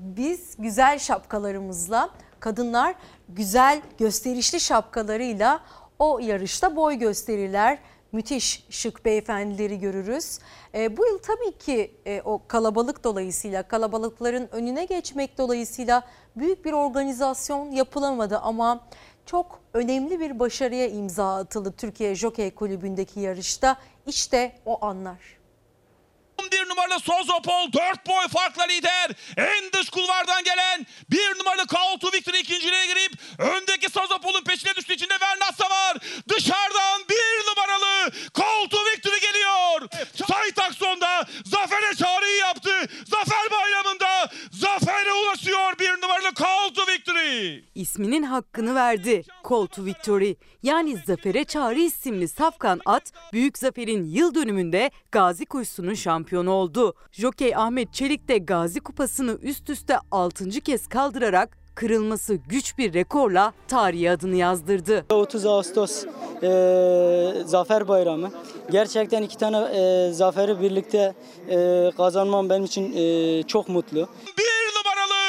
biz güzel şapkalarımızla kadınlar güzel gösterişli şapkalarıyla o yarışta boy gösterirler. Müthiş şık beyefendileri görürüz. E, bu yıl tabii ki e, o kalabalık dolayısıyla kalabalıkların önüne geçmek dolayısıyla büyük bir organizasyon yapılamadı ama çok önemli bir başarıya imza atıldı Türkiye Jokey Kulübü'ndeki yarışta. İşte o anlar. 11 numaralı Sozopol 4 boy farkla lider. En dış kulvardan gelen 1 numaralı Call to Victory ikinciliğe girip öndeki Sozopol'un peşine düştüğü içinde Vernassa var. Dışarıdan 1 numaralı Call to Victory geliyor. Sait Akson'da zafere çağrıyı yaptı. Zafer bayramında zafere ulaşıyor 1 numaralı to Victory. İsminin hakkını verdi. Call to Victory yani Zafer'e Çağrı isimli safkan at Büyük Zafer'in yıl dönümünde Gazi koşusunun şampiyonu oldu. Jokey Ahmet Çelik de Gazi kupasını üst üste 6. kez kaldırarak kırılması güç bir rekorla tarihe adını yazdırdı. 30 Ağustos e, Zafer Bayramı. Gerçekten iki tane e, zaferi birlikte e, kazanmam benim için e, çok mutlu. 1 numaralı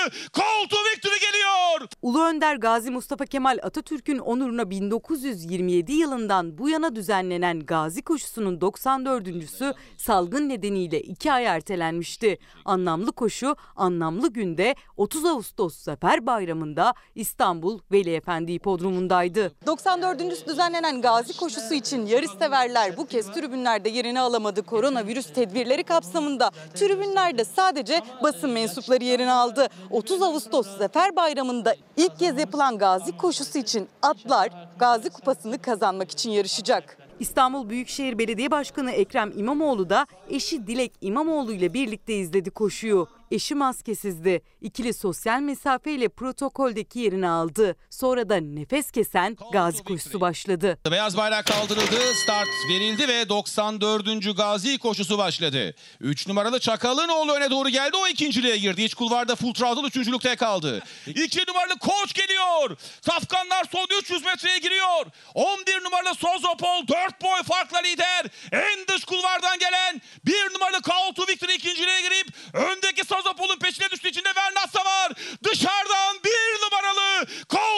Call to Victory geliyor. Ulu Önder Gazi Mustafa Kemal Atatürk'ün onuruna 1927 yılından bu yana düzenlenen Gazi koşusunun 94.sü salgın nedeniyle iki ay ertelenmişti. Anlamlı koşu anlamlı günde 30 Ağustos Zafer Bayramı'nda İstanbul Veli Efendi Hipodromu'ndaydı. 94. düzenlenen Gazi koşusu için yarışseverler bu kez tribünlerde yerini alamadı. Koronavirüs tedbirleri kapsamında tribünlerde sadece basın mensupları yerini aldı. 30 Ağustos Zafer Bayramı'nda ilk kez yapılan Gazi koşusu için atlar Gazi Kupası'nı kazanmak için yarışacak. İstanbul Büyükşehir Belediye Başkanı Ekrem İmamoğlu da eşi Dilek İmamoğlu ile birlikte izledi koşuyu. Eşi maskesizdi. İkili sosyal mesafeyle protokoldeki yerini aldı. Sonra da nefes kesen gazi koşusu başladı. Beyaz bayrak kaldırıldı, start verildi ve 94. Gazi koşusu başladı. 3 numaralı Çakal'ın öne doğru geldi, o ikinciliğe girdi. İç kulvarda Full Throttle üçüncülükte kaldı. 2 numaralı Koç geliyor. Safkanlar son 300 metreye giriyor. 11 numaralı Sozopol 4 boy farkla lider. En dış kulvardan gelen 1 numaralı Call to Victory ikinciliğe girip öndeki Sozopol'un peşine düştüğü içinde Vernassa var. Dışarıdan 1 numaralı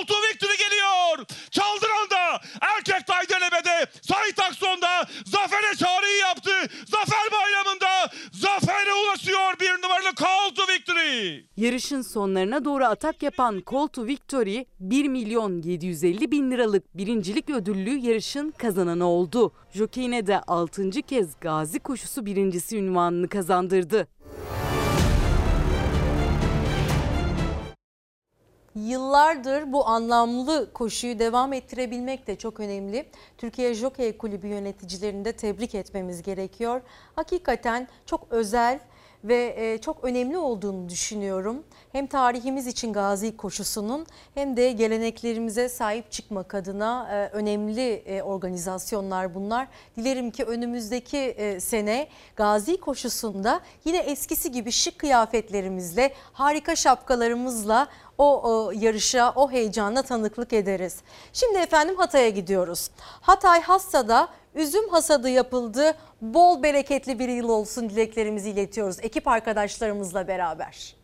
to Victory geliyor. Çaldıran'da erkek Taydenebe'de Sait Akson'da zafere çağrıyı yaptı. Zafer bayramında zafere ulaşıyor 1 numaralı Call to Victory. Yarışın sonlarına doğru atak yapan Call to Victory 1 milyon 750 bin liralık birincilik ödüllü yarışın kazananı oldu. Jokey'ine de 6. kez Gazi koşusu birincisi ünvanını kazandırdı. Yıllardır bu anlamlı koşuyu devam ettirebilmek de çok önemli. Türkiye Jokey Kulübü yöneticilerini de tebrik etmemiz gerekiyor. Hakikaten çok özel ve e, çok önemli olduğunu düşünüyorum. Hem tarihimiz için Gazi koşusunun hem de geleneklerimize sahip çıkmak adına e, önemli e, organizasyonlar bunlar. Dilerim ki önümüzdeki sene Gazi koşusunda yine eskisi gibi şık kıyafetlerimizle, harika şapkalarımızla o, o yarışa, o heyecana tanıklık ederiz. Şimdi efendim Hatay'a gidiyoruz. Hatay Hassa'da üzüm hasadı yapıldı. Bol bereketli bir yıl olsun dileklerimizi iletiyoruz ekip arkadaşlarımızla beraber.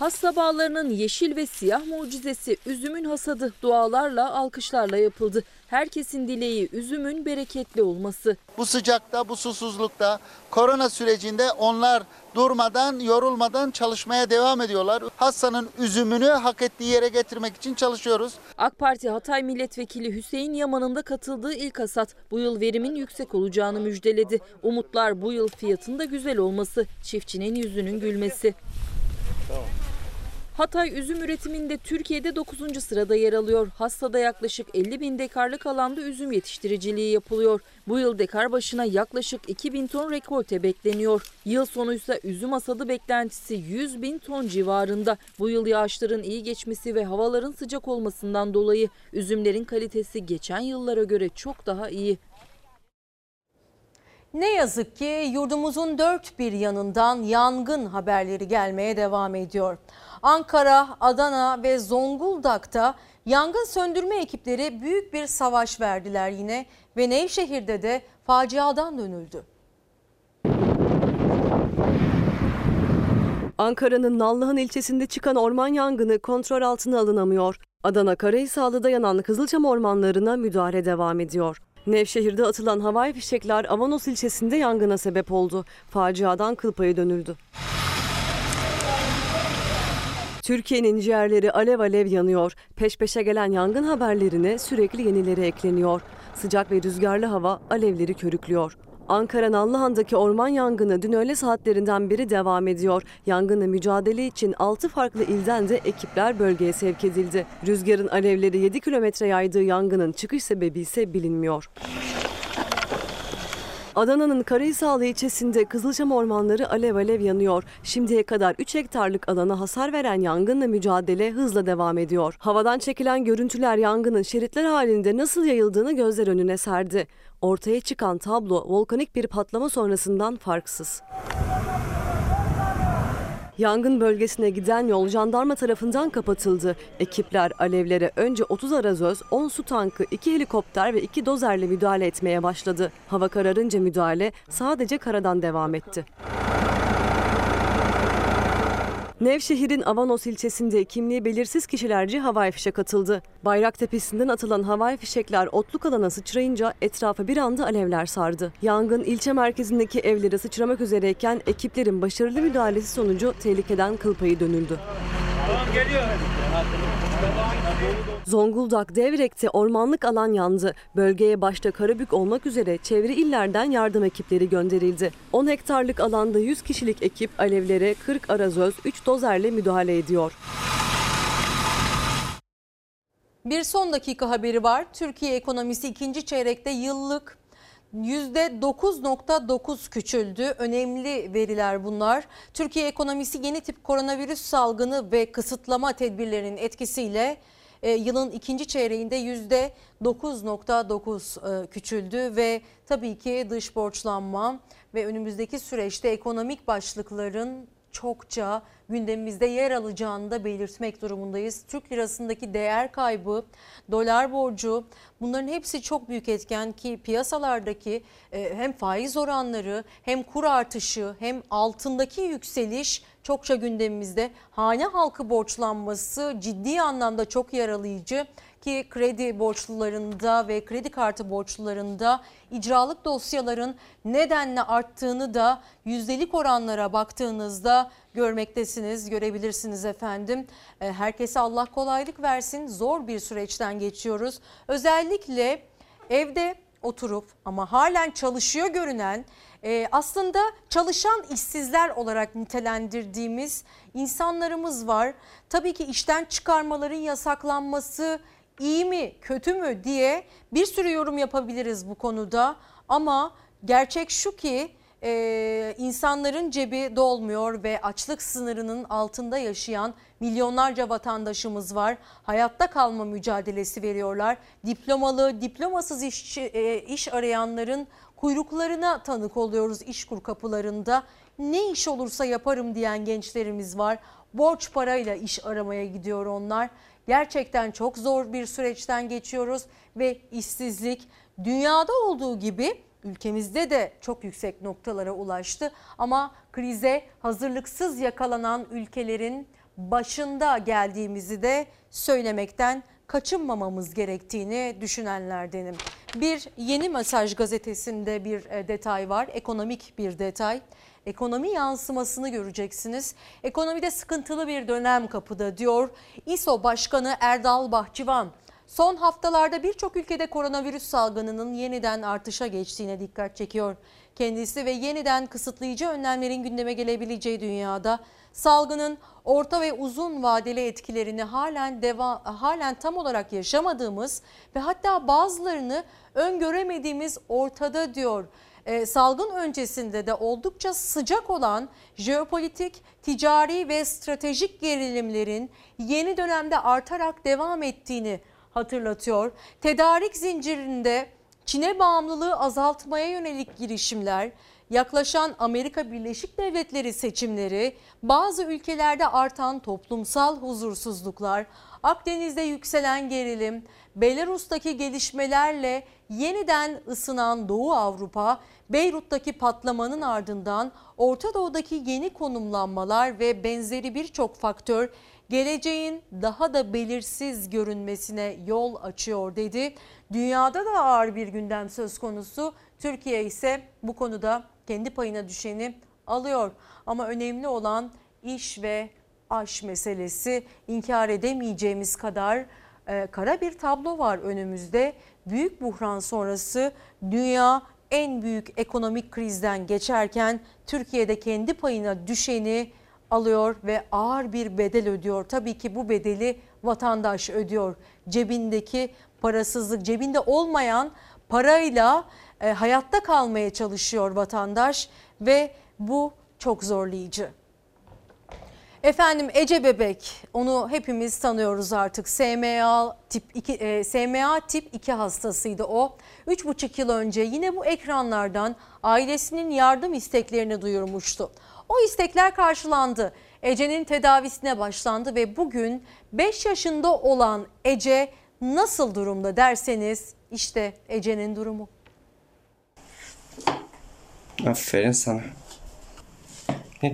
Hassa bağlarının yeşil ve siyah mucizesi üzümün hasadı dualarla, alkışlarla yapıldı. Herkesin dileği üzümün bereketli olması. Bu sıcakta, bu susuzlukta, korona sürecinde onlar durmadan, yorulmadan çalışmaya devam ediyorlar. Hassa'nın üzümünü hak ettiği yere getirmek için çalışıyoruz. AK Parti Hatay Milletvekili Hüseyin Yaman'ın da katıldığı ilk hasat bu yıl verimin yüksek olacağını müjdeledi. Umutlar bu yıl fiyatın da güzel olması, çiftçinin yüzünün gülmesi. Tamam. Hatay üzüm üretiminde Türkiye'de 9. sırada yer alıyor. Hastada yaklaşık 50 bin dekarlık alanda üzüm yetiştiriciliği yapılıyor. Bu yıl dekar başına yaklaşık 2 bin ton rekolte bekleniyor. Yıl sonuysa üzüm hasadı beklentisi 100 bin ton civarında. Bu yıl yağışların iyi geçmesi ve havaların sıcak olmasından dolayı üzümlerin kalitesi geçen yıllara göre çok daha iyi. Ne yazık ki yurdumuzun dört bir yanından yangın haberleri gelmeye devam ediyor. Ankara, Adana ve Zonguldak'ta yangın söndürme ekipleri büyük bir savaş verdiler yine ve Nevşehir'de de faciadan dönüldü. Ankara'nın Nallıhan ilçesinde çıkan orman yangını kontrol altına alınamıyor. Adana Karahisarlı'da yanan Kızılçam ormanlarına müdahale devam ediyor. Nevşehir'de atılan havai fişekler Avanos ilçesinde yangına sebep oldu. Faciadan kıl payı dönüldü. Türkiye'nin ciğerleri alev alev yanıyor. Peş peşe gelen yangın haberlerine sürekli yenileri ekleniyor. Sıcak ve rüzgarlı hava alevleri körüklüyor. Ankara Nallıhan'daki orman yangını dün öğle saatlerinden beri devam ediyor. Yangınla mücadele için 6 farklı ilden de ekipler bölgeye sevk edildi. Rüzgarın alevleri 7 kilometre yaydığı yangının çıkış sebebi ise bilinmiyor. Adana'nın Karahisarlı ilçesinde Kızılçam ormanları alev alev yanıyor. Şimdiye kadar 3 hektarlık alana hasar veren yangınla mücadele hızla devam ediyor. Havadan çekilen görüntüler yangının şeritler halinde nasıl yayıldığını gözler önüne serdi. Ortaya çıkan tablo volkanik bir patlama sonrasından farksız. Yangın bölgesine giden yol jandarma tarafından kapatıldı. Ekipler alevlere önce 30 arazöz, 10 su tankı, 2 helikopter ve 2 dozerle müdahale etmeye başladı. Hava kararınca müdahale sadece karadan devam etti. Nevşehir'in Avanos ilçesinde kimliği belirsiz kişilerce havai fişek atıldı. Bayraktepesi'nden atılan havai fişekler otluk alana sıçrayınca etrafa bir anda alevler sardı. Yangın ilçe merkezindeki evlere sıçramak üzereyken ekiplerin başarılı müdahalesi sonucu tehlikeden kıl payı dönüldü. Zonguldak Devrek'te ormanlık alan yandı. Bölgeye başta Karabük olmak üzere çevre illerden yardım ekipleri gönderildi. 10 hektarlık alanda 100 kişilik ekip alevlere 40 arazöz, 3 dozerle müdahale ediyor. Bir son dakika haberi var. Türkiye ekonomisi ikinci çeyrekte yıllık %9.9 küçüldü. Önemli veriler bunlar. Türkiye ekonomisi yeni tip koronavirüs salgını ve kısıtlama tedbirlerinin etkisiyle e, yılın ikinci çeyreğinde %9.9 e, küçüldü ve tabii ki dış borçlanma ve önümüzdeki süreçte ekonomik başlıkların çokça gündemimizde yer alacağını da belirtmek durumundayız. Türk lirasındaki değer kaybı, dolar borcu bunların hepsi çok büyük etken ki piyasalardaki e, hem faiz oranları hem kur artışı hem altındaki yükseliş çokça gündemimizde. Hane halkı borçlanması ciddi anlamda çok yaralayıcı ki kredi borçlularında ve kredi kartı borçlularında icralık dosyaların nedenle arttığını da yüzdelik oranlara baktığınızda görmektesiniz, görebilirsiniz efendim. E, herkese Allah kolaylık versin. Zor bir süreçten geçiyoruz. Özellikle evde oturup ama halen çalışıyor görünen e, aslında çalışan işsizler olarak nitelendirdiğimiz insanlarımız var. Tabii ki işten çıkarmaların yasaklanması iyi mi kötü mü diye bir sürü yorum yapabiliriz bu konuda. Ama gerçek şu ki e, insanların cebi dolmuyor ve açlık sınırının altında yaşayan milyonlarca vatandaşımız var. Hayatta kalma mücadelesi veriyorlar. Diplomalı, diplomasız iş, e, iş arayanların kuyruklarına tanık oluyoruz işkur kapılarında. Ne iş olursa yaparım diyen gençlerimiz var. Borç parayla iş aramaya gidiyor onlar. Gerçekten çok zor bir süreçten geçiyoruz ve işsizlik dünyada olduğu gibi ülkemizde de çok yüksek noktalara ulaştı. Ama krize hazırlıksız yakalanan ülkelerin başında geldiğimizi de söylemekten kaçınmamamız gerektiğini düşünenlerdenim. Bir Yeni Mesaj gazetesinde bir e, detay var, ekonomik bir detay. Ekonomi yansımasını göreceksiniz. Ekonomide sıkıntılı bir dönem kapıda diyor İSO Başkanı Erdal Bahçıvan. Son haftalarda birçok ülkede koronavirüs salgınının yeniden artışa geçtiğine dikkat çekiyor. Kendisi ve yeniden kısıtlayıcı önlemlerin gündeme gelebileceği dünyada salgının orta ve uzun vadeli etkilerini halen deva, halen tam olarak yaşamadığımız ve hatta bazılarını öngöremediğimiz ortada diyor. E, salgın öncesinde de oldukça sıcak olan jeopolitik, ticari ve stratejik gerilimlerin yeni dönemde artarak devam ettiğini hatırlatıyor. Tedarik zincirinde Çin'e bağımlılığı azaltmaya yönelik girişimler, yaklaşan Amerika Birleşik Devletleri seçimleri, bazı ülkelerde artan toplumsal huzursuzluklar, Akdeniz'de yükselen gerilim, Belarus'taki gelişmelerle yeniden ısınan Doğu Avrupa, Beyrut'taki patlamanın ardından Orta Doğu'daki yeni konumlanmalar ve benzeri birçok faktör geleceğin daha da belirsiz görünmesine yol açıyor dedi. Dünyada da ağır bir gündem söz konusu. Türkiye ise bu konuda kendi payına düşeni alıyor. Ama önemli olan iş ve aş meselesi inkar edemeyeceğimiz kadar e, kara bir tablo var önümüzde. Büyük buhran sonrası dünya en büyük ekonomik krizden geçerken Türkiye'de kendi payına düşeni alıyor ve ağır bir bedel ödüyor. Tabii ki bu bedeli vatandaş ödüyor. Cebindeki parasızlık, cebinde olmayan parayla e, hayatta kalmaya çalışıyor vatandaş ve bu çok zorlayıcı. Efendim Ece Bebek onu hepimiz tanıyoruz artık. SMA tip 2 e, SMA tip 2 hastasıydı o. 3,5 yıl önce yine bu ekranlardan ailesinin yardım isteklerini duyurmuştu. O istekler karşılandı. Ece'nin tedavisine başlandı ve bugün 5 yaşında olan Ece nasıl durumda derseniz işte Ece'nin durumu. Aferin sana.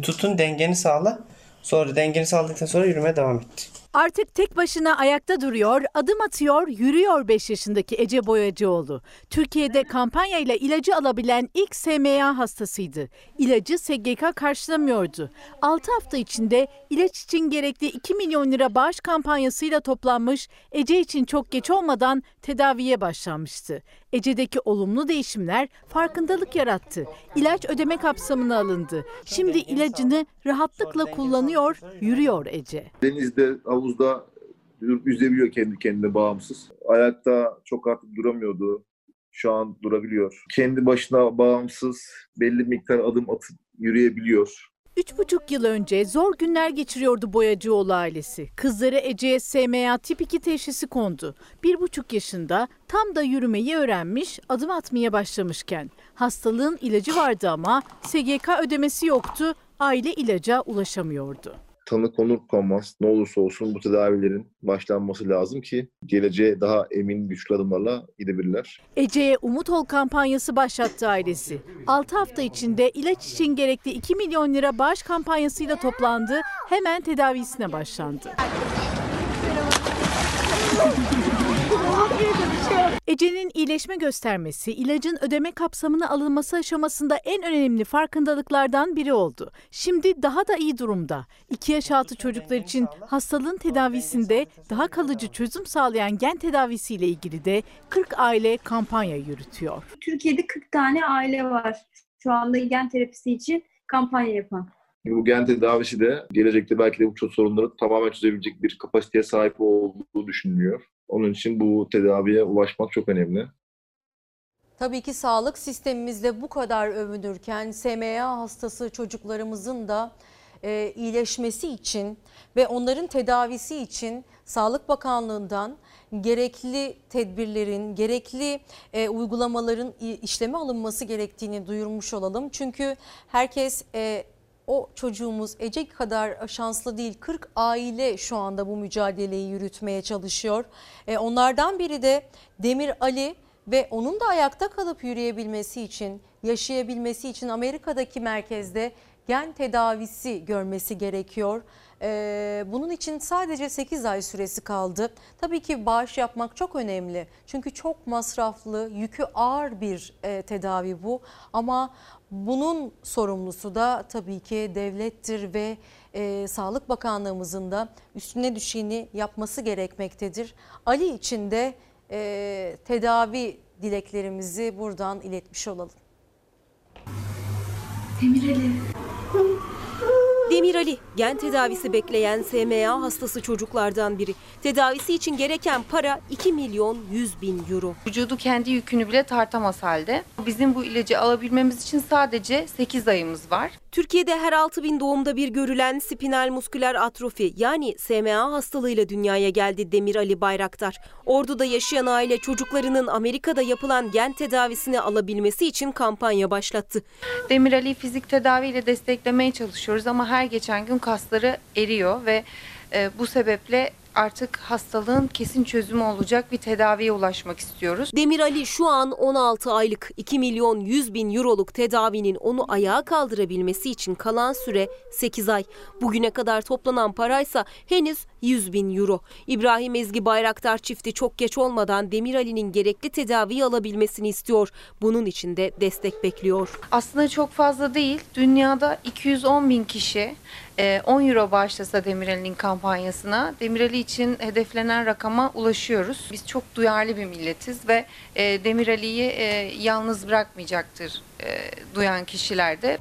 Tutun dengeni sağla. Sonra dengeni sağladıktan sonra yürümeye devam et. Artık tek başına ayakta duruyor, adım atıyor, yürüyor 5 yaşındaki Ece Boyacıoğlu. Türkiye'de kampanya ile ilacı alabilen ilk SMA hastasıydı. İlacı SGK karşılamıyordu. 6 hafta içinde ilaç için gerekli 2 milyon lira bağış kampanyasıyla toplanmış, Ece için çok geç olmadan tedaviye başlanmıştı. Ece'deki olumlu değişimler farkındalık yarattı. İlaç ödeme kapsamına alındı. Şimdi ilacını rahatlıkla kullanıyor, yürüyor Ece. Denizde, havuzda yüzebiliyor kendi kendine bağımsız. Ayakta çok artık duramıyordu. Şu an durabiliyor. Kendi başına bağımsız belli miktar adım atıp yürüyebiliyor. Üç buçuk yıl önce zor günler geçiriyordu Boyacıoğlu ailesi. Kızları Ece'ye SMA tip 2 teşhisi kondu. Bir buçuk yaşında tam da yürümeyi öğrenmiş, adım atmaya başlamışken. Hastalığın ilacı vardı ama SGK ödemesi yoktu, aile ilaca ulaşamıyordu. Tanı konur konmaz ne olursa olsun bu tedavilerin başlanması lazım ki geleceğe daha emin güçlü adımlarla gidebilirler. Ece'ye Umut Ol kampanyası başlattı ailesi. 6 hafta içinde ilaç için gerekli 2 milyon lira bağış kampanyasıyla toplandı. Hemen tedavisine başlandı. Ece'nin iyileşme göstermesi, ilacın ödeme kapsamına alınması aşamasında en önemli farkındalıklardan biri oldu. Şimdi daha da iyi durumda. 2 yaş altı çocuklar için hastalığın tedavisinde daha kalıcı çözüm sağlayan gen tedavisiyle ilgili de 40 aile kampanya yürütüyor. Türkiye'de 40 tane aile var şu anda gen terapisi için kampanya yapan. Bu gen tedavisi de gelecekte belki de bu çok sorunları tamamen çözebilecek bir kapasiteye sahip olduğu düşünülüyor. Onun için bu tedaviye ulaşmak çok önemli. Tabii ki sağlık sistemimizde bu kadar övünürken SMA hastası çocuklarımızın da e, iyileşmesi için ve onların tedavisi için Sağlık Bakanlığı'ndan gerekli tedbirlerin, gerekli e, uygulamaların işleme alınması gerektiğini duyurmuş olalım. Çünkü herkes e, o çocuğumuz Ece kadar şanslı değil. 40 aile şu anda bu mücadeleyi yürütmeye çalışıyor. E, onlardan biri de Demir Ali ve onun da ayakta kalıp yürüyebilmesi için, yaşayabilmesi için Amerika'daki merkezde gen tedavisi görmesi gerekiyor. Ee, bunun için sadece 8 ay süresi kaldı. Tabii ki bağış yapmak çok önemli. Çünkü çok masraflı, yükü ağır bir e, tedavi bu. Ama bunun sorumlusu da tabii ki devlettir ve e, Sağlık Bakanlığımızın da üstüne düşeni yapması gerekmektedir. Ali için de e, tedavi dileklerimizi buradan iletmiş olalım. Demir Ali. Demir Ali, gen tedavisi bekleyen SMA hastası çocuklardan biri. Tedavisi için gereken para 2 milyon 100 bin euro. Vücudu kendi yükünü bile tartamaz halde. Bizim bu ilacı alabilmemiz için sadece 8 ayımız var. Türkiye'de her 6 bin doğumda bir görülen spinal musküler atrofi yani SMA hastalığıyla dünyaya geldi Demir Ali Bayraktar. Ordu'da yaşayan aile çocuklarının Amerika'da yapılan gen tedavisini alabilmesi için kampanya başlattı. Demir Ali fizik tedaviyle desteklemeye çalışıyoruz ama her geçen gün kasları eriyor ve e, bu sebeple artık hastalığın kesin çözümü olacak bir tedaviye ulaşmak istiyoruz. Demir Ali şu an 16 aylık 2 milyon 100 bin euroluk tedavinin onu ayağa kaldırabilmesi için kalan süre 8 ay. Bugüne kadar toplanan paraysa henüz 100 bin euro. İbrahim Ezgi Bayraktar çifti çok geç olmadan Demir Ali'nin gerekli tedaviyi alabilmesini istiyor. Bunun için de destek bekliyor. Aslında çok fazla değil. Dünyada 210 bin kişi e, 10 euro bağışlasa Demirel'in kampanyasına Demireli için hedeflenen rakama ulaşıyoruz. Biz çok duyarlı bir milletiz ve e, Demireli'yi e, yalnız bırakmayacaktır e, duyan kişiler de.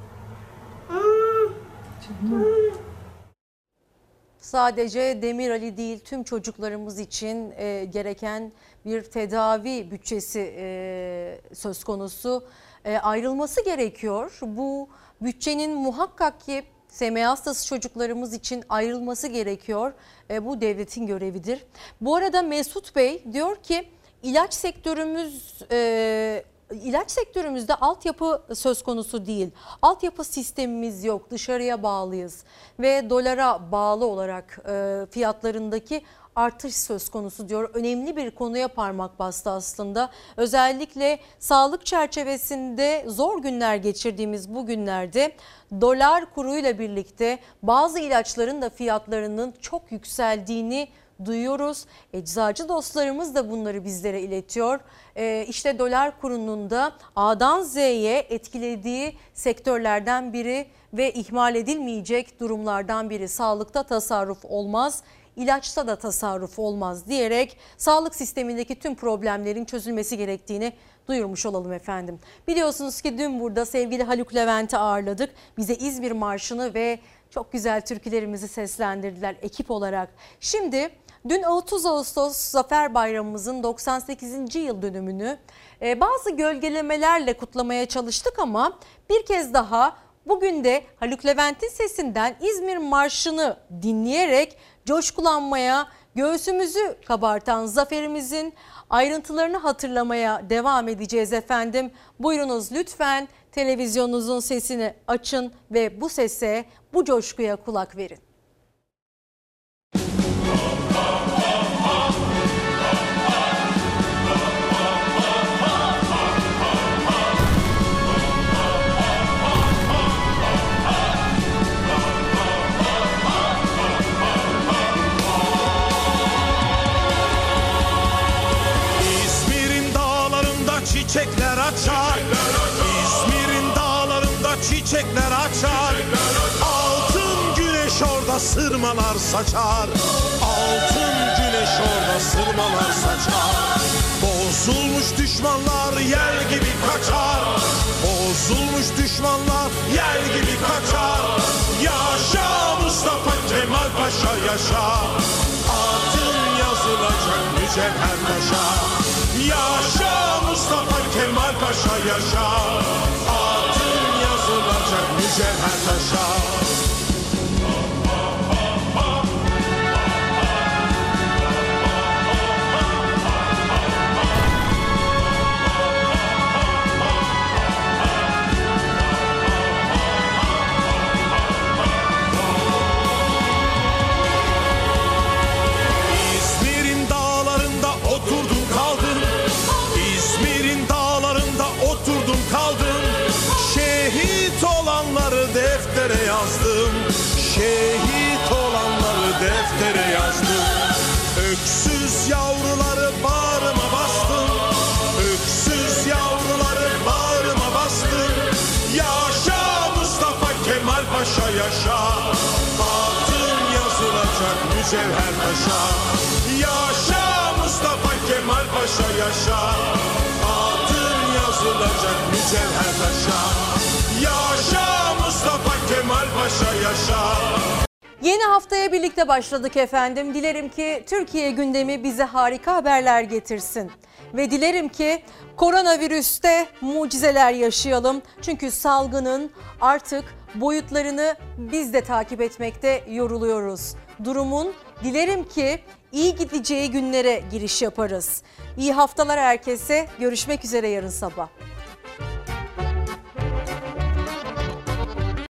Sadece Demir Ali değil tüm çocuklarımız için e, gereken bir tedavi bütçesi e, söz konusu. E, ayrılması gerekiyor. Bu bütçenin muhakkak ki SMA hastası çocuklarımız için ayrılması gerekiyor. E, bu devletin görevidir. Bu arada Mesut Bey diyor ki ilaç sektörümüz e, ilaç sektörümüzde altyapı söz konusu değil. Altyapı sistemimiz yok. Dışarıya bağlıyız ve dolara bağlı olarak e, fiyatlarındaki artış söz konusu diyor. Önemli bir konuya parmak bastı aslında. Özellikle sağlık çerçevesinde zor günler geçirdiğimiz bu günlerde dolar kuruyla birlikte bazı ilaçların da fiyatlarının çok yükseldiğini duyuyoruz. Eczacı dostlarımız da bunları bizlere iletiyor. Ee, işte dolar kurunun da A'dan Z'ye etkilediği sektörlerden biri ve ihmal edilmeyecek durumlardan biri. Sağlıkta tasarruf olmaz ilaçta da tasarruf olmaz diyerek sağlık sistemindeki tüm problemlerin çözülmesi gerektiğini duyurmuş olalım efendim. Biliyorsunuz ki dün burada sevgili Haluk Levent'i ağırladık. Bize İzmir Marşı'nı ve çok güzel türkülerimizi seslendirdiler ekip olarak. Şimdi dün 30 Ağustos Zafer Bayramımızın 98. yıl dönümünü e, bazı gölgelemelerle kutlamaya çalıştık ama bir kez daha bugün de Haluk Levent'in sesinden İzmir Marşı'nı dinleyerek coşkulanmaya, göğsümüzü kabartan zaferimizin ayrıntılarını hatırlamaya devam edeceğiz efendim. Buyurunuz lütfen televizyonunuzun sesini açın ve bu sese, bu coşkuya kulak verin. Çiçekler açar. Altın güneş orada sırmalar saçar. Altın güneş orada sırmalar saçar. Bozulmuş düşmanlar yel gibi kaçar. Bozulmuş düşmanlar yel gibi kaçar. Yaşa Mustafa Kemal Paşa yaşa. Adın yazılacak mücevher taşa. Yaşa Mustafa Kemal Paşa yaşa. Adın yazılacak mücevher mücevher taşa. Yaşa Mustafa Kemal Paşa yaşa. Adın yazılacak mücevher taşa. Yaşa Mustafa Kemal Paşa yaşa. Yeni haftaya birlikte başladık efendim. Dilerim ki Türkiye gündemi bize harika haberler getirsin. Ve dilerim ki koronavirüste mucizeler yaşayalım. Çünkü salgının artık boyutlarını biz de takip etmekte yoruluyoruz. Durumun dilerim ki iyi gideceği günlere giriş yaparız. İyi haftalar herkese. Görüşmek üzere yarın sabah.